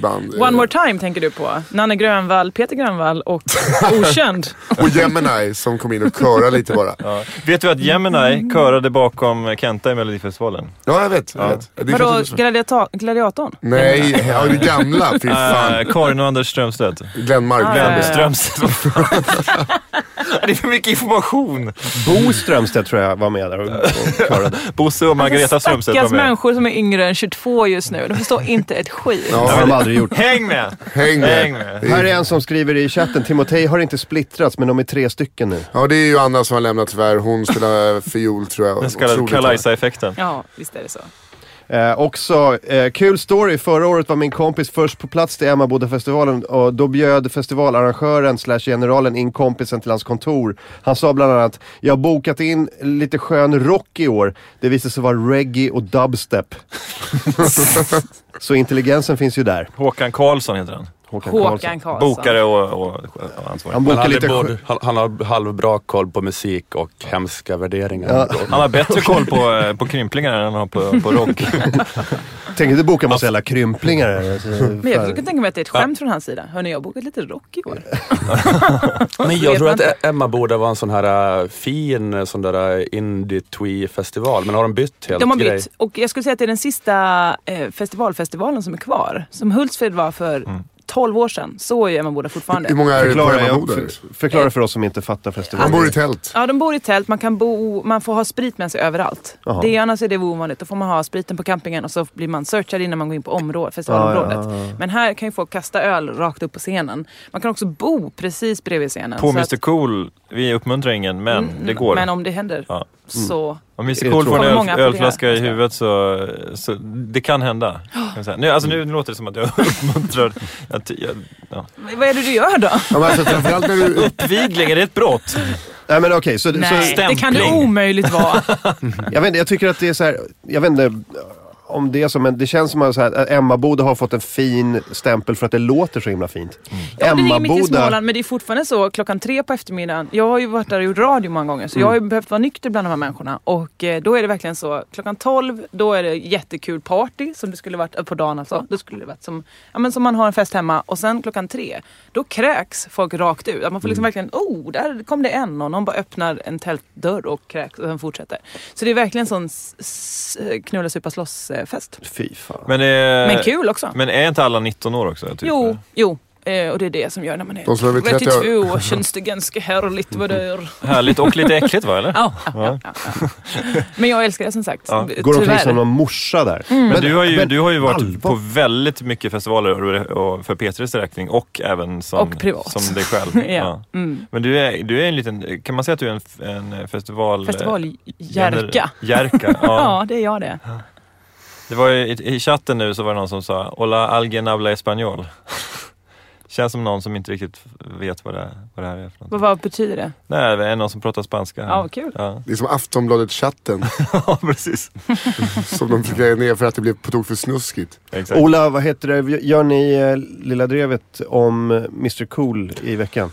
band. One more time tänker du på. Nanne Grönvall, Peter Grönvall och Okänd. Och Gemini som kom in och körade lite bara. Ja. Vet du att Gemini körade bakom Kenta i Melodifestivalen? Ja jag vet. Jag Ja. vet. Det Vadå, gladiata- gladiatorn? Nej, ja, det gamla. Fy fan. Äh, Karin och Anders Strömstedt. Glenmark. Ah, Glenn ja, ja. Strömstedt. det är för mycket information. Bo Strömstedt tror jag var med där och, och körade. Bosse och Margareta Strömstedt var med. människor som är yngre än 22 just nu. De förstår inte ett skit. Det har de aldrig gjort. Häng med! Häng med. Häng med. Här är en som skriver i chatten, Timotej har inte splittrats men de är tre stycken nu. Ja det är ju Anna som har lämnat tyvärr. Hon spelar fiol tror jag. Den så kallade. Kalaisa-effekten. Ja, visst är det så. Eh, också, eh, kul story. Förra året var min kompis först på plats till Emmaboda-festivalen och då bjöd festivalarrangören slash generalen in kompisen till hans kontor. Han sa bland annat, jag har bokat in lite skön rock i år. Det visade sig vara reggae och dubstep. Så intelligensen finns ju där. Håkan Karlsson heter han. Håkan Håkan Karlsson. Karlsson. Bokare och, och, och ansvarig. Han Han, bokar hade lite... både, han, han har halvbra koll på musik och hemska värderingar. Ja. Han har bättre koll på, eh, på krymplingar än han har på, på rock. Tänk inte boka massa jävla krymplingar. Alltså, Men jag skulle tänka mig att det är ett skämt från hans sida. Hörni, jag har bokat lite rock i år. Men jag tror att. Emma borde vara en sån här äh, fin äh, sån där äh, indie twee festival Men har de bytt helt De har grej? bytt. Och jag skulle säga att det är den sista eh, festivalfestivalen som är kvar. Som Hultsfred var för Mm. 12 år sedan. Så är Emmaboda fortfarande. Hur många är det Förklara, jag, för, förklara för oss som inte fattar festivalen. bor i tält. Ja, de bor i tält. Man, kan bo, man får ha sprit med sig överallt. Jaha. Det, är- annars är det ovanligt. Då får man ha spriten på campingen och så blir man searchad innan man går in på området, festivalområdet. Ja, ja, ja. Men här kan ju folk kasta öl rakt upp på scenen. Man kan också bo precis bredvid scenen. På Så Mr att- Cool, vi uppmuntrar ingen, men Mm, det går. Men om det händer Ja. så... Om Mr Cool får en öl, ölflaska i huvudet så, så det kan hända. Kan säga. Nu, alltså, nu, nu låter det som att jag uppmuntrar. Ty- jag, ja. Vad är det du gör då? Ja, men alltså, framförallt när du... Uppvigling, är det ett brott? Nej men okej, så, så, det kan det omöjligt vara. jag, vet, jag tycker att det är så här, jag vet inte, om det är så, men det känns som att, Emmaboda har fått en fin stämpel för att det låter så himla fint. Ja, det ligger mitt i Emmaboda, Småland men det är fortfarande så klockan tre på eftermiddagen. Jag har ju varit där och gjort radio många gånger så jag har ju behövt vara nykter bland de här människorna. Och eh, då är det verkligen så, klockan 12 då är det jättekul party som det skulle varit eh, på dagen alltså. Då skulle det varit som, ja, men som man har en fest hemma och sen klockan tre då kräks folk rakt ut. Att Man får liksom verkligen, oh där kom det en och någon bara öppnar en tältdörr och kräks och sen fortsätter. Så det är verkligen sån knulla supa slåss eh, fest. Fy fan. Men, eh, Men kul också. Men är inte alla 19 år också? Typ? Jo, jo. Eh, och det är det som gör när man är De som är över 30 32 känns det ganska härligt vad det är. Härligt och lite äckligt va, eller? Ja, ja, ja, ja. Men jag älskar det som sagt. Ja. Går omkring som någon morsa där. Men du har ju, men du har ju varit allvar. på väldigt mycket festivaler och- för P3s räkning och även som, Och privat. som dig själv. Ja. Mm. Men du är, du är en liten, kan man säga att du är en, en festival... Festivaljärka. Järka, ja. Ja, det är jag det. Det var ju, i, I chatten nu så var det någon som sa Hola alguien habla español. Känns som någon som inte riktigt vet vad det, vad det här är för något. Vad, vad betyder det? Nej, det är någon som pratar spanska. Ja, kul. Ja, Det är som Aftonbladet-chatten ja precis. som de fick ner för att det blev på tok för snuskigt. Exakt. Ola, vad heter det? Gör ni eh, Lilla Drevet om eh, Mr Cool i veckan?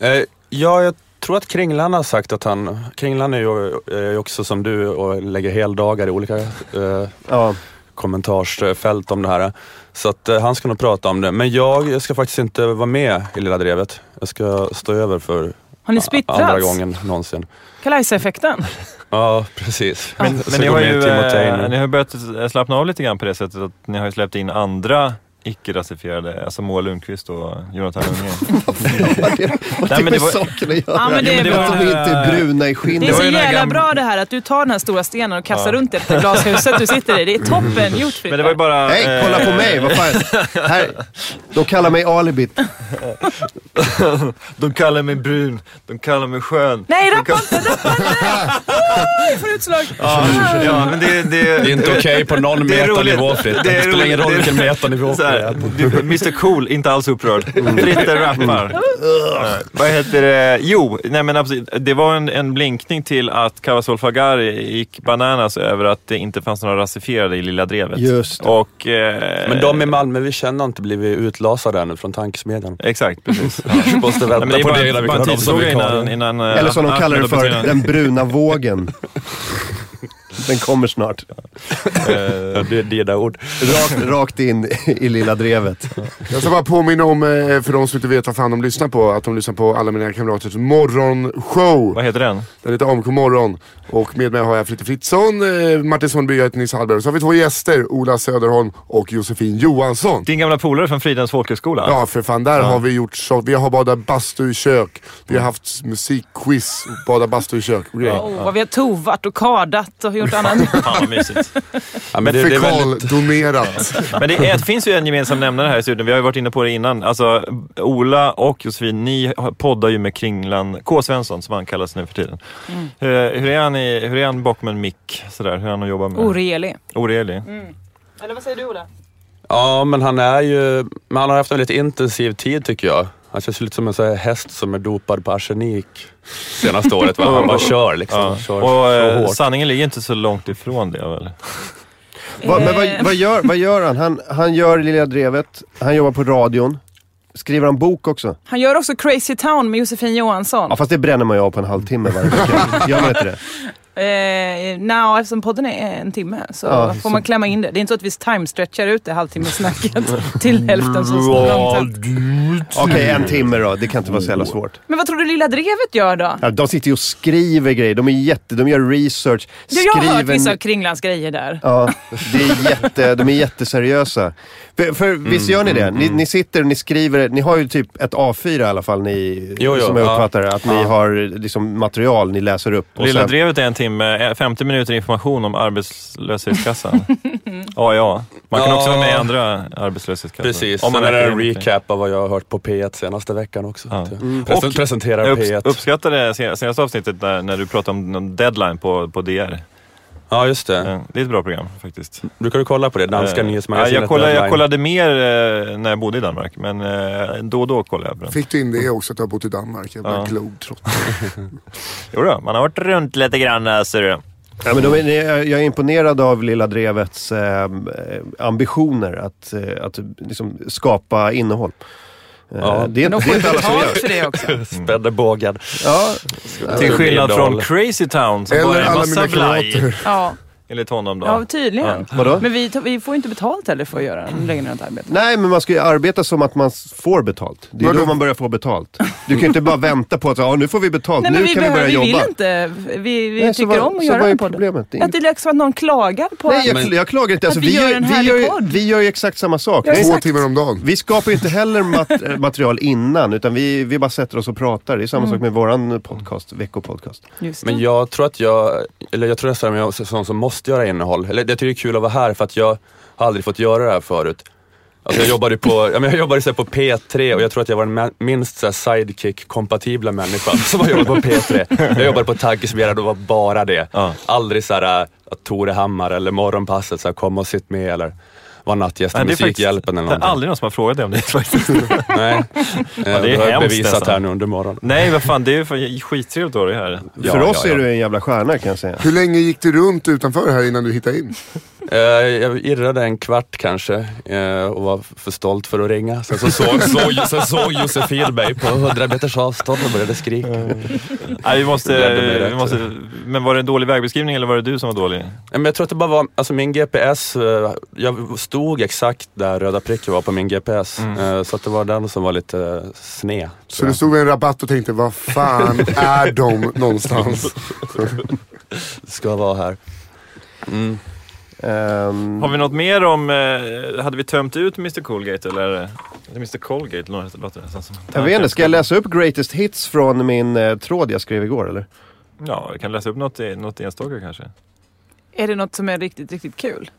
Eh, ja, jag tror att Kringlan har sagt att han... Kringlan är ju är ju också som du och lägger heldagar i olika eh, Ja, kommentarsfält om det här. Så att eh, han ska nog prata om det. Men jag ska faktiskt inte vara med i Lilla Drevet. Jag ska stå över för Har ni splittrats? andra gången någonsin. Kajsa-effekten? Ja, precis. Men, Jag men ni gå har ju eh, ni har börjat eh, slappna av lite grann på det sättet att ni har ju släppt in andra icke-rasifierade, alltså Moa Lundqvist och Jonathan Unge. vad det, vad Nej, det det med var- saken att göra? Ja, men det är det bra. var- Att de inte är bruna i Det skinnet. är så jävla gamla- bra det här att du tar den här stora stenen och kastar runt det på glashuset du sitter i. Det är toppen gjort Fritte. Men det var ju bara... Nej, kolla på eh, mig. Vad fan. Här, de kallar mig alibit. De kallar mig brun, de kallar mig skön. Nej, rappa kall- inte! Rappa inte! Jag får utslag! Ja, ja, men det, det, Det är inte okej på någon Det metanivå fritt. Det är Det spelar ingen roll Det vilken metanivå Du, Mr Cool, inte alls upprörd. Fritte rappar. Nej, Vad heter det? Jo, nej men absolut. Det var en, en blinkning till att Kawasol Fagari gick bananas över att det inte fanns några rasifierade i Lilla Drevet. Just det. Och, eh, Men de i Malmö, vi känner inte blivit utlasade ännu från tankesmedjan. Exakt, precis. Vi måste Nej, vänta men det är på det innan vi bara kan en tidsfråga innan, innan... eh, Eller som de kallar det för, den bruna vågen. Den kommer snart. Ja, Det är dina ord. Rakt, rakt in i Lilla Drevet. Jag ska bara påminna om, eh, för de som inte vet vad fan de lyssnar på, att de lyssnar på alla mina kamraters morgonshow. Vad heter den? Den heter AMK morgon. Och med mig har jag Fritte Fritzson, eh, Martin Sundby, jag heter Nils Hallberg. Så har vi två gäster, Ola Söderholm och Josefin Johansson. Din gamla polare från Fridhems folkhögskola? Ja för fan, där har vi gjort så. Vi har badat bastu i kök. Vi har haft musikquiz, badat bastu i kök. grejer. Oh, vad vi har tovat och kadat och gjort annat. Fan vad mysigt. Ja, men det, det är väldigt... Fekal-donerat. Men det, är, det finns ju en gemensam nämnare här i studion. Vi har ju varit inne på det innan. Alltså, Ola och Josefin, ni poddar ju med Kringlan K. Svensson som han kallas nu för tiden. Hur, hur, är han i, hur är han bakom en mick? Sådär, hur är han att jobba med? Orelig. Orelig. Eller vad säger du Ola? Ja, men han är ju... Men han har haft en väldigt intensiv tid tycker jag. Han känns lite som en sån här häst som är dopad på arsenik senaste året. Va? Han bara kör liksom. Ja. Kör Och så eh, hårt. sanningen ligger inte så långt ifrån det väl? Va, men vad, Eh. vad, gör, vad gör han? han? Han gör Lilla Drevet, han jobbar på radion. Skriver han bok också? Han gör också Crazy Town med Josefin Johansson. Ja fast det bränner man ju av på en halvtimme varje vecka. Gör man inte det? Eh, no, eftersom podden är en timme så Ja, får man klämma in det. Det är inte så att vi timestretchar ut det halvtimmesnacket till hälften så långt. Okej, en timme då. Det kan inte vara så jävla svårt. Men vad tror du Lilla Drevet gör då? Ja, de sitter ju och skriver grejer. De är jätte, de gör research. Du, jag har hört skriver- vissa av Kringlans grejer där. Ja, det är jätte, de är jätteseriösa. För, för visst gör ni det? Ni, ni sitter och ni skriver, ni har ju typ ett A4 i alla fall ni, Jo, jo, som jag ja. uppfattar det. Att ni Ja. har liksom material ni läser upp. Och Lilla sen- Drevet är en timme, eh, 50 minuter information om arbetslöshetskassan. ja, ja. Man kan Ja. också vara med i andra arbetslöshetskassor. Precis, Om man sen är det en recap av vad jag har hört på P1 senaste veckan också. Ja. Present, Och presenterar Jag P1. upps- uppskattade sen- senaste avsnittet när, när du pratade om deadline på, på DR. Ja, just det. Ja, Det är ett bra program faktiskt. Brukar du kolla på det? Danska Eh, nyhetsmagasinet ja, jag, kollade, jag kollade mer eh, när jag bodde i Danmark, men eh, då och då kollade jag på den. Fick du in det också att du har bott i Danmark? Jag bara Ja. globetrotter. Jo då, man har varit runt lite grann, eh, ser du. Ja, men de är, jag är imponerad av Lilla Drevets eh, ambitioner att, eh, att liksom skapa innehåll. Eh, Ja. det, är, Men de får ju betalt för det också. Spädde bågen. Ja, Till skillnad från Crazy Town som bara Eller är en massa blaj. Ja, Enligt honom då. ja tydligen. vadå? Men vi, vi får ju inte betalt heller för att göra en lägga ner ett arbete. Nej, men man ska ju arbeta som att man får betalt. Det är Vadå? då man börjar få betalt. Du kan ju inte bara vänta på att ja, nu får vi betalt, Nej, nu men vi, kan vi behöver, börja vi jobba. vill inte. Vi, vi Nej, tycker vad- om att så göra vad är den podden. problemet? Det är Att det är liksom att någon klagar på Nej, jag, Men- jag klagar inte. Alltså, vi, vi gör gör, en vi, gör, podd. vi gör ju exakt samma sak. Ja, Vi- Två exakt. timmar om dagen. Vi skapar ju inte heller mat- material innan, utan vi, vi bara sätter oss och pratar. Det är samma sak med våran podcast, veckopodcast. Men jag tror att jag, eller jag tror nästan att jag är sån som måste göra innehåll. Eller jag tycker det är kul att vara här för att jag har aldrig fått göra det här förut. Alltså jag jobbade på, jag jobbade så på P3 och jag tror att jag var den minst sidekick-kompatibla människan som har jobbat på P3. Jag jobbade på Taggis och det var bara det. Ja. Aldrig så här att Tore Hammar eller Morgonpasset så här, kom och sitt med eller var nattgäst i Musikhjälpen eller Det är någonting. aldrig någon som har frågat dig om det faktiskt. Nej, eh, det är det har jag hemskt bevisat nästan. här nu under morgonen. Nej, vad fan, det är ju för- skittrevligt att ha dig här. Ja, För oss ja, ja. är du en jävla stjärna kan jag säga. Hur länge gick du runt utanför här innan du hittade in? Eh, jag irrade en kvart kanske eh, och var för stolt för att ringa. Sen så såg, såg, sen såg Josefin mig på 100 meters avstånd och började skrika. Nej, vi måste, vi måste, men var det en dålig vägbeskrivning eller var det du som var dålig? Men jag tror att det bara var, alltså min GPS, jag stod exakt där röda pricken var på min GPS. Eh, Så att det var den som var lite eh, sned. Så du stod vid en rabatt och tänkte, vad fan är de någonstans? Ska vara här. Mm. Ehm, Har vi något mer om, eh, hade vi tömt ut Mr Colgate eller? Det Mr Colgate något låter nästan som. jag vet inte, ska jag läsa upp greatest hits från min eh, tråd jag skrev igår eller? Ja, jag kan läsa upp något, något enstaka kanske. Är det något som är riktigt, riktigt kul?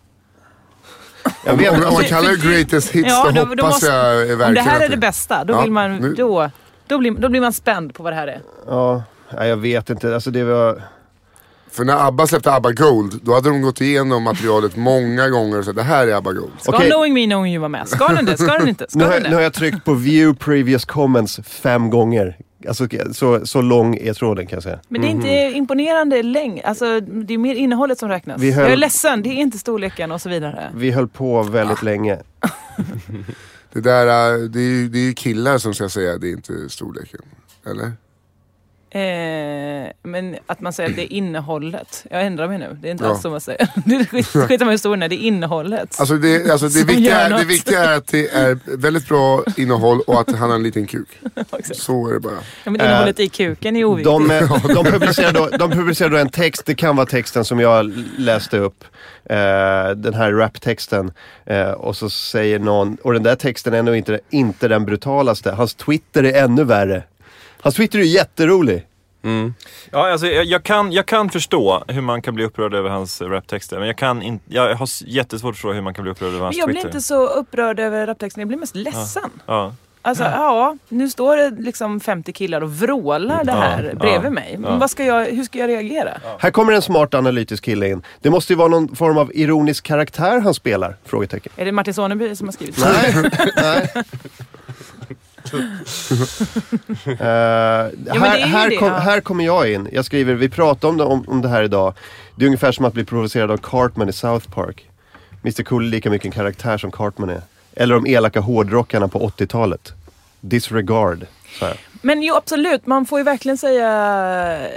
Jag Om, vet, om, om man alltså, kallar det greatest hits, Ja, då, då- hoppas måste- jag verkligen Om det här är det bästa, då, Ja, vill man, nu- då, då, blir, då blir man spänd på vad det här är. ja, nej, jag vet inte. Alltså det var... För när ABBA släppte ABBA Gold, då hade de gått igenom materialet många gånger och sagt det här är ABBA Gold. Ska Okej. Knowing Me Knowing You vara med? Ska den det? Ska den inte? Ska Nu har, den nu har jag tryckt på view previous comments fem gånger. Alltså så, så lång är tråden kan jag säga. Men det är inte imponerande längd. Alltså, det är mer innehållet som räknas. Höll- Jag är ledsen, det är inte storleken och så vidare. Vi höll på väldigt länge. Det där, det är ju det är ju killar som ska säga det är inte storleken. Eller? Eh, men att man säger att det är innehållet. Jag ändrar mig nu. Det är inte Ja. alls så man säger. Det är skit- skit med historien, det är innehållet. Alltså det, alltså det, viktiga, är, det viktiga är att det är väldigt bra innehåll och att han har en liten kuk. Så är det bara. ja, men innehållet i kuken är oviktigt. De, eh, de, publicerade då, de publicerade då en text, det kan vara texten som jag läste upp. Eh, den här raptexten. Eh, och så säger någon, och den där texten är nog inte, inte den brutalaste. Hans Twitter är ännu värre. Hans Twitter är ju jätterolig. Mm. Ja, alltså, jag, jag, kan, jag kan förstå hur man kan bli upprörd över hans raptexter, men jag, kan in, jag har jättesvårt att förstå hur man kan bli upprörd över hans Men jag blir Twitter. inte så upprörd över raptexten, jag blir mest ledsen. Ja. Alltså ja, nu står det liksom 50 killar och vrålar det här Ja, bredvid ja, mig. ja. Vad ska jag, hur ska jag reagera? Här kommer en smart analytisk kille in. Det måste ju vara någon form av ironisk karaktär han spelar? Frågetecken. Är det Martin Soneby som har skrivit? Nej, nej. Eh, här, ju här, det, kom, ja. här kommer jag in. Jag skriver, vi pratade om det, om, om det här idag. Det är ungefär som att bli provocerad av Cartman i South Park. Mr Cool är lika mycket en karaktär som Cartman är. Eller de elaka hårdrockarna på 80-talet. Disregard. Men jo absolut, man får ju verkligen säga eh,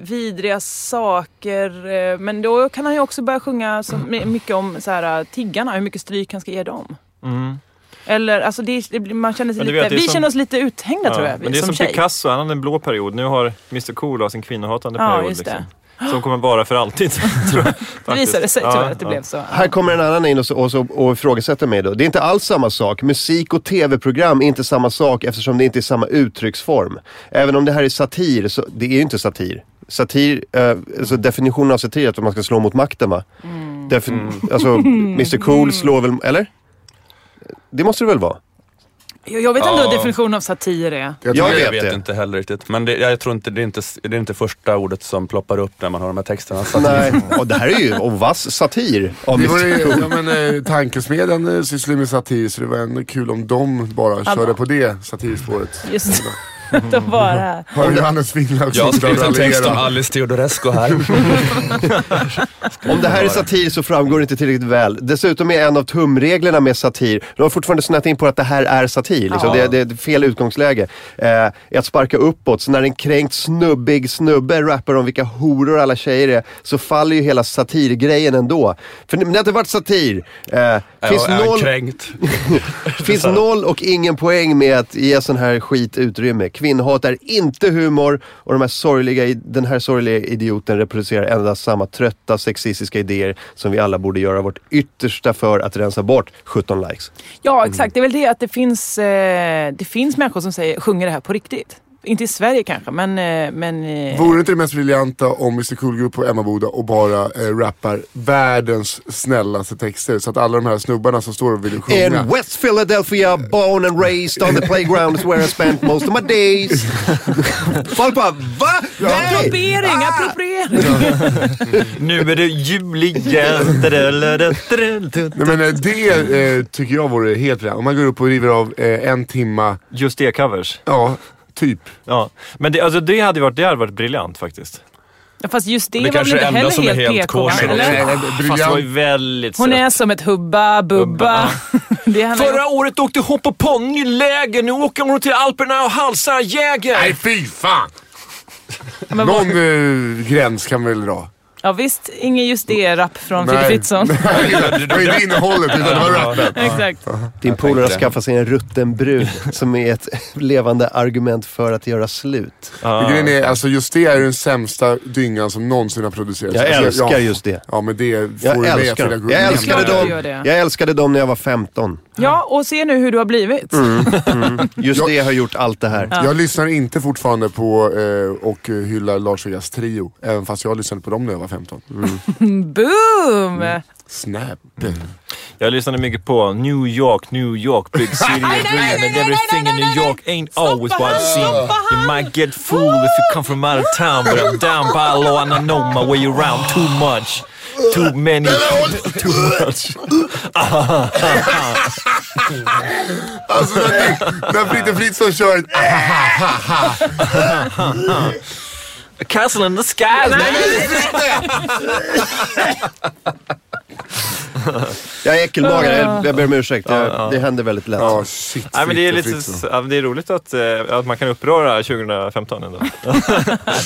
vidriga saker. eh, Men då kan han ju också börja sjunga så mycket om så här, tiggarna, hur mycket stryk han ska ge dem. Mm. Eller alltså det, det, man känner sig lite, vet, vi som- känner oss lite uthängda tror jag. Men det är som, tjej. Picasso, han hade en blå period. Nu har Mr Cool sin kvinnohatande Ja, period. just det. Liksom. Som kommer vara för alltid. tror jag, Det visade sig Ja, tyvärr att det ja. blev så. Här kommer en annan in och, och, och ifrågasätter mig då. Det är inte alls samma sak. Musik och tv-program är inte samma sak eftersom det inte är samma uttrycksform. Även om det här är satir, så det är ju inte satir. Satir, eh, alltså definitionen av satir är att man ska slå mot makten va? Mm. Defin- Alltså, Mr Cool slår väl, eller? Det måste det väl vara? Jag, jag vet ändå Ja. vad definitionen av satir är. Jag Jag vet vet inte heller riktigt. Men det, jag tror inte det, är inte det är inte första ordet som ploppar upp när man har de här texterna. Nej, och det här är ju och vass satir av Det var ju, ja, men, eh, tankesmedjan eh, sysslar med satir så det var ändå kul om de bara körde på det satirspåret. Just De bara... Har Johannes också Jag har skrivit en text om? Alice Teodorescu här. Om det här är satir så framgår det inte tillräckligt väl. Dessutom är en av tumreglerna med satir, de har fortfarande snöat in på att det här är satir. Liksom. Det, det är fel utgångsläge. Eh, är att sparka uppåt. Så när en kränkt snubbig snubbe rappar om vilka horor alla tjejer är, så faller ju hela satirgrejen ändå. För det har inte varit satir. Eh, finns noll, kränkt. finns noll och ingen poäng med att ge sån här skit utrymme. Kvinnohat är inte humor och de här sorgliga, den här sorgliga idioten reproducerar endast samma trötta sexistiska idéer som vi alla borde göra vårt yttersta för att rensa bort 17 likes. Ja, exakt. Det är väl det att det finns, eh, det finns människor som säger, sjunger det här på riktigt. Inte i Sverige kanske, men... Eh, men eh, Vore inte det mest briljanta om Mr Cool går upp på Emmaboda och bara eh, rappar världens snällaste texter så att alla de här snubbarna som står och vill sjunga In West Philadelphia, born and raised on the playground is where I spent most of my days. Folk bara, va? Nej! Appropriering, appropriering! Nu är det jul igen. Nej men eh, det eh, tycker jag vore helt briljant. Om man går upp och river av eh, en timma, Just det covers. ja, typ. Ja. Men det, alltså, det, hade varit, det hade varit briljant faktiskt. Ja, Fast just det, Det var väl kanske inte är enda heller som är helt helt PK? kosher eller? Nej, nej, Fast det var ju väldigt Hon är som ett hubba bubba. det ju- Förra året åkte hon på ponnyläger, nu åker hon till Alperna och halsar jäger. Nej fy fan! Någon eh, gräns kan vi väl dra. Ja visst, ingen just det-rap från Filip Nej. Fritzson. Det var inte innehållet utan det var rappen. Exakt. Din polare har skaffat sig en rutten brud som är ett levande argument för att göra slut. Men Grejen är, alltså just det är den sämsta dyngan som någonsin har producerats. Jag alltså, älskar ja, just det. Ja men det får Jag du med. Jag älskade, dem. det. jag älskade dem när jag var 15. Ja, och se nu hur du har blivit. Just Jag- det har gjort allt det här. Jag lyssnar inte fortfarande på eh, och hyllar Lars Vegas trio. Även fast jag lyssnade på dem när jag var 15. Boom! Snap. Jag lyssnade mycket på New York, New York, big city of dream and everything in New York ain't always what it seems. You might get fooled if you come from out of town but I'm down by law and I know my way around too much. Too many, too much. Alltså när, när Fritte Fritzson kör castle in the sky. Jag är äckelmagad, jag, jag ber om ursäkt. Jag, det händer väldigt lätt. Ja shit Nej, men det, är lite, ja, det är roligt att, eh, att man kan uppröra 2015 ändå.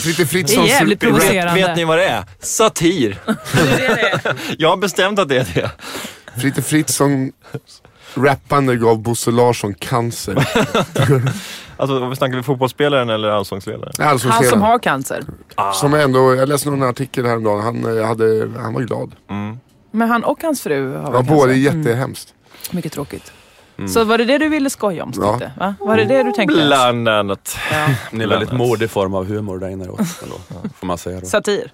Fritte Det Fritzson är jävligt provocerande. Vet ni vad det är? Satir. Jag har bestämt att det är det. Fritte Fritzson rappande gav Bosse Larsson cancer. Alltså, snackar vi fotbollsspelaren eller allsångsledaren? Alltså, Han som har cancer. som ändå, jag läste någon artikel häromdagen, han, eh, hade, han var glad. Men han och hans fru har Ja, båda är cancer. jättehemskt. Mycket tråkigt. Så var det det du ville skoja om, Ja. Va? Var det det du tänkte? Bland annat. Ja. Ni är väldigt modig form av humor där inne då. Får man säga då. Satir.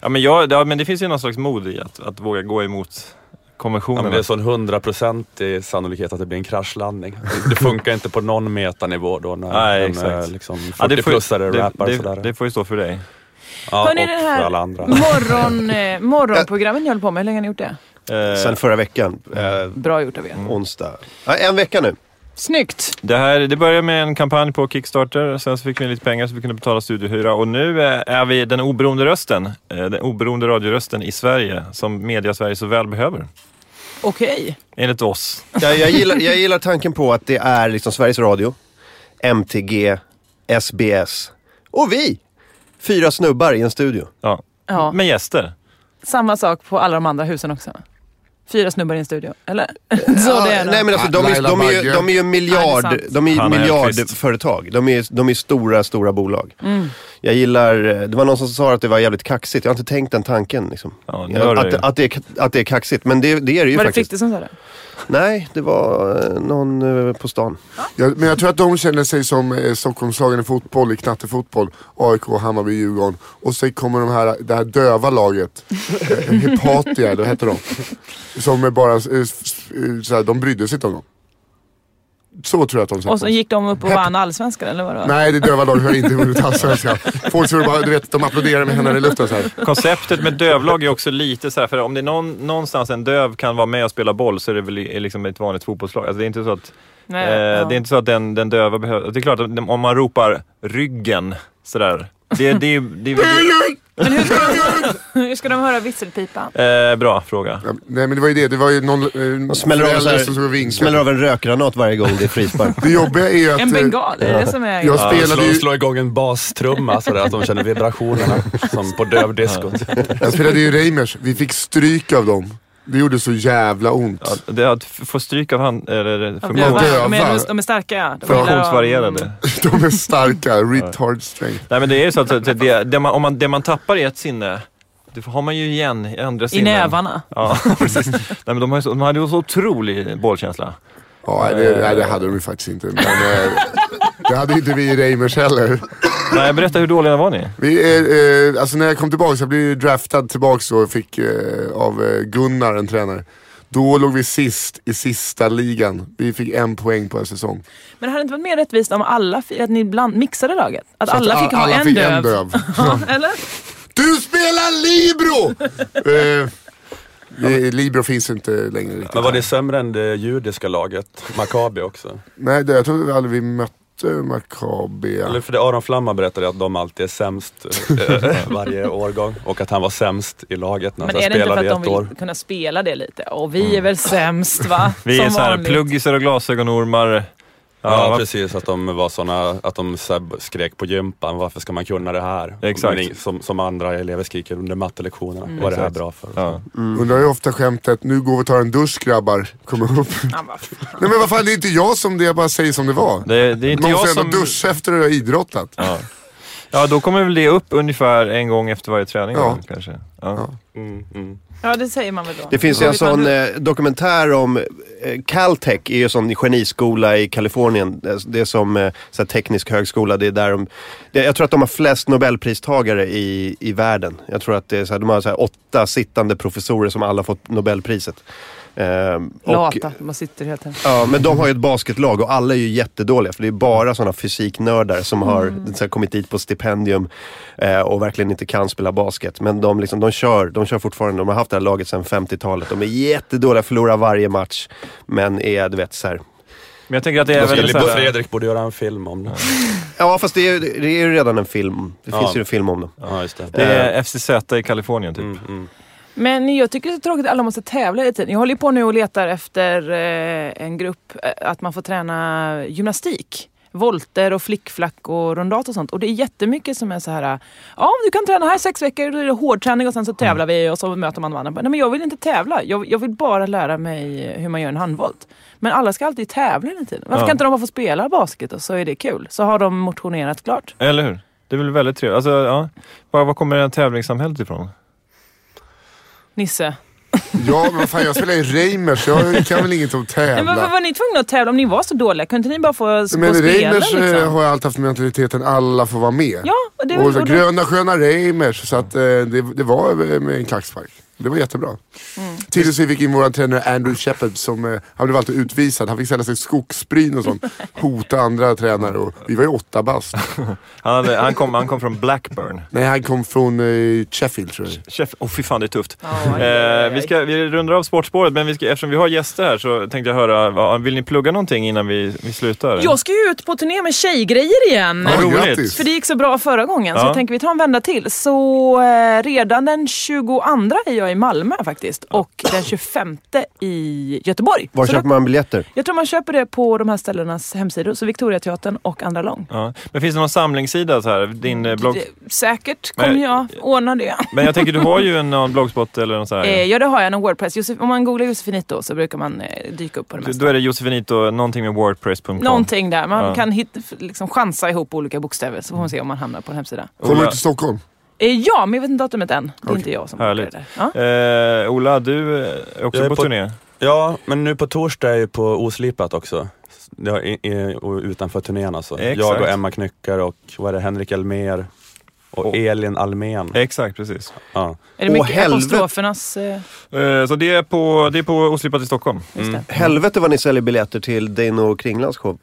Ja men, jag, ja, men det finns ju någon slags mod i att, att våga gå emot Ja, konventionerna. men det är sån hundraprocentig sannolikhet att det blir en kraschlandning. Det- Det funkar inte på någon metanivå då när Nej, en exakt. eh, liksom Ja, det, får, 40-plussare det, rappar det, sådär. det får ju stå för dig. Ja, Hörni, och den för här alla andra. morgon, eh, morgonprogrammen ni håller på med, hur länge har ni gjort det? Eh, Sen förra veckan, eh, Bra gjort av er. onsdag. Ja, en vecka nu. Snyggt! det, här, det började med en kampanj på Kickstarter, sen så fick vi lite pengar så vi kunde betala studiohyra och nu eh, är vi den oberoende rösten, eh, den oberoende radiorösten i Sverige som media Sverige så väl behöver. Okej. Enligt oss. Jag, jag, gillar, jag gillar tanken på att det är liksom Sveriges Radio, MTG, SBS och vi. Fyra snubbar i en studio. Ja. Ja. Med gäster. Samma sak på alla de andra husen också. Fyra snubbar i en studio, eller? Så Ja, det är det. nej men alltså de är, Laila de är, ju, Bagge. de är ju Ja, det är miljard, sant. de är ju Hanna Hellquist. miljardföretag. De är, de är stora, stora bolag. Mm. Jag gillar, det var någon som sa att det var jävligt kaxigt. Jag har inte tänkt den tanken. Liksom. Ja, har att, du- att, att, det är, att det är kaxigt. Men det, det är det ju Var det faktiskt. Fritte som sa det? Nej, det var eh, någon eh, på stan. Ja, men jag tror att de känner sig som eh, Stockholmslagen i fotboll, i knattefotboll, AIK, Hammarby, Djurgården. Och så kommer de här, det här döva laget, Hepatia, vad heter de? Som är bara, s- eh, såhär, de brydde sig inte om dem. Så tror jag att de satt Och så gick de upp och vann allsvenskan eller vad det var? Nej, det döva lag hör inte till allsvenskan. Folk tror bara, du vet, de applåderar med händerna i luften så här. Konceptet med dövlag är också lite så här, för om det är någon, någonstans en döv kan vara med och spela boll så är det väl liksom ett vanligt fotbollslag. Alltså det är inte så att, Nej, eh, ja. det är inte så att den, den döva behöver... Det är klart att om man ropar ryggen sådär. Det, det, det, det, Men hur ska, de, hur ska de höra visselpipan? eh, bra fråga. Ja, nej men det var ju det, det var ju någon eh, smäller av, förälder som här, vinkade. smäller av en rökgranat varje gång det är frispark. Det jobbiga är ju att... En eh, bengal, är det som är... Jag Ja, spelade slå, ju slå igång en bastrumma så att de känner vibrationerna som på dövdiskot. Jag spelade ju Reimers, vi fick stryk av dem. Det gjorde så jävla ont. Ja, det att få stryk av hand, eller Ja, funktions, döva. de, är, de är starka ja. De funktionsvarierade. De är starka, retard strength. Nej men det är ju så att att det, det, man, om man, det man tappar i ett sinne, det har man ju igen i andra I sinnen. nävarna. Ja, precis. Nej, men de, har ju så, de hade ju så otrolig bollkänsla. Ja, det, nej, det hade de ju faktiskt inte. Men, eh, det hade inte vi i Reimers heller. Nej, berätta hur dåliga var ni? Vi, eh, eh, alltså när jag kom tillbaka, jag blev draftad tillbaka och fick eh, av eh, Gunnar, en tränare. Då låg vi sist i sista ligan. Vi fick en poäng på en säsong. Men det hade inte varit mer rättvist om alla, att ni bland, mixade laget? Att Så att alla fick ha alla en, fick döv. en döv. Eller? Du spelar Libro! eh, det- Libro finns inte längre riktigt. Men var det sämre än det judiska laget, Maccabi också? Nej, det, jag tror aldrig vi mötte Maccabi. Eller för det Aron Flamma berättade att de alltid är sämst eh, varje årgång och att han var sämst i laget när Men han är det inte för spelade att i de ett vill år. kunna spela det lite? Och vi är väl sämst va? Vi är Som så här vanligt. pluggisar och glasögonormar. Ja, va- precis, att de var såna, att de skrek på gympan, varför ska man kunna det här? Exakt. Som, som andra elever skriker under mattelektionerna, vad är det här bra för? Ja. Undrar ju ofta skämtet, nu går vi och tar en dusch grabbar. Kommer upp. Ja. Nej men vad fan, det är inte jag som det, jag bara säger som det var. Det, det är inte Man jag måste som... ändå duscha efter att ha idrottat. Ja. ja, då kommer väl det upp ungefär en gång efter varje träning. Ja. då, Kanske. Ja. Mm, mm. Ja det säger man väl då. Det finns Ja. en sån eh, dokumentär om eh, Caltech, är ju en sån geniskola i Kalifornien. Det är- som eh, så teknisk högskola. Det är där de, det, jag tror att de har flest nobelpristagare i, i världen. Jag tror att det är så här, de har så här, åtta sittande professorer som alla fått nobelpriset. Ehm, och, Lata, man sitter helt enkelt. Ja, men de har ju ett basketlag och alla är ju jättedåliga för det är bara sådana fysiknördar som har så här, kommit dit på stipendium eh, och verkligen inte kan spela basket. Men de, liksom, de, kör, de kör fortfarande, de har haft det här laget sedan 50-talet. De är jättedåliga, förlorar varje match. Men är, du vet, så här. Men jag tänker att det är väl skulle, så här, Fredrik borde göra en film om det. Ja, fast det är, det är ju redan en film. Det Ja. finns ju en film om dem. Ja, just det. Det är FCZ i Kalifornien typ. Mm, mm. Men jag tycker det är så tråkigt att alla måste tävla hela tiden. Jag håller på nu och letar efter eh, en grupp, eh, att man får träna gymnastik. Volter och flickflack och rondat och sånt. Och det är jättemycket som är så här, ja du kan träna här sex veckor, då är det hårdträning och sen så tävlar vi och så möter man de andra. Nej men jag vill inte tävla, jag, jag vill bara lära mig hur man gör en handvolt. Men alla ska alltid tävla hela tiden. Varför Ja. kan inte de bara få spela basket och så är det kul? Så har de motionerat klart. Eller hur? Det är väl väldigt trevligt. Alltså, ja. Var, var kommer det här tävlingssamhället ifrån? Nisse. Ja men fan jag spelar i Reimers, jag kan väl inget om Men varför tävla. var ni tvungna att tävla om ni var så dåliga? Kunde inte ni bara få, få Men spela Reimers eh, liksom? har jag alltid haft mentaliteten alla får vara med. Ja, och det och och gröna sköna Reimers, så att eh, det, det var eh, med en klackspark. Det var jättebra. Mm. Tills vi fick in våran tränare Andrew Shepard som, eh, han blev alltid utvisad. Han fick ställa sig skogsbryn och sånt. Hota andra tränare och vi var ju åtta bast. Han, hade, han, kom, han kom från Blackburn. Nej han kom från eh, Sheffield tror jag. Chef, oh, fy fan det är tufft. Oj. Eh, vi, ska, vi rundar av sportspåret, men vi ska, eftersom vi har gäster här så tänkte jag höra, vill ni plugga någonting innan vi, vi slutar? Jag ska ju ut på turné med tjejgrejer igen. Ja, roligt. grattis. För det gick så bra förra gången så Ja. jag tänker vi tar en vända till. Så eh, redan den 22 är jag i Malmö faktiskt och den 25 i Göteborg. Var så köper då, man biljetter? jag tror man köper det på de här ställenas hemsidor. Så Victoriateatern och Andra Lång. Ja. Men finns det någon samlingssida så här? Din eh, blogg? Det- Säkert Men- kommer jag ordna det. Men jag tänker du har ju en någon bloggspot eller något så här. Eh, ja det har jag, en Wordpress. Josef, om man googlar Josefinito så brukar man eh, dyka upp på det mesta. Då är det Josefinito, någonting med wordpress.com. Någonting där. Man Ja. kan hit, liksom chansa ihop olika bokstäver så får man se om man hamnar på en hemsida. Kommer du till Stockholm? Eh, ja, men jag vet inte datumet än. Det är Okej. inte jag som Härligt. bokar det. Ja. Eh, Ola, du är också är på, på- turné. Ja, men nu på torsdag är jag på Oslipat också. Är, är, och utanför turnén alltså. Exakt. Jag och Emma Knyckare och vad är det, Henrik Elmer Och Elin Almen. Exakt, precis. Ja. Är det Åh, mycket helvete. apostrofernas... Eh, Eh, Så det är på, det är på Oslipat i Stockholm. det. Helvete vad ni säljer biljetter till Dino Kringlands show.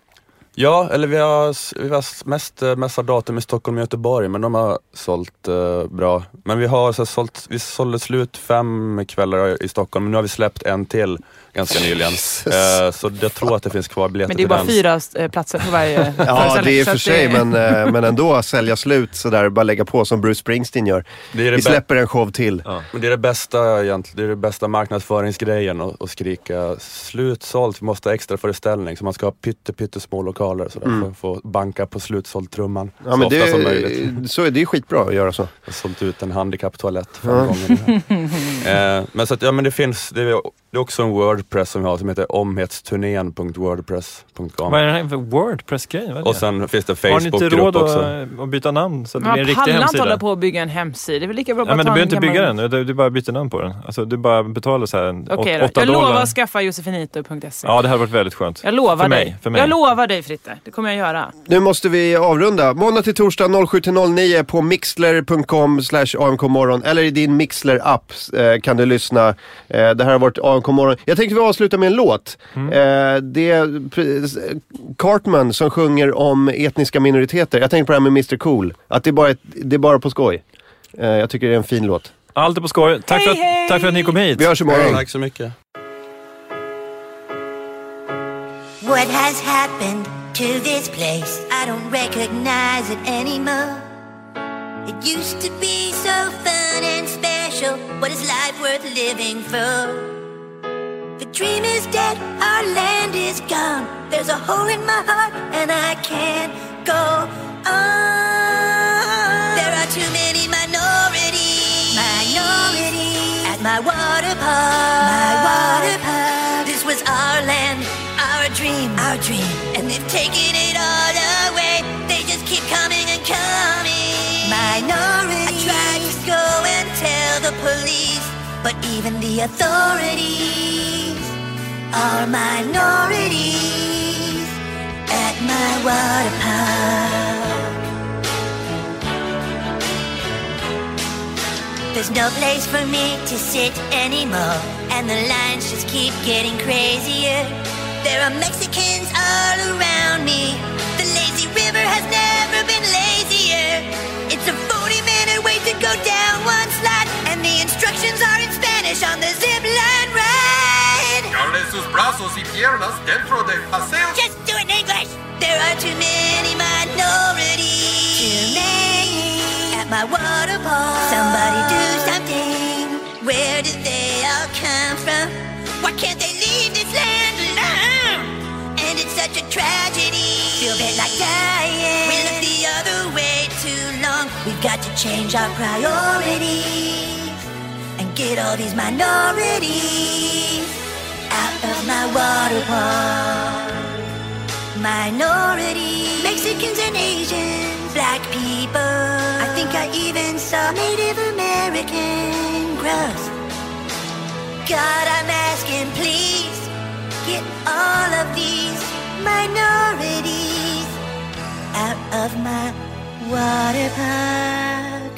Ja, eller vi har, vi har mest eh, datum i Stockholm och Göteborg, men de har sålt eh, bra. Men vi har så här, sålt, vi sålde slut fem kvällar i Stockholm, men nu har vi släppt en till ganska nyligen. Eh, så jag tror att det finns kvar biljetter Men det är bara till fyra eh, platser på varje Ja, det är för sig, det- men, eh, men ändå sälja slut sådär, bara lägga på som Bruce Springsteen gör. Det det Vi släpper en show till. Men det är det bästa egentligen, det är det bästa marknadsföringsgrejen att, att skrika slutsålt, vi måste ha extra föreställning. Så man ska ha pytte, pyttesmå lokaler sådär, för att få banka på slutsåld trumman Ja, så men ofta det, som möjligt. så, det är skitbra att göra så. Jag har sålt ut en handikapptoalett fem gånger nu. eh, Men så att, ja men det finns, det är, det är också en Wordpress som vi har som heter omhetsturnén.wordpress.com. Vad är det här för Wordpress-grej? Och sen finns det Har ni inte Facebookgrupp råd också. att, att byta namn så att det Man blir en riktig pallar inte hemsida? hålla på att bygga en hemsida. Det är väl lika bra att Ja, men du behöver inte bygga den, du, du bara byter namn på den. Alltså, du bara betalar så här en Okej åt- då. Jag dollar. lovar att skaffa josefinito.se. Ja, det hade varit väldigt skönt. Jag lovar för mig, dig. För mig. Jag lovar dig Fritte. Det kommer jag göra. Nu måste vi avrunda. Måndag till torsdag 07-09 på mixler.com slash amkmorgon eller i din Mixler-app eh, kan du lyssna. Eh, det här har varit AMK morgon. Jag tänkte vi avsluta med en låt. Mm. Eh, det är Cartman som sjunger om etniska minoriteter. Jag tänkte på det här med Mr Cool. Att det är bara, ett, det är bara på skoj. Eh, jag tycker det är en fin låt. Allt är på skoj. Tack, för, att, tack för att ni kom hit. Vi hörs imorgon. Tack så mycket. What has happened to this place? I don't recognize it anymore. It used to be so fun and special. What is life worth living for? The dream is dead, our land is gone. There's a hole in my heart, and I can't go on. There are too many minorities. Minorities at my water park. My water park. This was our land, our dream, our dream, and they've taken it all away. They just keep coming and coming. Minorities. I tried to go and tell the police, but even the authorities are minorities at my water park. There's no place for me to sit anymore, and the lines just keep getting crazier. There are Mexicans all around me. The lazy river has never been lazier. It's a 40 minute wait to go down one slide, and the instructions are in Spanish on the zip line ride. Jale sus brazos y piernas dentro del paseo. Just do it in English. There are too many minorities. Too many at my water park. Somebody do something. Where did they all come from? Why can't they leave this land alone? And it's such a tragedy. Feel bit like dying. We look the other way too long. We've got to change our priorities get all these minorities out of my water park. Minorities, Mexicans and Asians, black people. I think I even saw Native American gross. God, I'm asking, please get all of these minorities out of my water park.